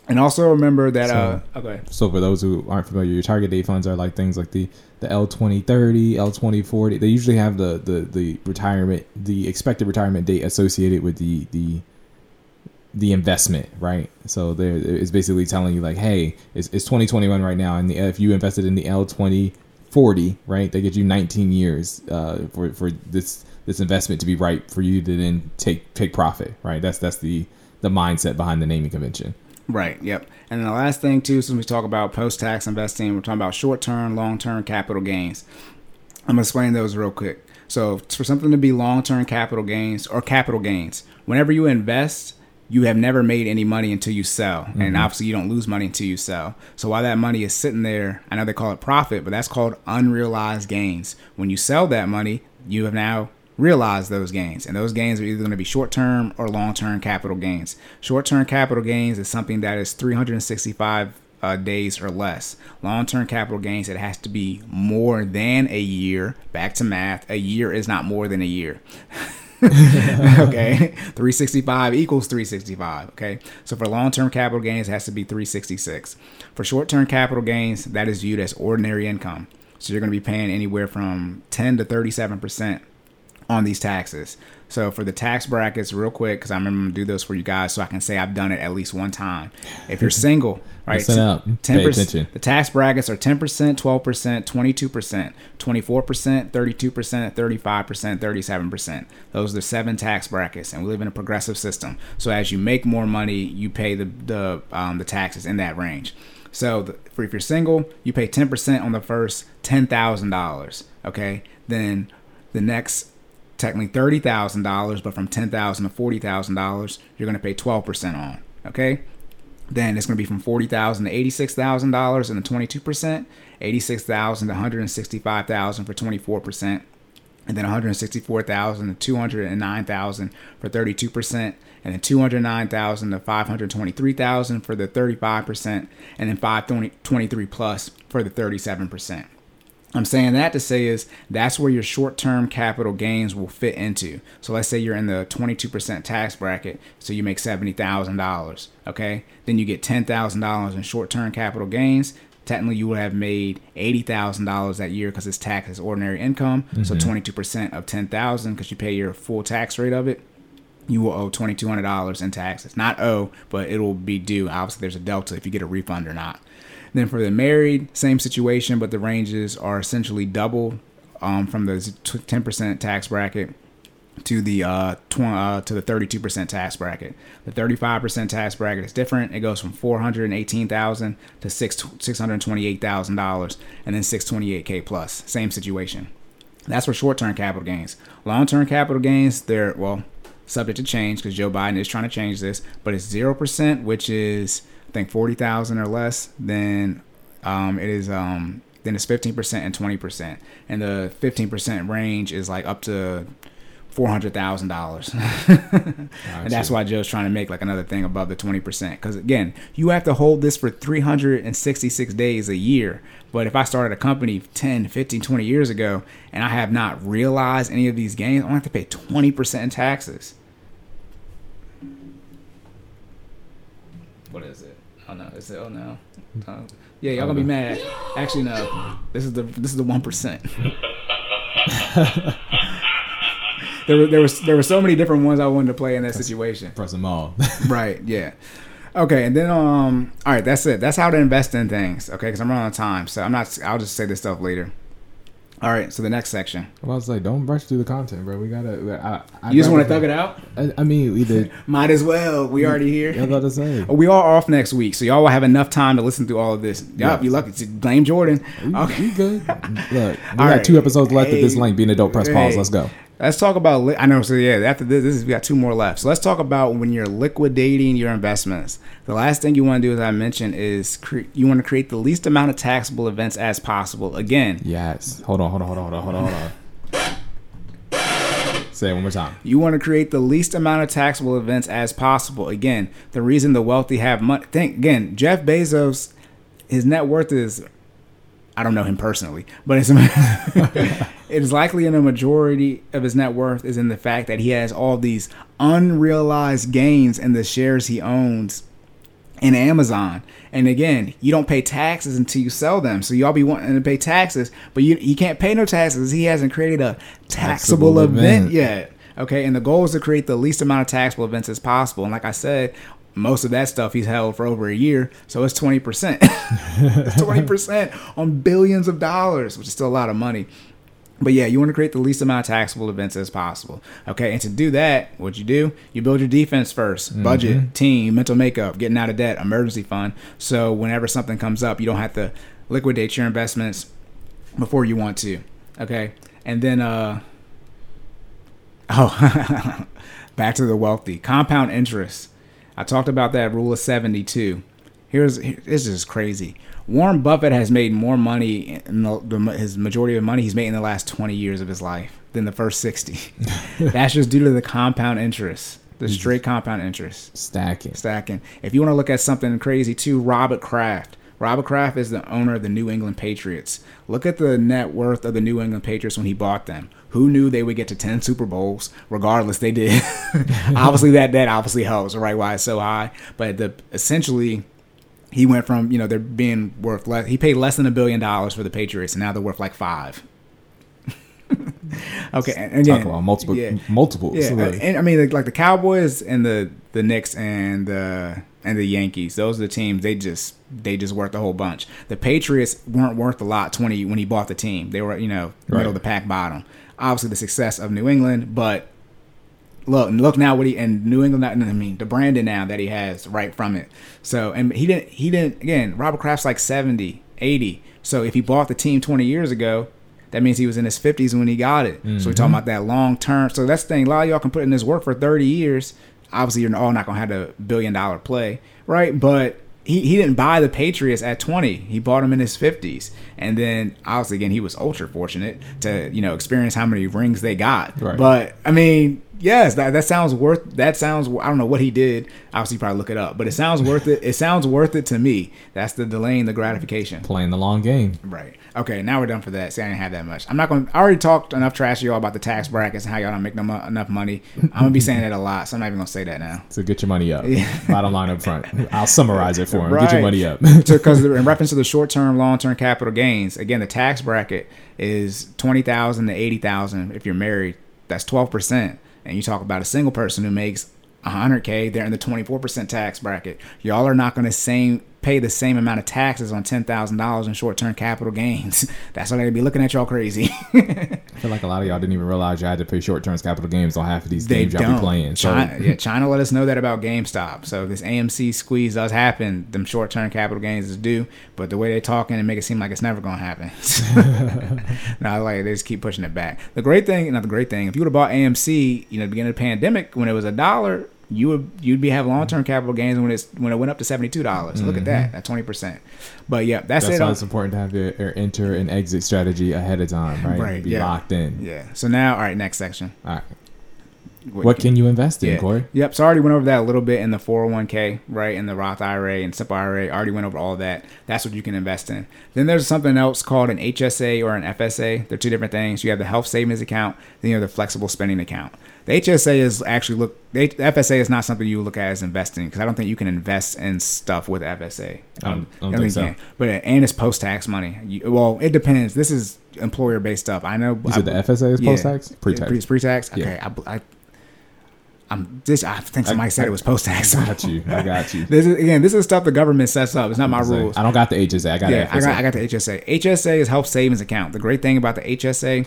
And also remember that uh okay. So for those who aren't familiar, your target date funds are like things like the the L twenty thirty, L twenty forty. They usually have the, the the retirement, the expected retirement date associated with the the the investment, right? So there it's basically telling you like, hey, it's, it's twenty twenty one right now, and the, if you invested in the L twenty forty, right, they get you nineteen years uh, for for this this investment to be right for you to then take take profit, right? That's that's the the mindset behind the naming convention. Right, yep. And the last thing too, since we talk about post tax investing, we're talking about short term, long term capital gains. I'm gonna explain those real quick. So for something to be long term capital gains or capital gains, whenever you invest, you have never made any money until you sell. And mm-hmm. obviously you don't lose money until you sell. So while that money is sitting there, I know they call it profit, but that's called unrealized gains. When you sell that money, you have now realized those gains. And those gains are either going to be short term or long term capital gains. Short term capital gains is something that is 365 uh, days or less. Long term capital gains, it has to be more than a year. Back to math, a year is not more than a year. okay 365 equals 365 okay so for long-term capital gains it has to be 366 for short-term capital gains that is viewed as ordinary income so you're going to be paying anywhere from 10 to 37 percent on these taxes. So for the tax brackets, real quick, because I remember I'm gonna do those for you guys, so I can say I've done it at least one time. If you're single, right? Listen up. Pay Ten attention. percent. The tax brackets are ten percent, twelve percent, twenty-two percent, twenty-four percent, thirty-two percent, thirty-five percent, thirty-seven percent. Those are the seven tax brackets, and we live in a progressive system. So as you make more money, you pay the the um, the taxes in that range. So the, for if you're single, you pay ten percent on the first ten thousand dollars. Okay, then the next technically thirty thousand dollars, but from ten thousand to forty thousand dollars, you're gonna pay twelve percent on. Okay, then it's gonna be from forty thousand to eighty six thousand dollars and the twenty two percent, eighty six thousand to one hundred and sixty five thousand for twenty four percent, and then one hundred sixty four thousand to two hundred and nine thousand for thirty two percent. And then two hundred nine thousand to five hundred twenty three thousand for the thirty five percent, and then five twenty three plus for the thirty seven percent. I'm saying that to say is that's where your short-term capital gains will fit into. So let's say you're in the 22% tax bracket, so you make $70,000, okay? Then you get $10,000 in short-term capital gains. Technically, you would have made $80,000 that year because it's taxed as ordinary income. So mm-hmm. 22% of 10,000 because you pay your full tax rate of it you will owe twenty two hundred dollars in taxes. Not owe, but it will be due. Obviously, there's a delta if you get a refund or not. Then for the married, same situation, but the ranges are essentially double um, from the ten percent tax bracket to the uh, tw- uh to the 32% tax bracket. The 35% tax bracket is different. It goes from 418,000 to 6 $628,000 and then 628k plus. Same situation. That's for short-term capital gains. Long-term capital gains, they're well subject to change because Joe Biden is trying to change this, but it's zero percent, which is I think forty thousand or less. Then um, it is um, then it's fifteen percent and twenty percent, and the fifteen percent range is like up to four hundred thousand dollars, and that's why Joe's trying to make like another thing above the twenty percent. Because again, you have to hold this for three hundred and sixty-six days a year. But if I started a company 10, 15, 20 years ago, and I have not realized any of these gains, I have to pay twenty percent in taxes. What is it? Oh no! Is it? Oh no! Uh, yeah, y'all gonna be mad. Actually, no. This is the this is the one percent. there were there was there were so many different ones I wanted to play in that situation. Press them all. Right. Yeah. Okay, and then um, all right, that's it. That's how to invest in things. Okay, because I'm running out of time, so I'm not. I'll just say this stuff later. All right, so the next section. Well, I was like, don't rush through the content, bro. We gotta. I, I You just want to thug it out? I, I mean, we did. Might as well. We already here. Was about to say. We are off next week, so y'all will have enough time to listen through all of this. Yup, Yeah. you lucky. Blame Jordan. We, Okay. we good. Look, we All got right. two episodes left of this link being a dope press pause. Let's go. Let's talk about. Li- I know. So yeah, after this, this is, we got two more left. So let's talk about when you're liquidating your investments. The last thing you want to do, as I mentioned, is cre- you want to create the least amount of taxable events as possible. Again, Yes. Hold on. Hold on. Hold on. Hold on. Hold on. Hold on. Say it one more time. You want to create the least amount of taxable events as possible. Again, the reason the wealthy have money. Think again, Jeff Bezos, his net worth is, I don't know him personally, but it's it is likely in a majority of his net worth is in the fact that he has all these unrealized gains in the shares he owns in Amazon. And again, you don't pay taxes until you sell them. So y'all be wanting to pay taxes, but you you can't pay no taxes. He hasn't created a taxable, Taxable event. event. yet. Okay, and the goal is to create the least amount of taxable events as possible. And like I said, most of that stuff he's held for over a year, so it's twenty percent. it's Twenty percent on billions of dollars, which is still a lot of money. But yeah, you want to create the least amount of taxable events as possible. Okay, and to do that, what you do, you build your defense 1st budget, team, mental makeup, getting out of debt, emergency fund. So whenever something comes up, you don't have to liquidate your investments before you want to. Okay, and then uh oh, back to the wealthy compound interest. I talked about that rule of seventy two. Here's here- this is crazy. Warren Buffett has made more money in the, the, his majority of money he's made in the last 20 years of his life than the first 60. That's just due to the compound interest, the mm-hmm. straight compound interest Stacking. stacking. If you want to look at something crazy too, Robert Kraft. Robert Kraft is the owner of the New England Patriots. Look at the net worth of the New England Patriots when he bought them. Who knew they would get to 10 Super Bowls? Regardless, they did. obviously, that that obviously helps, right? Why it's so high. But the essentially, he went from you know they're being worth less. He paid less than a billion dollars for the Patriots, and now they're worth like five. okay, and and Talk about multiple, yeah. multiples. Yeah, Like, and I mean like, like the Cowboys and the the Knicks and the and the Yankees. Those are the teams. They just they just worth a whole bunch. The Patriots weren't worth a lot twenty when he bought the team. They were you know middle Right. of the pack bottom. Obviously the success of New England, but look look now what he and New England. I mean the branding now that he has right from it. So and he didn't he didn't again. Robert Kraft's like 70, 80. So if he bought the team twenty years ago. That means he was in his 50s when he got it. So we're mm-hmm. talking about that long term. So that's the thing. A lot of y'all can put in this work for 30 years. Obviously, you're all not going to have a billion dollar play, right? But he, he didn't buy the Patriots at 20. He bought them in his 50s. And then, obviously, again, he was ultra fortunate to, you know, experience how many rings they got. Right. But, I mean, yes, that, that sounds worth, that sounds, I don't know what he did. Obviously, you probably look it up. But it sounds worth it. It sounds worth it to me. That's the delaying the gratification. playing the long game. Right. Okay. Now we're done for that. See, I didn't have that much. I'm not going. I already talked enough trash to y'all about the tax brackets and how y'all don't make no mo- enough money. I'm gonna be saying that a lot, so I'm not even gonna say that now. So get your money up. Yeah. Bottom line up front. I'll summarize it for him. Get your money up. Because in reference to the short-term, long-term capital gains, again, the tax bracket is twenty thousand to eighty thousand. If you're married, that's twelve percent. And you talk about a single person who makes 100k, they're in the 24% tax bracket. Y'all are not going to same pay the same amount of taxes on ten thousand dollars in short term capital gains. That's why they'd be looking at y'all crazy. I feel like a lot of y'all didn't even realize you had to pay short term capital gains on half of these they games y'all be playing. So China, yeah, China let us know that about GameStop. So this AMC squeeze does happen. Them short term capital gains is due, but the way they're talking and make it seem like it's never gonna happen. no, like they just keep pushing it back. The great thing, not the great thing, if you would have bought AMC, you know, at the beginning of the pandemic when it was a dollar, you would you'd be having long term capital gains when it's when it went up to seventy two dollars. Look at that, mm-hmm. at twenty percent. But yeah, that's, that's it. why it's important to have your, your enter and exit strategy ahead of time, right? Right, Be yeah. locked in. yeah. So now, all right, next section. All right. What can you invest in, Yeah. Corey? Yep. So I already went over that a little bit in the 401k, right? In the Roth IRA and Simple IRA. I already went over all that. That's what you can invest in. Then there's something else called an HSA or an FSA. They're two different things. You have the health savings account, then you have the flexible spending account. The HSA is actually look. The FSA is not something you look at as investing because I don't think you can invest in stuff with FSA. I don't- I um, don't I think so. But and it's post tax money. You, well, it depends. This is employer based stuff. I know. You said the FSA is post-tax? Pre-tax. Pre tax. Yeah. Okay. I, I, I'm this. I think somebody said it was post tax. I got you. I got you. This is again. This is stuff the government sets up. It's not my rules. I don't got the HSA. I got Yeah, the I got, I got the HSA. HSA is health savings account. The great thing about the HSA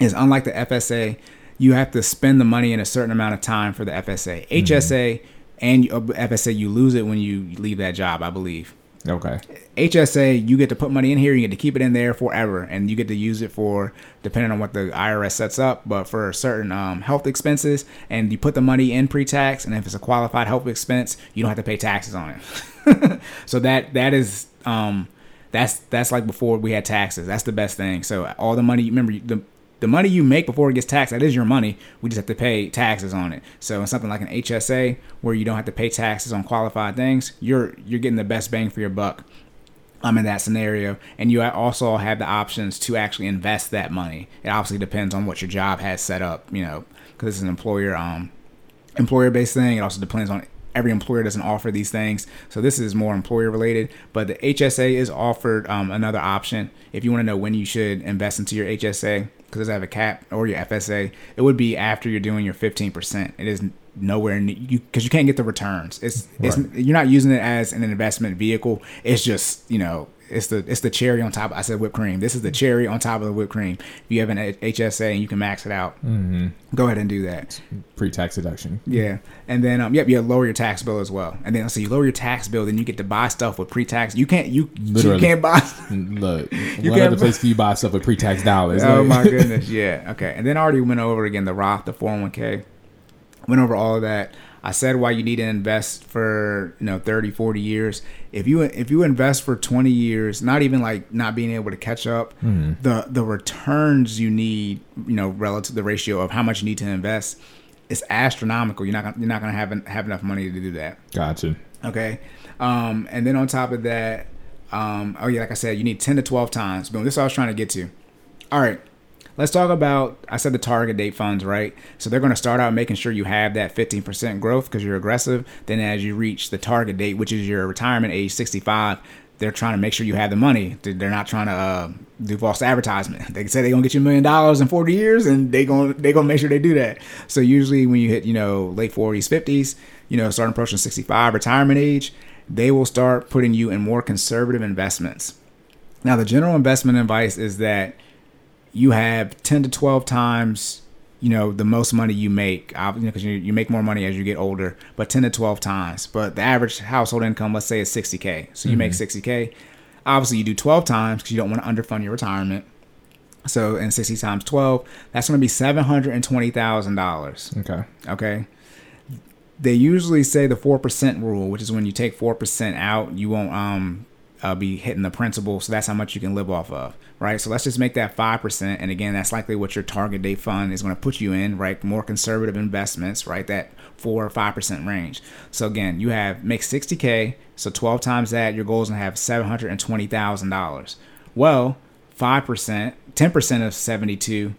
is unlike the FSA, you have to spend the money in a certain amount of time for the FSA. HSA and uh, FSA, you lose it when you leave that job, I believe. Okay. HSA, you get to put money in here, you get to keep it in there forever, and you get to use it for depending on what the IRS sets up, but for certain um, health expenses, and you put the money in pre-tax, and if it's a qualified health expense, you don't have to pay taxes on it. so that that is um, that's that's like before we had taxes. That's the best thing. So all the money, remember the the money you make before it gets taxed, that is your money. We just have to pay taxes on it. So in something like an HSA, where you don't have to pay taxes on qualified things, you're you're getting the best bang for your buck. I'm in that scenario, and you also have the options to actually invest that money. It obviously depends on what your job has set up, you know, because it's an employer um employer based thing. It also depends on every employer doesn't offer these things, so this is more employer related. But the HSA is offered um, another option if you want to know when you should invest into your HSA because they have a cap or your FSA. It would be after you're doing your 15%. It is nowhere near you because you can't get the returns. It's it's you're not using it as an investment vehicle. It's just you know it's the it's the cherry on top. I said whipped cream. This is the cherry on top of the whipped cream. If you have an HSA and you can max it out, go ahead and do that. Pre-tax deduction. Yeah, and then um, yep, you lower your tax bill as well. And then so you lower your tax bill, then you get to buy stuff with pre-tax. You can't you you Literally. can't buy. Look, You one can't- other place can you buy stuff with pre-tax dollars. Oh my goodness, yeah. Okay, and then I already went over again the Roth, the 401k. Went over all of that. I said why you need to invest for, you know, 30, 40 years. If you if you invest for 20 years, not even like not being able to catch up, the the returns you need, you know, relative to the ratio of how much you need to invest it's astronomical. You're not gonna, you're not going to have have enough money to do that. Gotcha. Okay. Um, and then on top of that, um, oh yeah, like I said, you need 10 to 12 times. Boom. This is what I was trying to get to. All right. Let's talk about, I said the target date funds, right? So they're going to start out making sure you have that 15% growth because you're aggressive. Then as you reach the target date, which is your retirement age 65, they're trying to make sure you have the money. They- They're not trying to uh, do false advertisement. They say they're gonna get you a million dollars in 40 years, and they gonna they gonna make sure they do that. So usually when you hit you know late 40s, 50s, you know starting approaching 65 retirement age, they will start putting you in more conservative investments. Now the general investment advice is that you have 10 to 12 times you know the most money you make. Because you, know, you, you make more money as you get older but 10 to 12 times. But the average household income let's say is 60k so you make 60k obviously you do 12 times because you don't want to underfund your retirement. So in 60 times 12 that's going to be $720000 Okay. okay? They usually say the 4% rule which is when you take 4% out you won't um uh, be hitting the principal. So that's how much you can live off of right? So let's just make that 5% and again that's likely what your target date fund is going to put you in right? More conservative investments right? That 4 or 5% range. So again you have make 60k so 12 times that your goal is going to have $720000 well 5% 10% of 72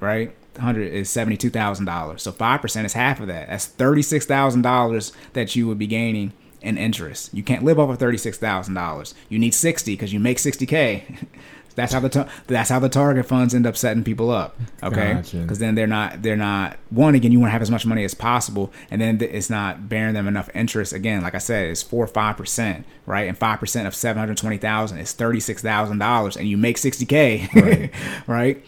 right? 100 is $72,000. So 5% is half of that. That's $36,000 that you would be gaining in interest. You can't live off of $36,000. You need 60 because you make 60K. That's how the ta- that's how the target funds end up setting people up. Okay, Gotcha. because then they're not they're not one again. You want to have as much money as possible, and then th- it's not bearing them enough interest. Again, like I said, it's four or five percent, right? And five percent of seven hundred twenty thousand is thirty six thousand dollars, and you make sixty k, Right. right?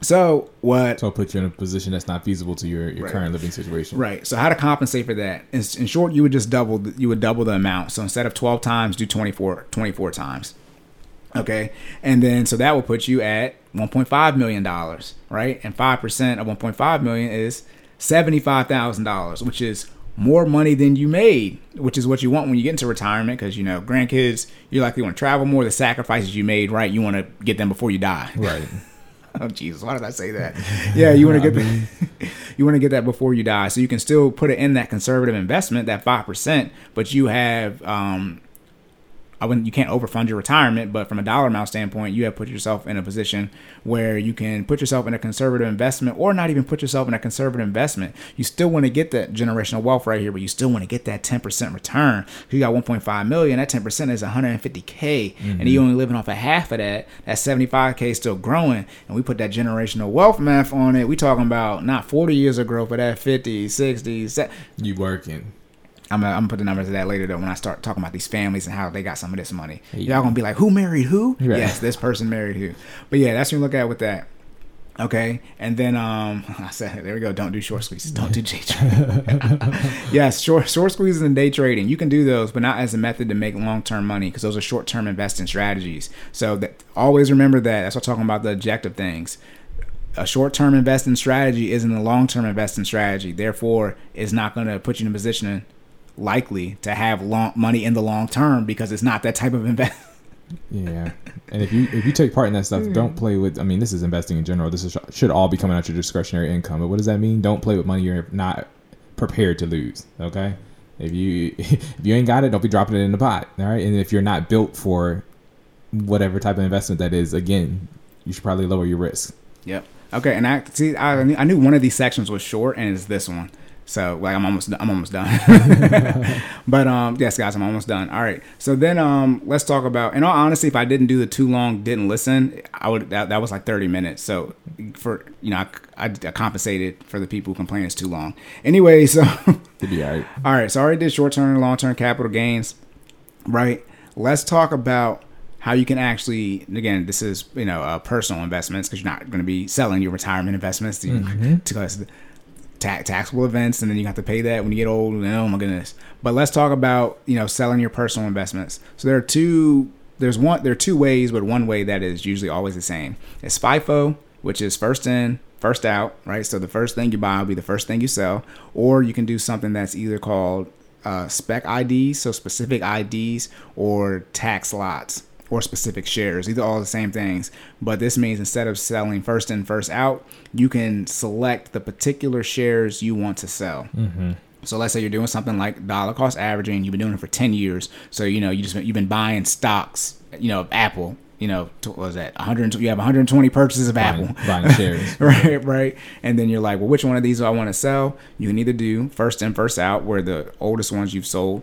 So what? So it puts you in a position that's not feasible to your, your Right. current living situation. Right. So how to compensate for that? In, in short, you would just double the- you would double the amount. So instead of 12 times, do 24 24 times. Okay. And then so that will put you at 1.5 million dollars, right? And 5% of 1.5 million is $75,000, which is more money than you made, which is what you want when you get into retirement because you know, grandkids, you likely want to travel more, the sacrifices you made, right? You want to get them before you die. Right. Oh Jesus, why did I say that? Yeah, you want to get the, you want to get that before you die, so you can still put it in that conservative investment, that five percent, but you have um, I wouldn't you can't overfund your retirement, but from a dollar amount standpoint, you have put yourself in a position where you can put yourself in a conservative investment, or not even put yourself in a conservative investment. You still want to get that generational wealth right here, but you still want to get that ten percent return. You got one point five million. That ten percent is one hundred and fifty k, and mm-hmm. you only living off of half of that. That seventy five k is still growing, and we put that generational wealth math on it. We talking about not forty years of growth, but that 50, 60, 70. You working. I'm gonna, I'm gonna put the numbers of that later though when I start talking about these families and how they got some of this money. Y'all gonna be like, who married who? Right. Yes, this person married who. But yeah, that's what you look at with that. Okay, and then um, I said, there we go. Don't do short squeezes. Don't do day trading. yes, short short squeezes and day trading. You can do those, but not as a method to make long term money because those are short term investing strategies. So that always remember that. That's what I'm talking about the objective things a short-term investing strategy isn't a long-term investing strategy. Therefore, it's not going to put you in a position likely to have long money in the long term because it's not that type of invest. Yeah, and if you if you take part in that stuff, hmm. don't play with. I mean, this is investing in general. This is, should all be coming out your discretionary income. But what does that mean? Don't play with money you're not prepared to lose. Okay, if you if you ain't got it, don't be dropping it in the pot. All right, and if you're not built for whatever type of investment that is, again, you should probably lower your risk. Yep. Okay, and I see. I, I knew one of these sections was short, and it's this one. So like I'm almost I'm almost done. but um yes guys I'm almost done. All right. So then um let's talk about in all honesty if I didn't do the too long didn't listen I would that, that was like 30 minutes. So for you know I, I, I compensated for the people who complain it's too long. Anyway, so To be all right. all right, so I already did short term and long term capital gains, right? Let's talk about how you can actually, again, this is, you know, uh, personal investments because you're not going to be selling your retirement investments to, because ta- taxable events and then you have to pay that when you get old. And, oh my goodness. But let's talk about, you know, selling your personal investments. So there are two, there's one, there are two ways, but one way that is usually always the same. It's FIFO, which is first in, first out, right? So the first thing you buy will be the first thing you sell, or you can do something that's either called uh, spec IDs, so specific IDs, or tax lots or specific shares. These are all the same things, but this means instead of selling first in, first out, you can select the particular shares you want to sell. Mm-hmm. So let's say you're doing something like dollar cost averaging. You've been doing it for ten years. So you know you just you've been buying stocks. You know Apple. You know what was that 100? You have 120 purchases of Buying, Apple. buying shares. right, right. And then you're like, well, which one of these do I want to sell? You can either do first in, first out, where the oldest ones you've sold,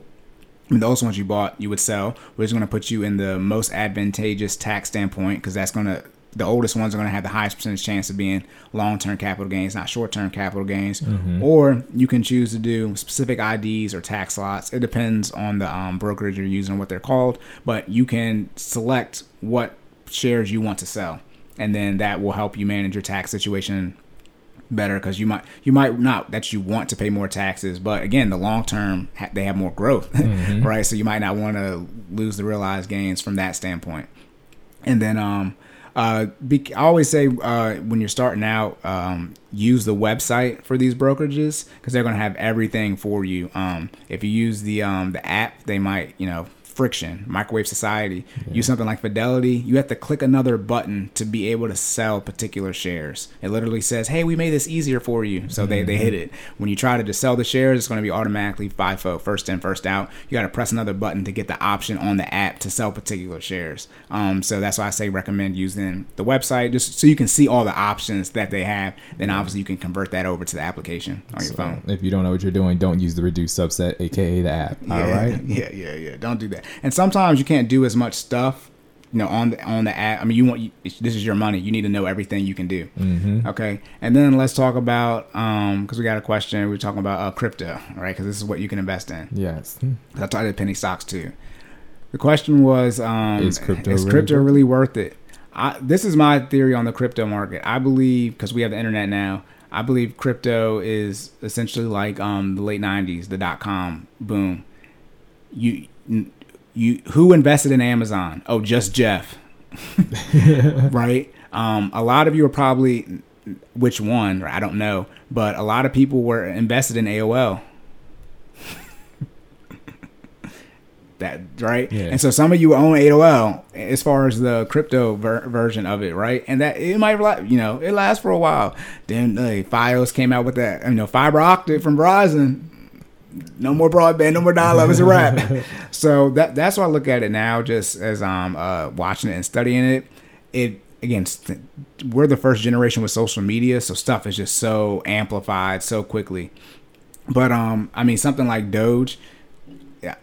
those ones you bought, you would sell, which is going to put you in the most advantageous tax standpoint because that's going to the oldest ones are going to have the highest percentage chance of being long-term capital gains, not short-term capital gains. Or you can choose to do specific IDs or tax lots. It depends on the um, brokerage you're using, what they're called, but you can select what shares you want to sell, and then that will help you manage your tax situation better because you might you might not that you want to pay more taxes but again the long term ha- they have more growth right? So you might not want to lose the realized gains from that standpoint. And then um uh be, i always say uh when you're starting out um use the website for these brokerages because they're going to have everything for you. Um if you use the um the app they might you know friction microwave society. Use something like fidelity you have to click another button to be able to sell particular shares. It literally says hey we made this easier for you. So they, they hit it. When you try to just sell the shares it's going to be automatically FIFO first in first out. You got to press another button to get the option on the app to sell particular shares. Um, so that's why i say recommend using the website just so you can see all the options that they have. Then obviously you can convert that over to the application on your phone. if you don't know what you're doing, don't use the reduced subset, aka the app. All yeah, right. Yeah, yeah, yeah. Don't do that. And sometimes you can't do as much stuff you know on the on the app. I mean, you want you, this is your money. You need to know everything you can do. Mm-hmm. Okay, and then let's talk about um because we got a question. We are talking about uh, crypto, right? Because this is what you can invest in. Yes. I tried penny stocks too. The question was, um, Is crypto is really crypto worth really worth it? I, this is my theory on the crypto market. I believe because we have the internet now. I believe crypto is essentially like um, the late '90s, the dot com boom. You, you, who invested in Amazon? Oh, just Jeff, right? Um, a lot of you are probably which one? I don't know, but a lot of people were invested in AOL. that right Yeah. and so some of you own AOL as far as the crypto ver- version of it right and that it might you know it lasts for a while then uh, Fios came out with that you know fiber optic from Verizon no more broadband no more dial-up it's a wrap so that that's why I look at it now just as I'm uh, watching it and studying it it again st- we're the first generation with social media so stuff is just so amplified so quickly but um I mean something like Doge yeah,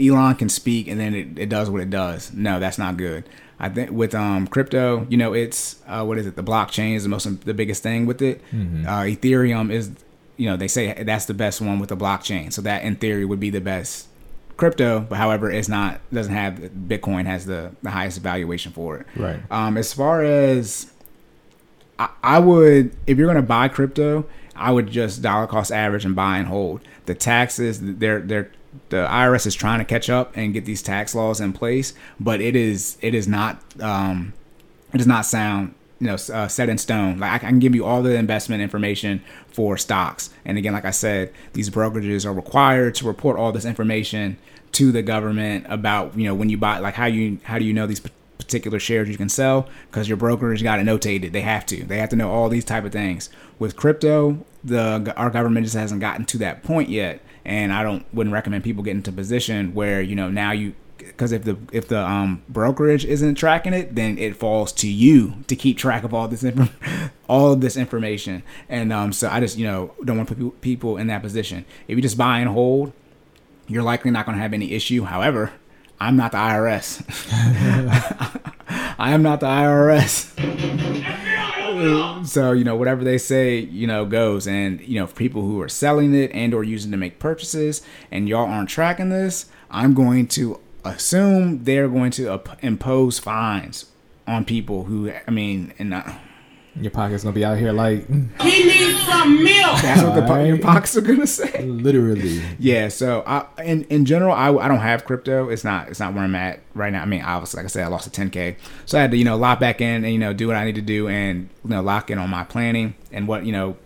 Elon can speak and then it, it does what it does. No, that's not good. I think with um crypto, you know, it's uh, what is it? The blockchain is the most the biggest thing with it. Uh, Ethereum is, you know, they say that's the best one with the blockchain. So that in theory would be the best crypto. But however, it's not doesn't have Bitcoin has the the highest valuation for it. Right. Um, as far as I, I would, if you're gonna buy crypto, I would just dollar cost average and buy and hold. The taxes, they're they're the IRS is trying to catch up and get these tax laws in place, but it is it is not um, it does not sound you know uh, set in stone. Like I can give you all the investment information for stocks, and again, like I said, these brokerages are required to report all this information to the government about you know when you buy like how you how do you know these particular shares you can sell because your brokerage got it notated. They have to. They have to know all these type of things. With crypto, the our government just hasn't gotten to that point yet, and I don't wouldn't recommend people get into a position where you know now you because if the if the um brokerage isn't tracking it, then it falls to you to keep track of all this inf- all of this information. And um so I just you know don't want to put people- in that position. If you just buy and hold, you're likely not going to have any issue. However, I'm not the IRS. I am not the IRS. So you know whatever they say, you know goes. And you know people who are selling it and or using to make purchases, and y'all aren't tracking this, I'm going to assume they're going to impose fines on people who. I mean, and uh, Your pocket's gonna be out here like He needs some milk. that's what the po- your pockets are gonna say. literally. Yeah, so I in in general I, I don't have crypto. It's not it's not where I'm at right now. I mean, obviously, like I said, I lost a 10k, so I had to you know lock back in and you know do what I need to do and you know lock in on my planning and what you know.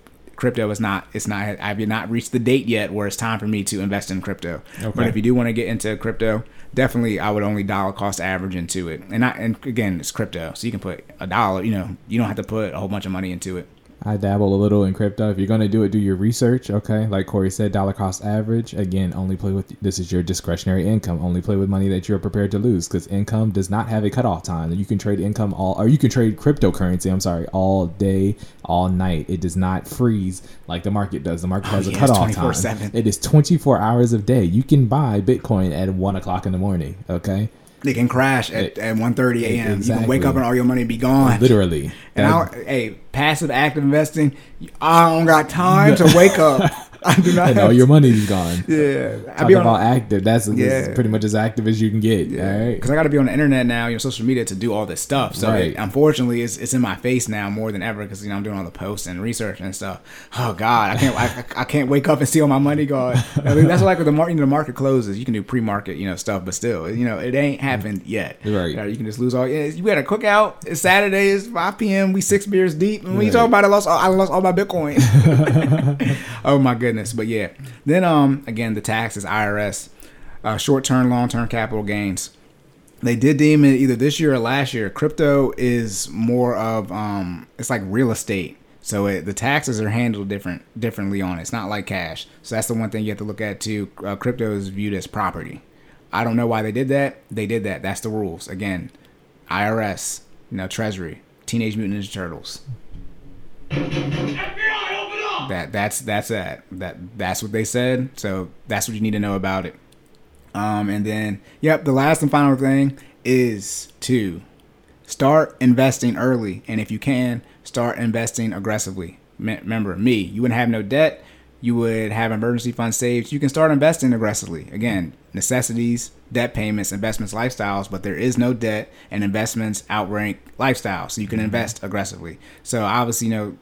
Crypto is not. It's not. I've not reached the date yet where it's time for me to invest in crypto. But if you do want to get into crypto, definitely I would only dollar cost average into it. And I and again, it's crypto, so you can put a dollar. You know, you don't have to put a whole bunch of money into it. I dabble a little in crypto. If you're gonna do it, do your research. Okay, like Corey said, dollar cost average. Again, only play with this is your discretionary income. Only play with money that you're prepared to lose because income does not have a cutoff time. You can trade income all, or you can trade cryptocurrency. I'm sorry, all day, all night. It does not freeze like the market does. The market oh, has a Oh, yeah, it's cutoff time. 24/7. It is 24 hours of day. You can buy Bitcoin at one o'clock in the morning. Okay, They can crash at, at 1.30 a.m. You can wake up and all your money be gone. literally. And I, hey, passive active investing, I don't got time to wake up. I do not know. and all your money's gone. Yeah, Talk be on about active. That's, Yeah. pretty much as active as you can get. All right. because I got to be on the internet now, you know, social media to do all this stuff. So Right. it- unfortunately, it's, it's in my face now more than ever because you know I'm doing all the posts and research and stuff. Oh God, I can't I, I can't wake up and see all my money gone. I mean, that's like when the market, you know, the market closes. You can do pre-market, you know, stuff, but still, you know, it ain't happened yet. Right. You, can just lose all. Yeah, you got a cookout. It's Saturday. It's 5 p.m. We six beers deep, and when you talk about it, I lost all, I lost all my Bitcoin. oh my goodness! But yeah, then um again the taxes, IRS, uh, short term, long term capital gains. They did deem it either this year or last year. Crypto is more of um it's like real estate. So it, the taxes are handled different differently on it. It's not like cash. So that's the one thing you have to look at too. Uh, crypto is viewed as property. I don't know why they did that. They did that. That's the rules. Again, IRS, you know, Treasury, Teenage Mutant Ninja Turtles. FBI, That that's that's that that that's what they said. So that's what you need to know about it. Um, and then yep, the last and final thing is to start investing early, and if you can, start investing aggressively. Me- Remember, me, you wouldn't have no debt. You would have emergency fund saved. You can start investing aggressively. Again, necessities, debt payments, investments, lifestyles, but there is no debt and investments outrank lifestyle. So you can invest aggressively. So obviously, you know,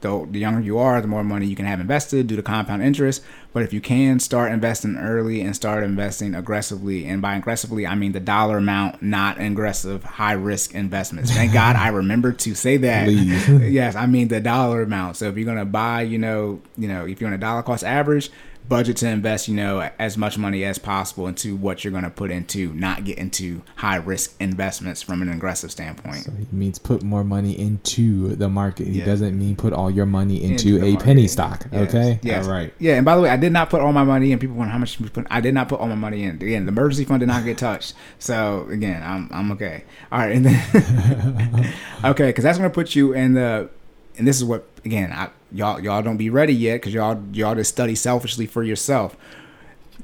the, the younger you are, the more money you can have invested due to compound interest. But if you can start investing early and start investing aggressively, and by aggressively, I mean the dollar amount, not aggressive, high risk investments. Thank God I remember to say that. Yes, I mean the dollar amount. So if you're gonna buy, you know, you know, if you're on a dollar cost average, budget to invest, you know, as much money as possible into what you're gonna put into, not get into high risk investments from an aggressive standpoint. So he means put more money into the market. He Yeah. doesn't mean put all your money into, Into a market. penny stock. Yes, Okay. Yes. All right. Yeah. And by the way, I did not put all my money in. People wonder how much put. I did not put all my money in. Again, the emergency fund did not get touched. So again, I'm I'm okay. All right. And then okay, because that's gonna put you in the. And this is what again, I, y'all y'all don't be ready yet because y'all y'all just study selfishly for yourself.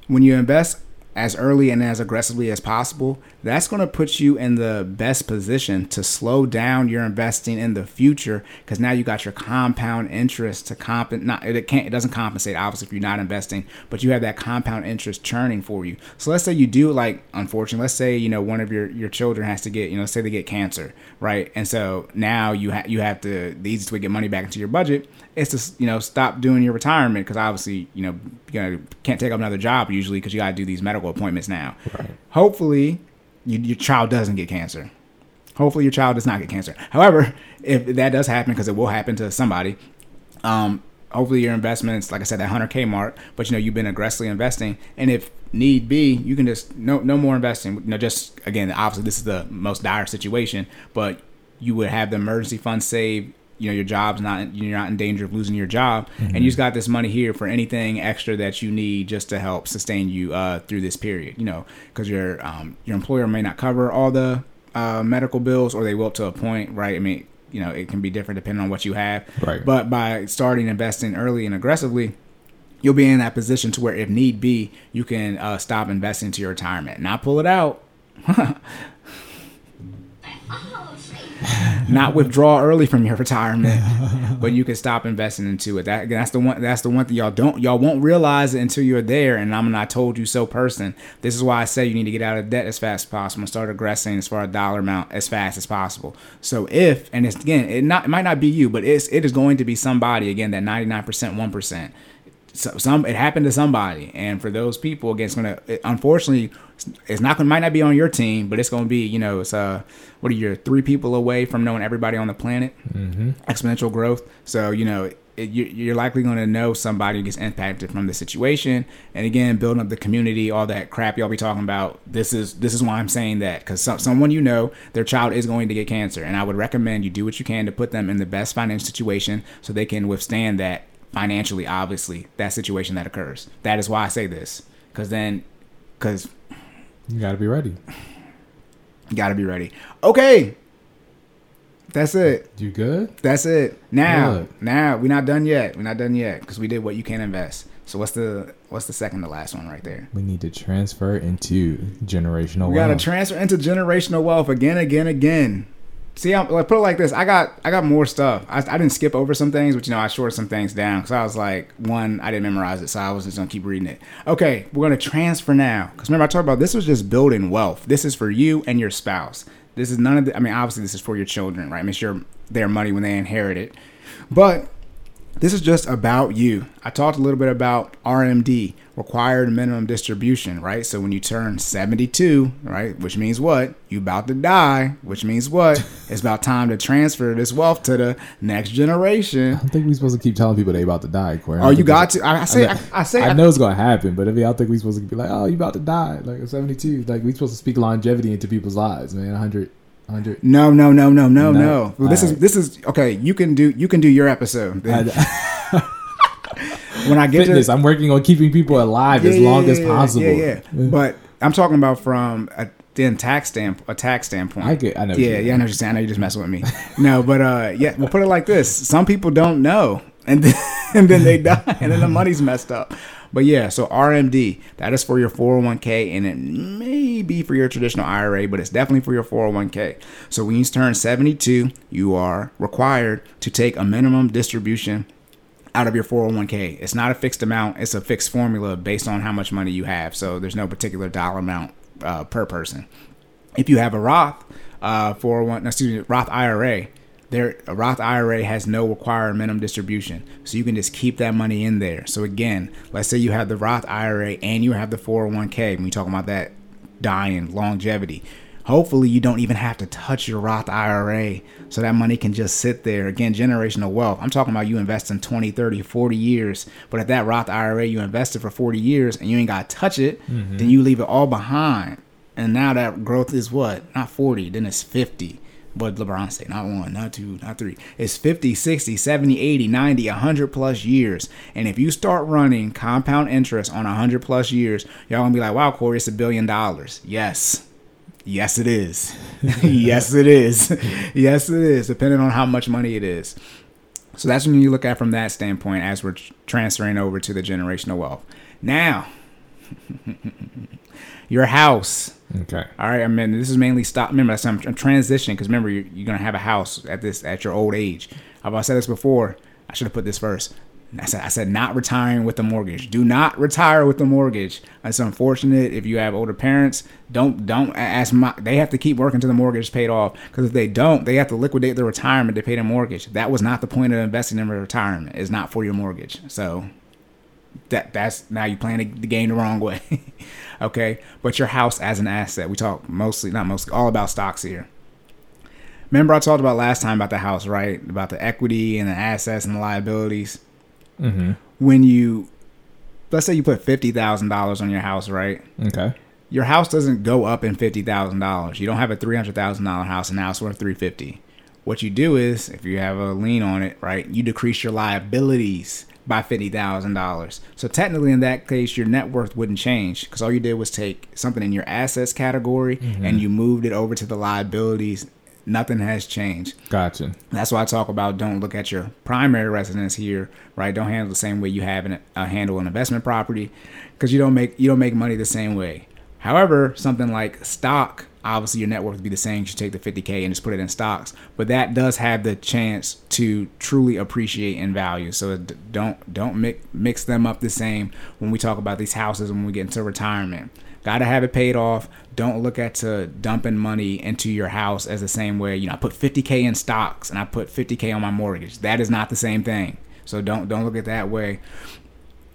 When you invest as early and as aggressively as possible, that's going to put you in the best position to slow down your investing in the future because now you got your compound interest to comp not it can't it doesn't compensate obviously if you're not investing, but you have that compound interest churning for you. So let's say you do like unfortunately, let's say you know one of your your children has to get you know say they get cancer, right? And so now you have you have to the easiest way to get money back into your budget is to you know stop doing your retirement because obviously you know you can't take up another job usually because you got to do these medical appointments now. Right. Hopefully, you, your child doesn't get cancer. Hopefully, your child does not get cancer. However, if that does happen, because it will happen to somebody, um, hopefully your investments, like I said, that hundred k mark. But you know, you've been aggressively investing, and if need be, you can just no no more investing. You know, just again, obviously this is the most dire situation, but you would have the emergency fund saved. You know, your job's not you're not in danger of losing your job, and you just got this money here for anything extra that you need just to help sustain you uh, through this period. You know, because your um, your employer may not cover all the uh, medical bills, or they will to a point, right? I mean, you know, it can be different depending on what you have. Right. But by starting investing early and aggressively, you'll be in that position to where, if need be, you can uh, stop investing to your retirement, not pull it out, not withdraw early from your retirement, but you can stop investing into it. That that's the one. That's the one thing y'all don't y'all won't realize it until you're there. And I'm not told you so person. This is why I say you need to get out of debt as fast as possible and start aggressing as far as dollar amount as fast as possible. So if and it's again, it not it might not be you, but it's it is going to be somebody again that 99% one percent. So, some it happened to somebody, and for those people, again, it's gonna it, unfortunately, it's not gonna might not be on your team, but it's gonna be you know it's uh what are you three people away from knowing everybody on the planet, mm-hmm. exponential growth. So you know it, you, you're likely gonna know somebody who gets impacted from the situation, and again, building up the community, all that crap y'all be talking about. This is this is why I'm saying that because some, someone you know their child is going to get cancer, and I would recommend you do what you can to put them in the best financial situation so they can withstand that financially obviously that situation that occurs. That is why i say this because then because You got to be ready. you gotta be ready. Okay. That's it. You good? that's it. Now Good. now we're not done yet. We're not done yet because we did what you can invest. So what's the what's the second to last one right there? We need to transfer into generational wealth. we gotta transfer into generational wealth again again again See, I'm, like, put it like this. I got, I got more stuff. I, I didn't skip over some things, but you know, I shorted some things down because I was like, one, I didn't memorize it, so I was just gonna keep reading it. Okay, we're gonna transfer now because remember I talked about this was just building wealth. This is for you and your spouse. This is none of the. I mean, obviously, this is for your children, right? Make sure their money when they inherit it, but this is just about you. I talked a little bit about RMD, required minimum distribution, right? So when you turn 72, right, which means what? You about to die, which means what? it's about time to transfer this wealth to the next generation. I don't think we're supposed to keep telling people they about to die, Corey. Oh, you got to. I, I say, I, I say, I know it's gonna happen, but I mean, I don't think we're supposed to be like, "Oh, you about to die." Like at seventy two, like we're supposed to speak longevity into people's lives, man. 100, 100. No, no, no, no, no, No. no. Well, this is this is okay. You can do you can do your episode when I get Fitness. to I'm working on keeping people alive as Yeah, long yeah, as possible. Yeah, yeah. But I'm talking about from a then tax stamp a tax standpoint. I get- I know Yeah, yeah, I know you're saying. I know you're just messing with me. no, but uh, yeah, we'll put it like this: some people don't know and then and then they die, and then the money's messed up. But yeah, so RMD that is for your 401k, and it may be for your traditional IRA, but it's definitely for your 401k. So when you turn 72, you are required to take a minimum distribution out of your 401k. It's not a fixed amount, it's a fixed formula based on how much money you have. So there's no particular dollar amount uh, per person. If you have a Roth uh, 401, excuse me, Roth IRA, there a Roth IRA has no required minimum distribution, so you can just keep that money in there. So again, let's say you have the Roth IRA and you have the 401k. When we talk about that dying longevity, hopefully you don't even have to touch your Roth IRA, so that money can just sit there. Again, generational wealth. I'm talking about you invest in 20, 30, 40 years, but if that Roth IRA you invested for 40 years and you ain't got to touch it, mm-hmm. then you leave it all behind. And now that growth is what? Not 40, then it's 50 but LeBron say, not one, not two, not three. It's 50, 60, 70, 80, 90, 100 plus years. And if you start running compound interest on 100 plus years, y'all gonna be like, wow, Corey, it's a billion dollars. Yes. Yes, it is. yes, it is. yes, it is, depending on how much money it is. So that's when you look at from that standpoint as we're transferring over to the generational wealth. Now, your house. Okay. All right, I mean, this is mainly stop. Remember, that's I'm, I'm transitioning because remember, you're, you're gonna have a house at this at your old age. I've said this before. I should have put this first. I said, I said, not retiring with the mortgage. Do not retire with the mortgage. It's unfortunate if you have older parents. Don't don't ask my. They have to keep working till the mortgage is paid off. Because if they don't, they have to liquidate their retirement to pay their mortgage. That was not the point of investing in retirement. It's not for your mortgage. So that that's now you playing the game the wrong way. okay, but your house as an asset. We talk mostly, not mostly, all about stocks here. Remember, I talked about last time about the house, right? About the equity and the assets and the liabilities. Mm-hmm. When you, let's say you put fifty thousand dollars on your house, right? Okay. Your house doesn't go up in fifty thousand dollars. You don't have a three hundred thousand dollar house and now it's worth three fifty. What you do is, if you have a lien on it, right, you decrease your liabilities by fifty thousand dollars. So technically, in that case, your net worth wouldn't change because all you did was take something in your assets category and you moved it over to the liabilities. Nothing has changed. Gotcha. That's why I talk about don't look at your primary residence here, right? Don't handle the same way you have an, uh, handle an investment property because you don't make you don't make money the same way. However, something like stock, obviously your net worth would be the same. You should take the 50k and just put it in stocks, but that does have the chance to truly appreciate in value. So don't don't mix mix them up the same when we talk about these houses when we get into retirement. Got to have it paid off. Don't look at to dumping money into your house as the same way. You know, I put 50k in stocks and I put 50k on my mortgage. That is not the same thing. So don't don't look at that way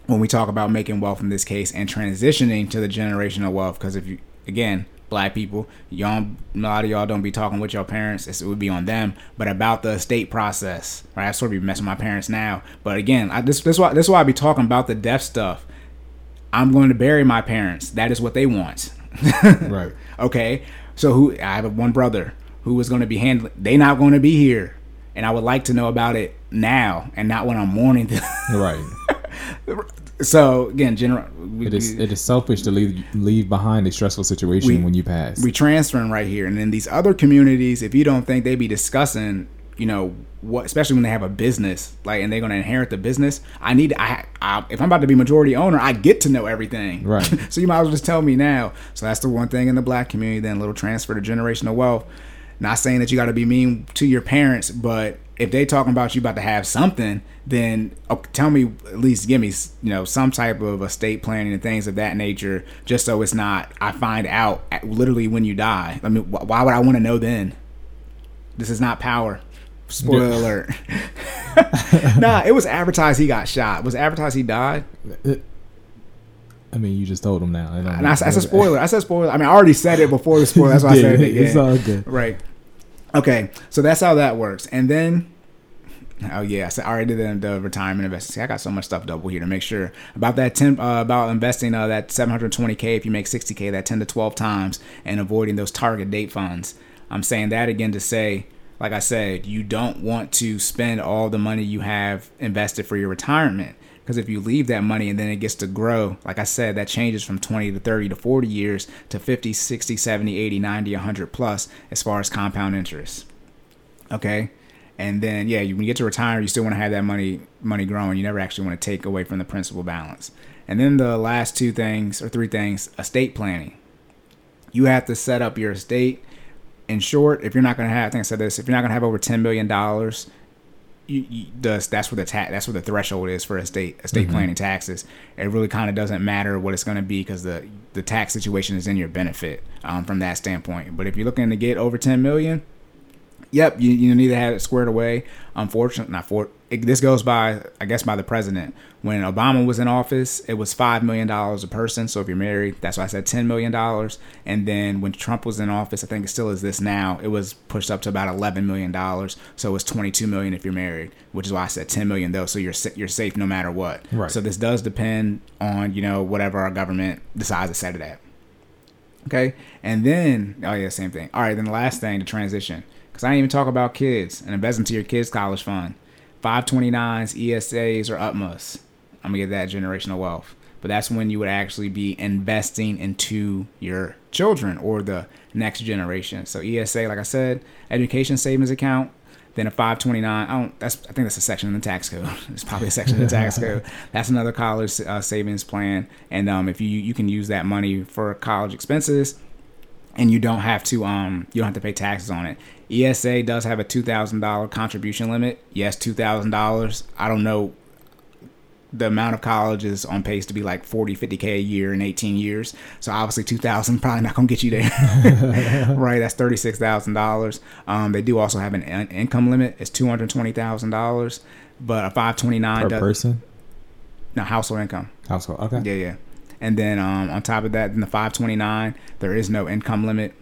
when we talk about making wealth in this case and transitioning to the generational wealth. Because if you again, black people, y'all, a lot of y'all don't be talking with your parents. It would be on them, but about the estate process. Right, I sort of be messing with my parents now. But again, I, this this why this why I be talking about the death stuff. I'm going to bury my parents. That is what they want. Right. Okay. So who I have one brother who is going to be handling. They not going to be here, and I would like to know about it now and not when I'm mourning them. Right. so again, general. It is it is selfish to leave leave behind a stressful situation We- when you pass. we transferring right here, and in these other communities, if you don't think they'd be discussing, you know, what, especially when they have a business, like, and they're going to inherit the business. I need, I, I, if I'm about to be majority owner, I get to know everything. Right. so you might as well just tell me now. So that's the one thing in the black community. Then a little transfer to generational wealth. Not saying that you got to be mean to your parents, but if they talking about you about to have something, then oh, tell me at least give me you know some type of estate planning and things of that nature, just so it's not I find out at, literally when you die. I mean, wh- why would I want to know then? This is not power. Spoiler alert. nah, it was advertised he got shot. Was advertised he died? I mean, you just told him now. I And I, I said spoiler. I said spoiler. I mean, I already said it before the spoiler. That's why I said it again. it's all good. Right. Okay. So that's how that works. And then, oh yeah, I said I already did the, the retirement investing. See, I got so much stuff double here to make sure about that ten uh, about investing uh, that 720k if you make 60k that 10 to 12 times and avoiding those target date funds. I'm saying that again to say, like I said, you don't want to spend all the money you have invested for your retirement. Because if you leave that money and then it gets to grow, like I said, that changes from 20 to 30 to 40 years to 50, 60, 70, 80, 90, 100 plus as far as compound interest. Okay? And then yeah, when you get to retire, you still want to have that money money growing. You never actually want to take away from the principal balance. And then the last two things or three things, estate planning. You have to set up your estate. In short, if you're not going to have, I think I said this, if you're not going to have over ten million dollars, you, you, that's where the ta- that's where the threshold is for estate estate planning taxes. It really kind of doesn't matter what it's going to be because the the tax situation is in your benefit um, from that standpoint. But if you're looking to get over ten million, yep, you, you need to have it squared away. Unfortunately, not for it, this goes by, I guess, by the president. When Obama was in office, it was five million dollars a person. So if you're married, that's why I said ten million dollars. And then when Trump was in office, I think it still is this now. It was pushed up to about eleven million dollars. So it was twenty two million if you're married, which is why I said ten million though. So you're you're safe no matter what. Right. So this does depend on you know whatever our government decides to set it at. Okay. And then, oh yeah, same thing. All right. Then the last thing, the transition. Because I didn't even talk about kids and invest into your kids' college fund. 529s, ESAs, or UTMAs. I'm going to get that generational wealth. But that's when you would actually be investing into your children or the next generation. So ESA, like I said, education savings account. Then a 529. I don't. That's. I think that's a section in the tax code. It's probably a section in the tax code. That's another college uh, savings plan. And um, if you you can use that money for college expenses, and you don't have to um you don't have to pay taxes on it. ESA does have a two thousand dollar contribution limit. Yes, two thousand dollars. I don't know the amount of colleges on pace to be like 40 50k a year in 18 years so obviously 2000 probably not gonna get you there right that's $36000 um, they do also have an in- income limit it's $220000 but a 529 per does person no household income household. Okay. yeah, yeah. And then um, on top of that, in the 529, there is no income limit,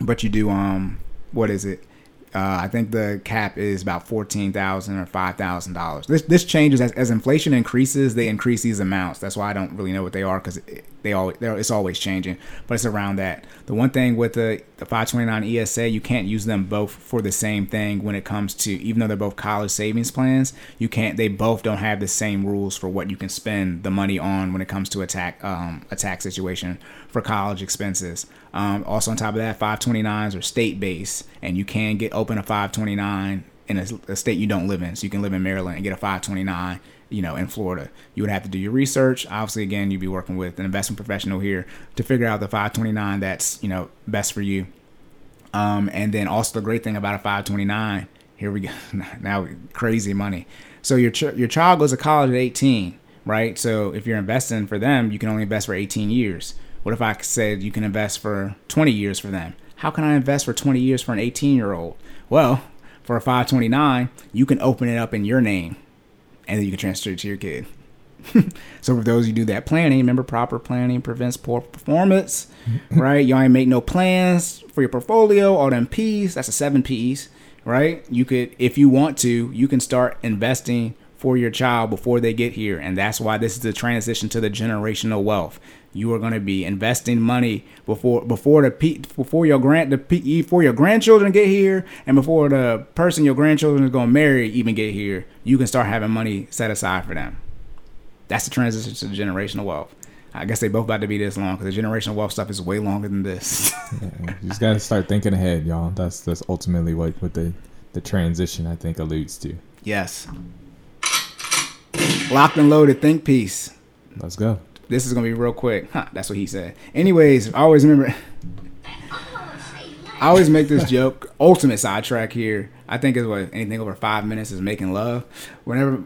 but you do um, what is it? Uh, I think the cap is about fourteen thousand or five thousand dollars. This this changes as, as inflation increases. They increase these amounts. That's why I don't really know what they are because they always it's always changing. But it's around that. The one thing with the the five twenty nine ESA, you can't use them both for the same thing when it comes to even though they're both college savings plans. You can't. They both don't have the same rules for what you can spend the money on when it comes to a tax um, a tax situation for college expenses. Um, also on top of that, 529s are state based, and you can get open a 529 in a, a state you don't live in. So you can live in Maryland and get a 529, you know, in Florida. You would have to do your research. Obviously, again, you'd be working with an investment professional here to figure out the 529 that's you know best for you. Um, and then also the great thing about a 529, here we go, now crazy money. So your ch- your child goes to college at 18, right? So if you're investing for them, you can only invest for 18 years. What if I said you can invest for 20 years for them? How can I invest for 20 years for an 18 year old? Well, for a 529, you can open it up in your name and then you can transfer it to your kid. so for those who do that planning, remember proper planning prevents poor performance, mm-hmm. right? Y'all ain't make no plans for your portfolio, all them P's, that's a seven P's, right? You could, if you want to, you can start investing for your child before they get here. And that's why this is the transition to the generational wealth. You are going to be investing money before before the pe- before your grand the pe- before your grandchildren get here and before the person your grandchildren is going to marry even get here. You can start having money set aside for them. That's the transition to the generational wealth. I guess they both about to be this long because the generational wealth stuff is way longer than this. Yeah, you just gotta start thinking ahead, y'all. That's that's ultimately what what the the transition I think alludes to. yes. Locked and loaded think piece. Let's go. This is gonna be real quick. Huh, that's what he said. Anyways, I always remember. I always make this joke. Ultimate sidetrack here. I think is what anything over five minutes is making love. Whenever.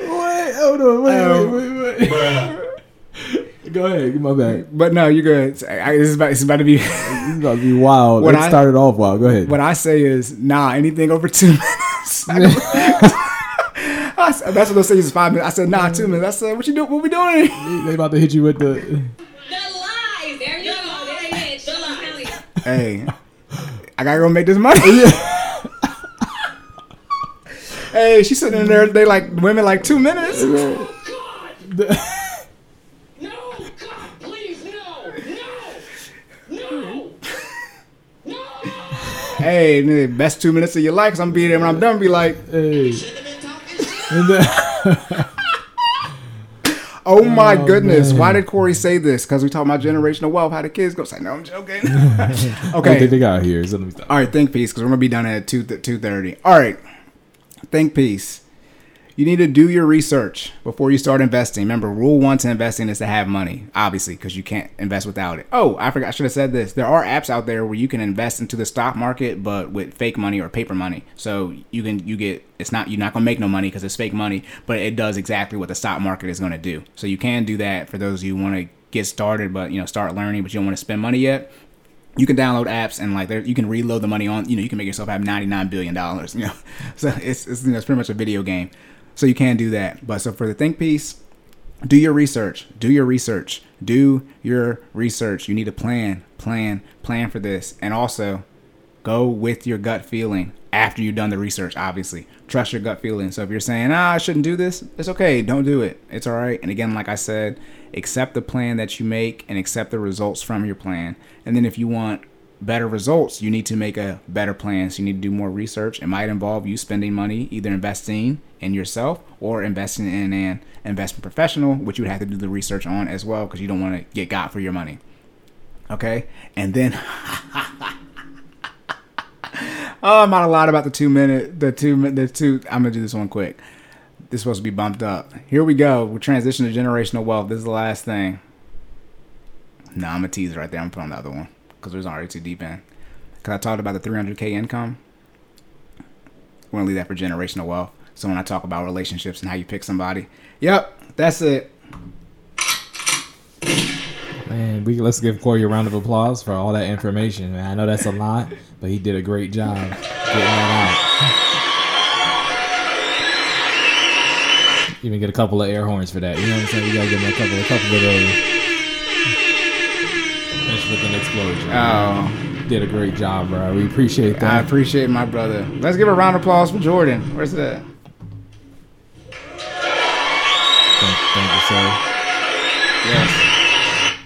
Wait, hold on, wait, Um, wait, wait, wait. Go ahead, give my bad. but no, you're good. I, this is about. This is about to be. This is about to be wild. What it I- started off wild. Go ahead. what I say is nah. Anything over two minutes. I said- that's what those things is five minutes. I said nah, two minutes. I said what you do? What we doing? they about to hit you with the. The lies. There you go. There it is. The lies. hey, I gotta go make this money. hey, she's sitting in there. They like women like two minutes. Oh, God! No! God, please, no! No! No! No! Hey, the best two minutes of your life. Cause I'm be there when I'm done. Be like, Hey. Oh my Oh, goodness! Why did Corey say this? Because we talk about generational wealth. How the kids go? Say no, I'm joking. I okay, think they got here. So let me. All right, think piece because we're gonna be done at two two thirty. All right, think piece. You need to do your research before you start investing. Remember, rule one to investing is to have money, obviously, because you can't invest without it. Oh, I forgot. I should have said this. There are apps out there where you can invest into the stock market, but with fake money or paper money. So you can you get it's not you're not gonna make no money because it's fake money, but it does exactly what the stock market is gonna do. So you can do that for those you want to get started, but you know start learning, but you don't want to spend money yet you can download apps and like there you can reload the money on you know you can make yourself have 99 billion dollars you know so it's it's, you know, it's pretty much a video game so you can do that. But so for the think piece do your research do your research do your research. You need to plan plan plan for this. And also go with your gut feeling after you've done the research obviously. Trust your gut feeling. So if you're saying ah i shouldn't do this it's okay. Don't do it. It's all right. And again like i said accept the plan that you make and accept the results from your plan. And then if you want better results you need to make a better plan so you need to do more research it might involve you spending money either investing in yourself or investing in an investment professional which you would have to do the research on as well because you don't want to get got for your money okay and then Oh, I'm not a lot about the two minute, the two, the two. I'm gonna do this one quick. This is supposed to be bumped up. Here we go. We transition to generational wealth. This is the last thing. No, I'm gonna tease right there. I'm putting on the other one because there's already too deep in. Cause I talked about the 300k income. We're gonna leave that for generational wealth. So when I talk about relationships and how you pick somebody, yep, that's it. Man, we let's give Corey a round of applause for all that information. Man, I know that's a lot, but he did a great job getting that out. Even get a couple of air horns for that. You know what I'm saying? We gotta give a couple, a couple of those. Finish with an explosion. Oh, did a great job, bro. We appreciate that. I appreciate my brother. Let's give a round of applause for Jordan. Where's that? Thank, thank you, sir. Yes.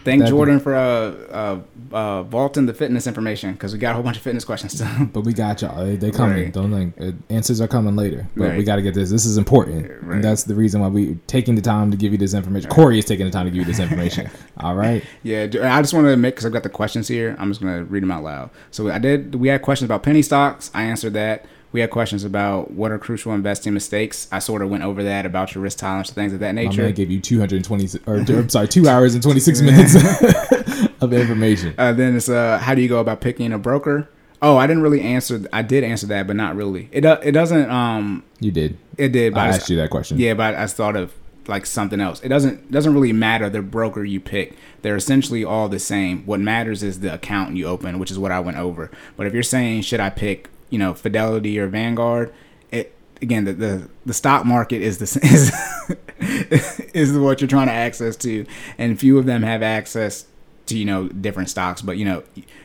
Thank That- Jordan for uh, uh, uh, vaulting the fitness information because we got a whole bunch of fitness questions. But we got y'all. They, they coming. Right. Don't think uh, answers are coming later. But we got to get this. This is important, Right. and that's the reason why we taking the time to give you this information. Corey is taking the time to give you this information. All right. yeah, I just want to make because I've got the questions here. I'm just gonna read them out loud. So I did. We had questions about penny stocks. I answered that. We had questions about what are crucial investing mistakes. I sort of went over that about your risk tolerance, things of that nature. I gave you 220 or I'm sorry, two hours and 26 minutes of information. Uh, then it's uh, how do you go about picking a broker? Oh, I didn't really answer. I did answer that, but not really. It it doesn't. Um, You did. it did. But I just- asked you that question. Yeah, but I thought of like something else. It doesn't doesn't really matter the broker you pick. They're essentially all the same. What matters is the account you open, which is what I went over. But if you're saying should I pick, you know, Fidelity or Vanguard, it again the the, the stock market is the is, is what you're trying to access to, and few of them have access to you know different stocks. But you know,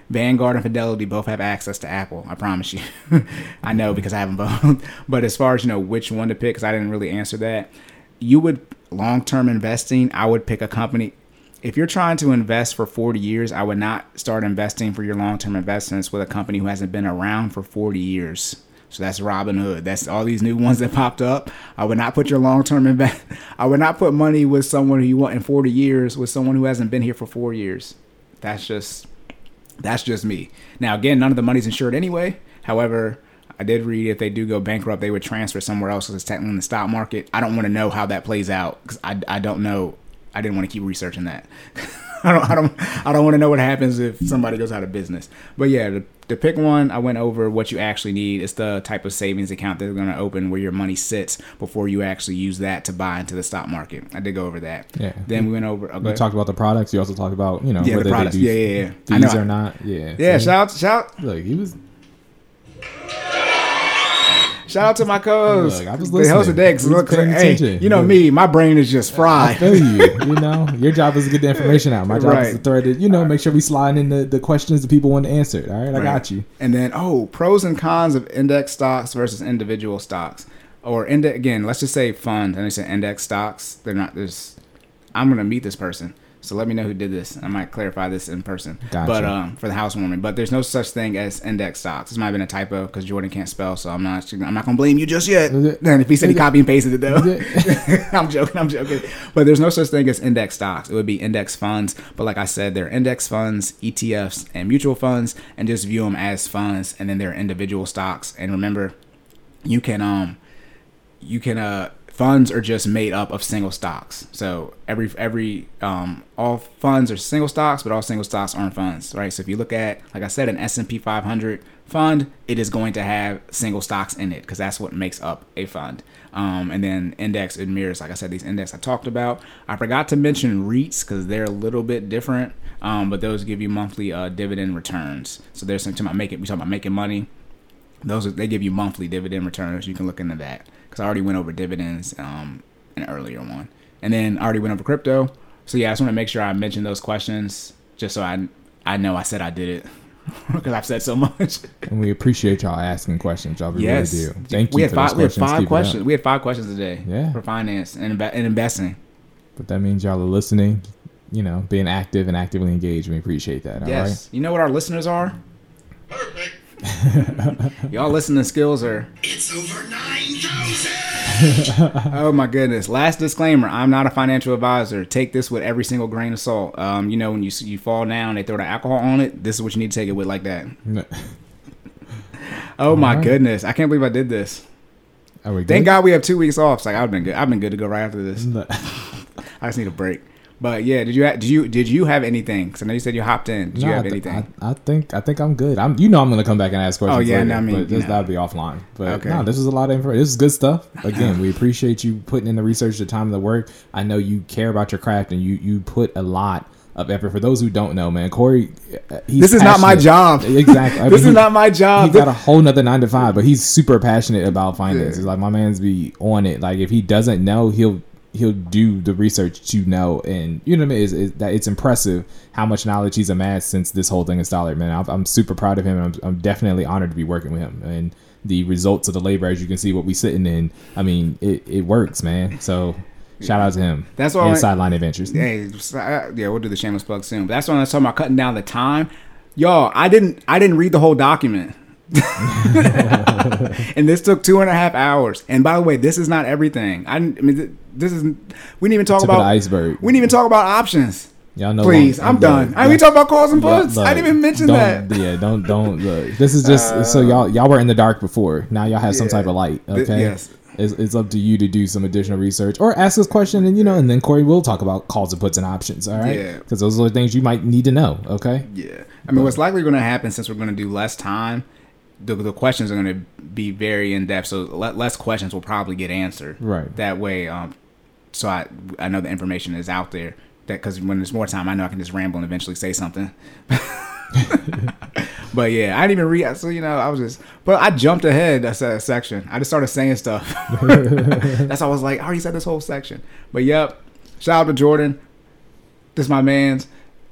Vanguard and Fidelity both have access to Apple. I promise you. I know because I have them both. but as far as you know, which one to pick, because I didn't really answer that. You would long term investing. I would pick a company. If you're trying to invest for 40 years, I would not start investing for your long term investments with a company who hasn't been around for 40 years. So that's Robinhood. That's all these new ones that popped up. I would not put your long term invest. I would not put money with someone who you want in 40 years with someone who hasn't been here for four years. That's just that's just me. Now again, none of the money's insured anyway. However, I did read if they do go bankrupt, they would transfer somewhere else because it's technically in the stock market. I don't want to know how that plays out because I, I don't know. I didn't want to keep researching that. I don't I don't I don't want to know what happens if somebody goes out of business. But yeah, to, to pick one, I went over what you actually need. It's the type of savings account they're going to open where your money sits before you actually use that to buy into the stock market. I did go over that. Yeah. Then we went over. Oh, go We talked about the products. You also talked about, you know, Yeah, the products. they do Yeah, yeah, yeah. I know. or not. Yeah. yeah, shout out, shout Look, he was Shout out to my co-host. Look, I was the host of Dex. I Look, hey, attention. you know Look. me. My brain is just I fried. feel you. You know, your job is to get the information out. My job is to Right. throw it. You know, make sure we slide in the, the questions that people want to answer. All right, I got you. And then, oh, pros and cons of index stocks versus individual stocks, or index again. Let's just say funds, and they say index stocks. They're not. There's. I'm gonna meet this person. So let me know who did this. I might clarify this in person. Gotcha. But um, for the housewarming, but there's no such thing as index stocks. This might have been a typo because Jordan can't spell, so I'm not. I'm not gonna blame you just yet. And if he said he copy and pasted it though, I'm joking. I'm joking. But there's no such thing as index stocks. It would be index funds. But like I said, they're index funds, ETFs, and mutual funds, and just view them as funds. And then they're individual stocks. And remember, you can um, you can uh, funds are just made up of single stocks. So every every um, all funds are single stocks, but all single stocks aren't funds, right? So if you look at, like I said, an S and P 500 fund, it is going to have single stocks in it because that's what makes up a fund. Um, and then index it mirrors, like I said, these index I talked about. I forgot to mention REITs because they're a little bit different, um, but those give you monthly uh, dividend returns. So there's something about making we talk about making money those they give you monthly dividend returns. You can look into that because I already went over dividends um in an earlier one, and then I already went over crypto. So yeah, I just want to make sure I mention those questions just so I I know I said I did it because I've said so much. And we appreciate y'all asking questions. Y'all we yes, really do. Thank we you had for five. those We had five Keep questions. We had five questions today. Yeah. for finance and inve- and investing. But that means y'all are listening, you know, being active and actively engaged. We appreciate that. All right. yes, you know what our listeners are. Perfect. Y'all listening skills are. It's over 9,000! Oh my goodness! Last disclaimer: I'm not a financial advisor. Take this with every single grain of salt. Um, you know, when you you fall down, they throw the alcohol on it. This is what you need to take it with, like that. Oh my Alright. goodness! I can't believe I did this. Are we good? Thank God we have two weeks off. It's like I've been good. I've been good to go right after this. I just need a break. But yeah, did you ha- did you did you have anything? Because I know you said you hopped in. Did you have I, th- anything? I, I think I think I'm good. I'm you know I'm gonna come back and ask questions. Oh, yeah, later, no, I mean, but this know. that'll be offline. But Okay. no, this is a lot of information. This is good stuff. Again, we appreciate you putting in the research, the time, the work. I know you care about your craft and you you put a lot of effort. For those who don't know, man, Corey, uh, he's this is not my job. Exactly. I this mean, is he- not my job. He got a whole nother nine to five, but he's super passionate about finances. Yeah. Like my man's be on it. Like if he doesn't know, he'll he'll do the research to know. And you know what I mean? Is is that it's impressive how much knowledge he's amassed since this whole thing has started. Man, I'm, I'm super proud of him. And I'm, I'm definitely honored to be working with him. And the results of the labor, as you can see, what we sitting in. I mean, it, it works, man. So. Shout out to him. That's why and I- sideline adventures. Hey, yeah, we'll do the shameless plug soon. But that's when I was talking about cutting down the time. Y'all, I didn't I didn't read the whole document. and this took two and a half hours. And by the way, this is not everything. I, I mean, this is we didn't even talk Tip about the iceberg. We didn't even talk about options. Y'all know. Please, long- I'm done. I yeah. we talk about calls and puts. look, I didn't even mention that. Uh, Yeah, don't don't look. This is just so y'all y'all were in the dark before. Now y'all have some type of light. Th- Okay. yes. It's, it's up to you to do some additional research or ask this question and you know and then Corey will talk about calls and puts and options. All right. Yeah. Because those are the things you might need to know. Okay. Yeah, I mean, what's likely going to happen since we're going to do less time, the, the questions are going to be very in depth. So le- less questions will probably get answered. Right. That way, um, so I I know the information is out there. That because when there's more time, I know I can just ramble and eventually say something. but yeah, I didn't even read. So you know, I was just, but I jumped ahead a se- section. I just started saying stuff. That's why I was like, I already said this whole section. But yep, shout out to Jordan. This my man's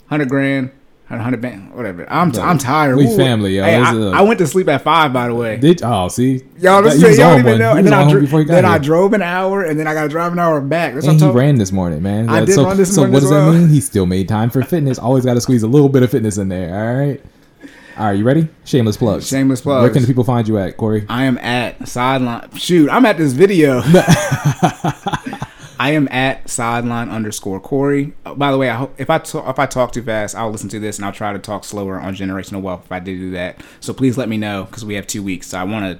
hundred grand, hundred band, whatever. I'm Look, I'm tired. we Ooh. family, yo. Hey, I, a- I went to sleep at five, by the way. Did oh see Y'all, That- this, he was y'all on don't even know. And then, I, dro- before he got then I drove an hour, and then I got to drive an hour back. That's what And he ran this morning, man. I did so, run this so morning what as does well. that mean? He still made time for fitness. Always got to squeeze a little bit of fitness in there. All right. All right, you ready? Shameless plugs. Shameless plugs. Where can the people find you at, Corey? I am at sideline. Shoot, I'm at this video. I am at sideline underscore Corey. Uh, by the way, I hope if I talk, if I talk too fast, I'll listen to this and I'll try to talk slower on generational wealth if I did do that. So please let me know because we have two weeks. So I want to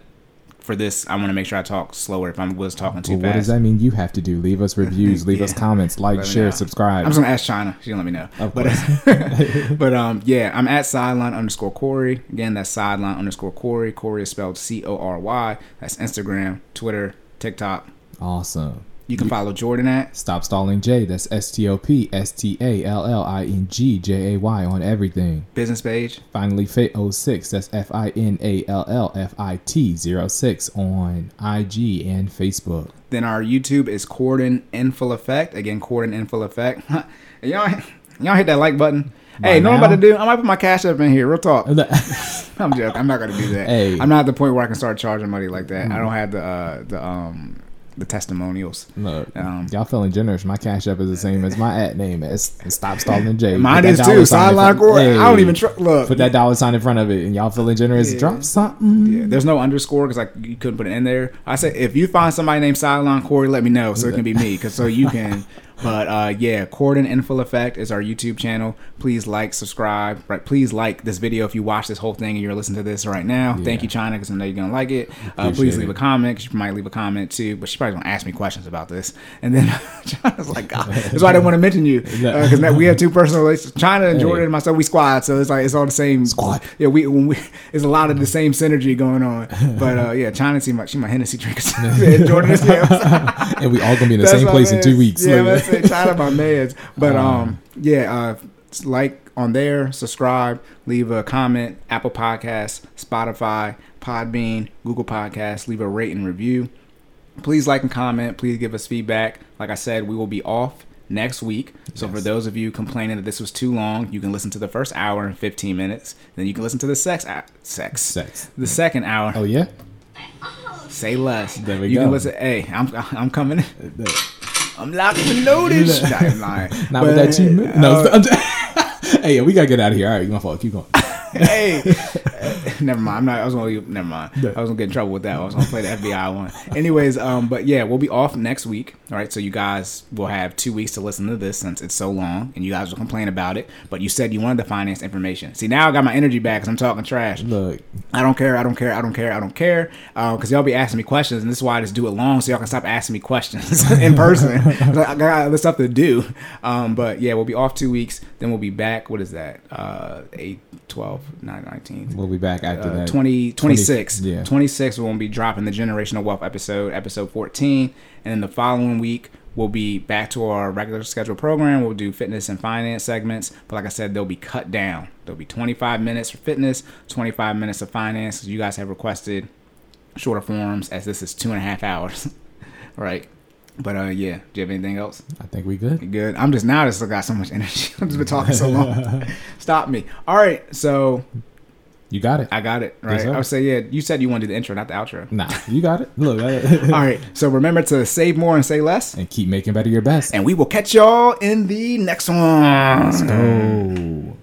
for this. I want to make sure I talk slower if I was talking too Well, what does that mean? You have to do. Leave us reviews. Leave us comments. Like, share, know. subscribe. I'm just gonna ask China. She gonna let me know. Of but but um yeah, I'm at sideline underscore Corey. Again, that's sideline underscore Corey. Corey is spelled C O R Y. That's Instagram, Twitter, TikTok. awesome. You can follow Jordan at Stop stalling J. That's S T O P S T A L L I N G J A Y on everything. business page. Finally, Fit 06. That's F I N A L L F I T 06 on IG and Facebook. Then our YouTube is Corden in full effect. Again, Corden in full effect. Y'all, y'all hit that like button. By hey, know what I'm about to do? I might put my cash up in here. Real talk. I'm joking. I'm not gonna do that. Hey. I'm not at the point where I can start charging money like that. I don't have the uh, the um the testimonials. Look, Um, y'all feeling generous. My cash app is the same as my at name. It's stop stalling J. Mine is too. Sideline front- Corey. I don't even tr- look. Put that dollar sign in front of it, and y'all feeling generous. Yeah. Drop something. Yeah, there's no underscore because like you couldn't put it in there. I said if you find somebody named Sideline Corey, let me know so it can be me because so you can. But uh, yeah, Corden in full effect is our YouTube channel. Please like, subscribe. Right, please like this video if you watch this whole thing and you're listening to this right now. Thank you, China, because I know you're gonna like it. Uh, please leave it. a comment. 'cause she might leave a comment too, but she probably gonna ask me questions about this. And then China's like, God, that's why I didn't want to mention you because we have two personal relationships. China and Hey. Jordan and myself, we squad, so it's like it's all the same Squad. yeah, we when we it's a lot of the same synergy going on. But uh, yeah, China seemed like she my Hennessy drinker. and Jordan is yeah. and we all gonna be in the That's same my place in two weeks. Yeah, Look. Let's say China my meds. But Um, um, yeah, uh, like on there, subscribe, leave a comment, Apple Podcasts, Spotify, Podbean, Google Podcasts, leave a rate and review. Please like and comment. Please give us feedback. Like I said, we will be off next week. So for those of you complaining that this was too long, you can listen to the first hour and 15 minutes. Then you can listen to the sex a- sex Sex. the second hour. Oh yeah. Say less. There we you go. can listen. Hey, I'm I'm coming. I'm locked and loaded. Nah, I'm lying. Not But, with that minutes. No. uh, hey, yeah, we gotta get out of here. All right, you my fault. Keep going. Hey, never mind. I'm not. I was gonna. Never mind. I was gonna get in trouble with that. I was gonna play the FBI one. Anyways, um, but yeah, we'll be off next week. All right, so you guys will have two weeks to listen to this since it's so long, and you guys will complain about it. But you said you wanted the finance information. See, now I got my energy back because I'm talking trash. Look, I don't care. I don't care. I don't care. I don't care. Because y'all be asking me questions, and this is why I just do it long, so y'all can stop asking me questions in person. Like, I got other stuff to do. Um, but yeah, we'll be off two weeks. Then we'll be back. What is that? Uh, 8, 12, 9, 19. we'll be back after Uh, that. 20, 26. 20 yeah. 26, we'll be dropping the Generational Wealth episode, episode 14. And then the following week, we'll be back to our regular scheduled program. We'll do fitness and finance segments. But like I said, they'll be cut down. There'll be 25 minutes for fitness, 25 minutes of finance. You guys have requested shorter forms, as this is two and a half hours. right. But uh, yeah, do you have anything else? I think we good. Good? I'm just now I just got so much energy. I've just been talking so long. Stop me. All right, so You got it. I got it right. I would say yeah. You said you wanted the intro, not the outro. Nah, you got it. Look, All right. So remember to save more and say less, and keep making better your best. and we will catch y'all in the next one. Let's Go.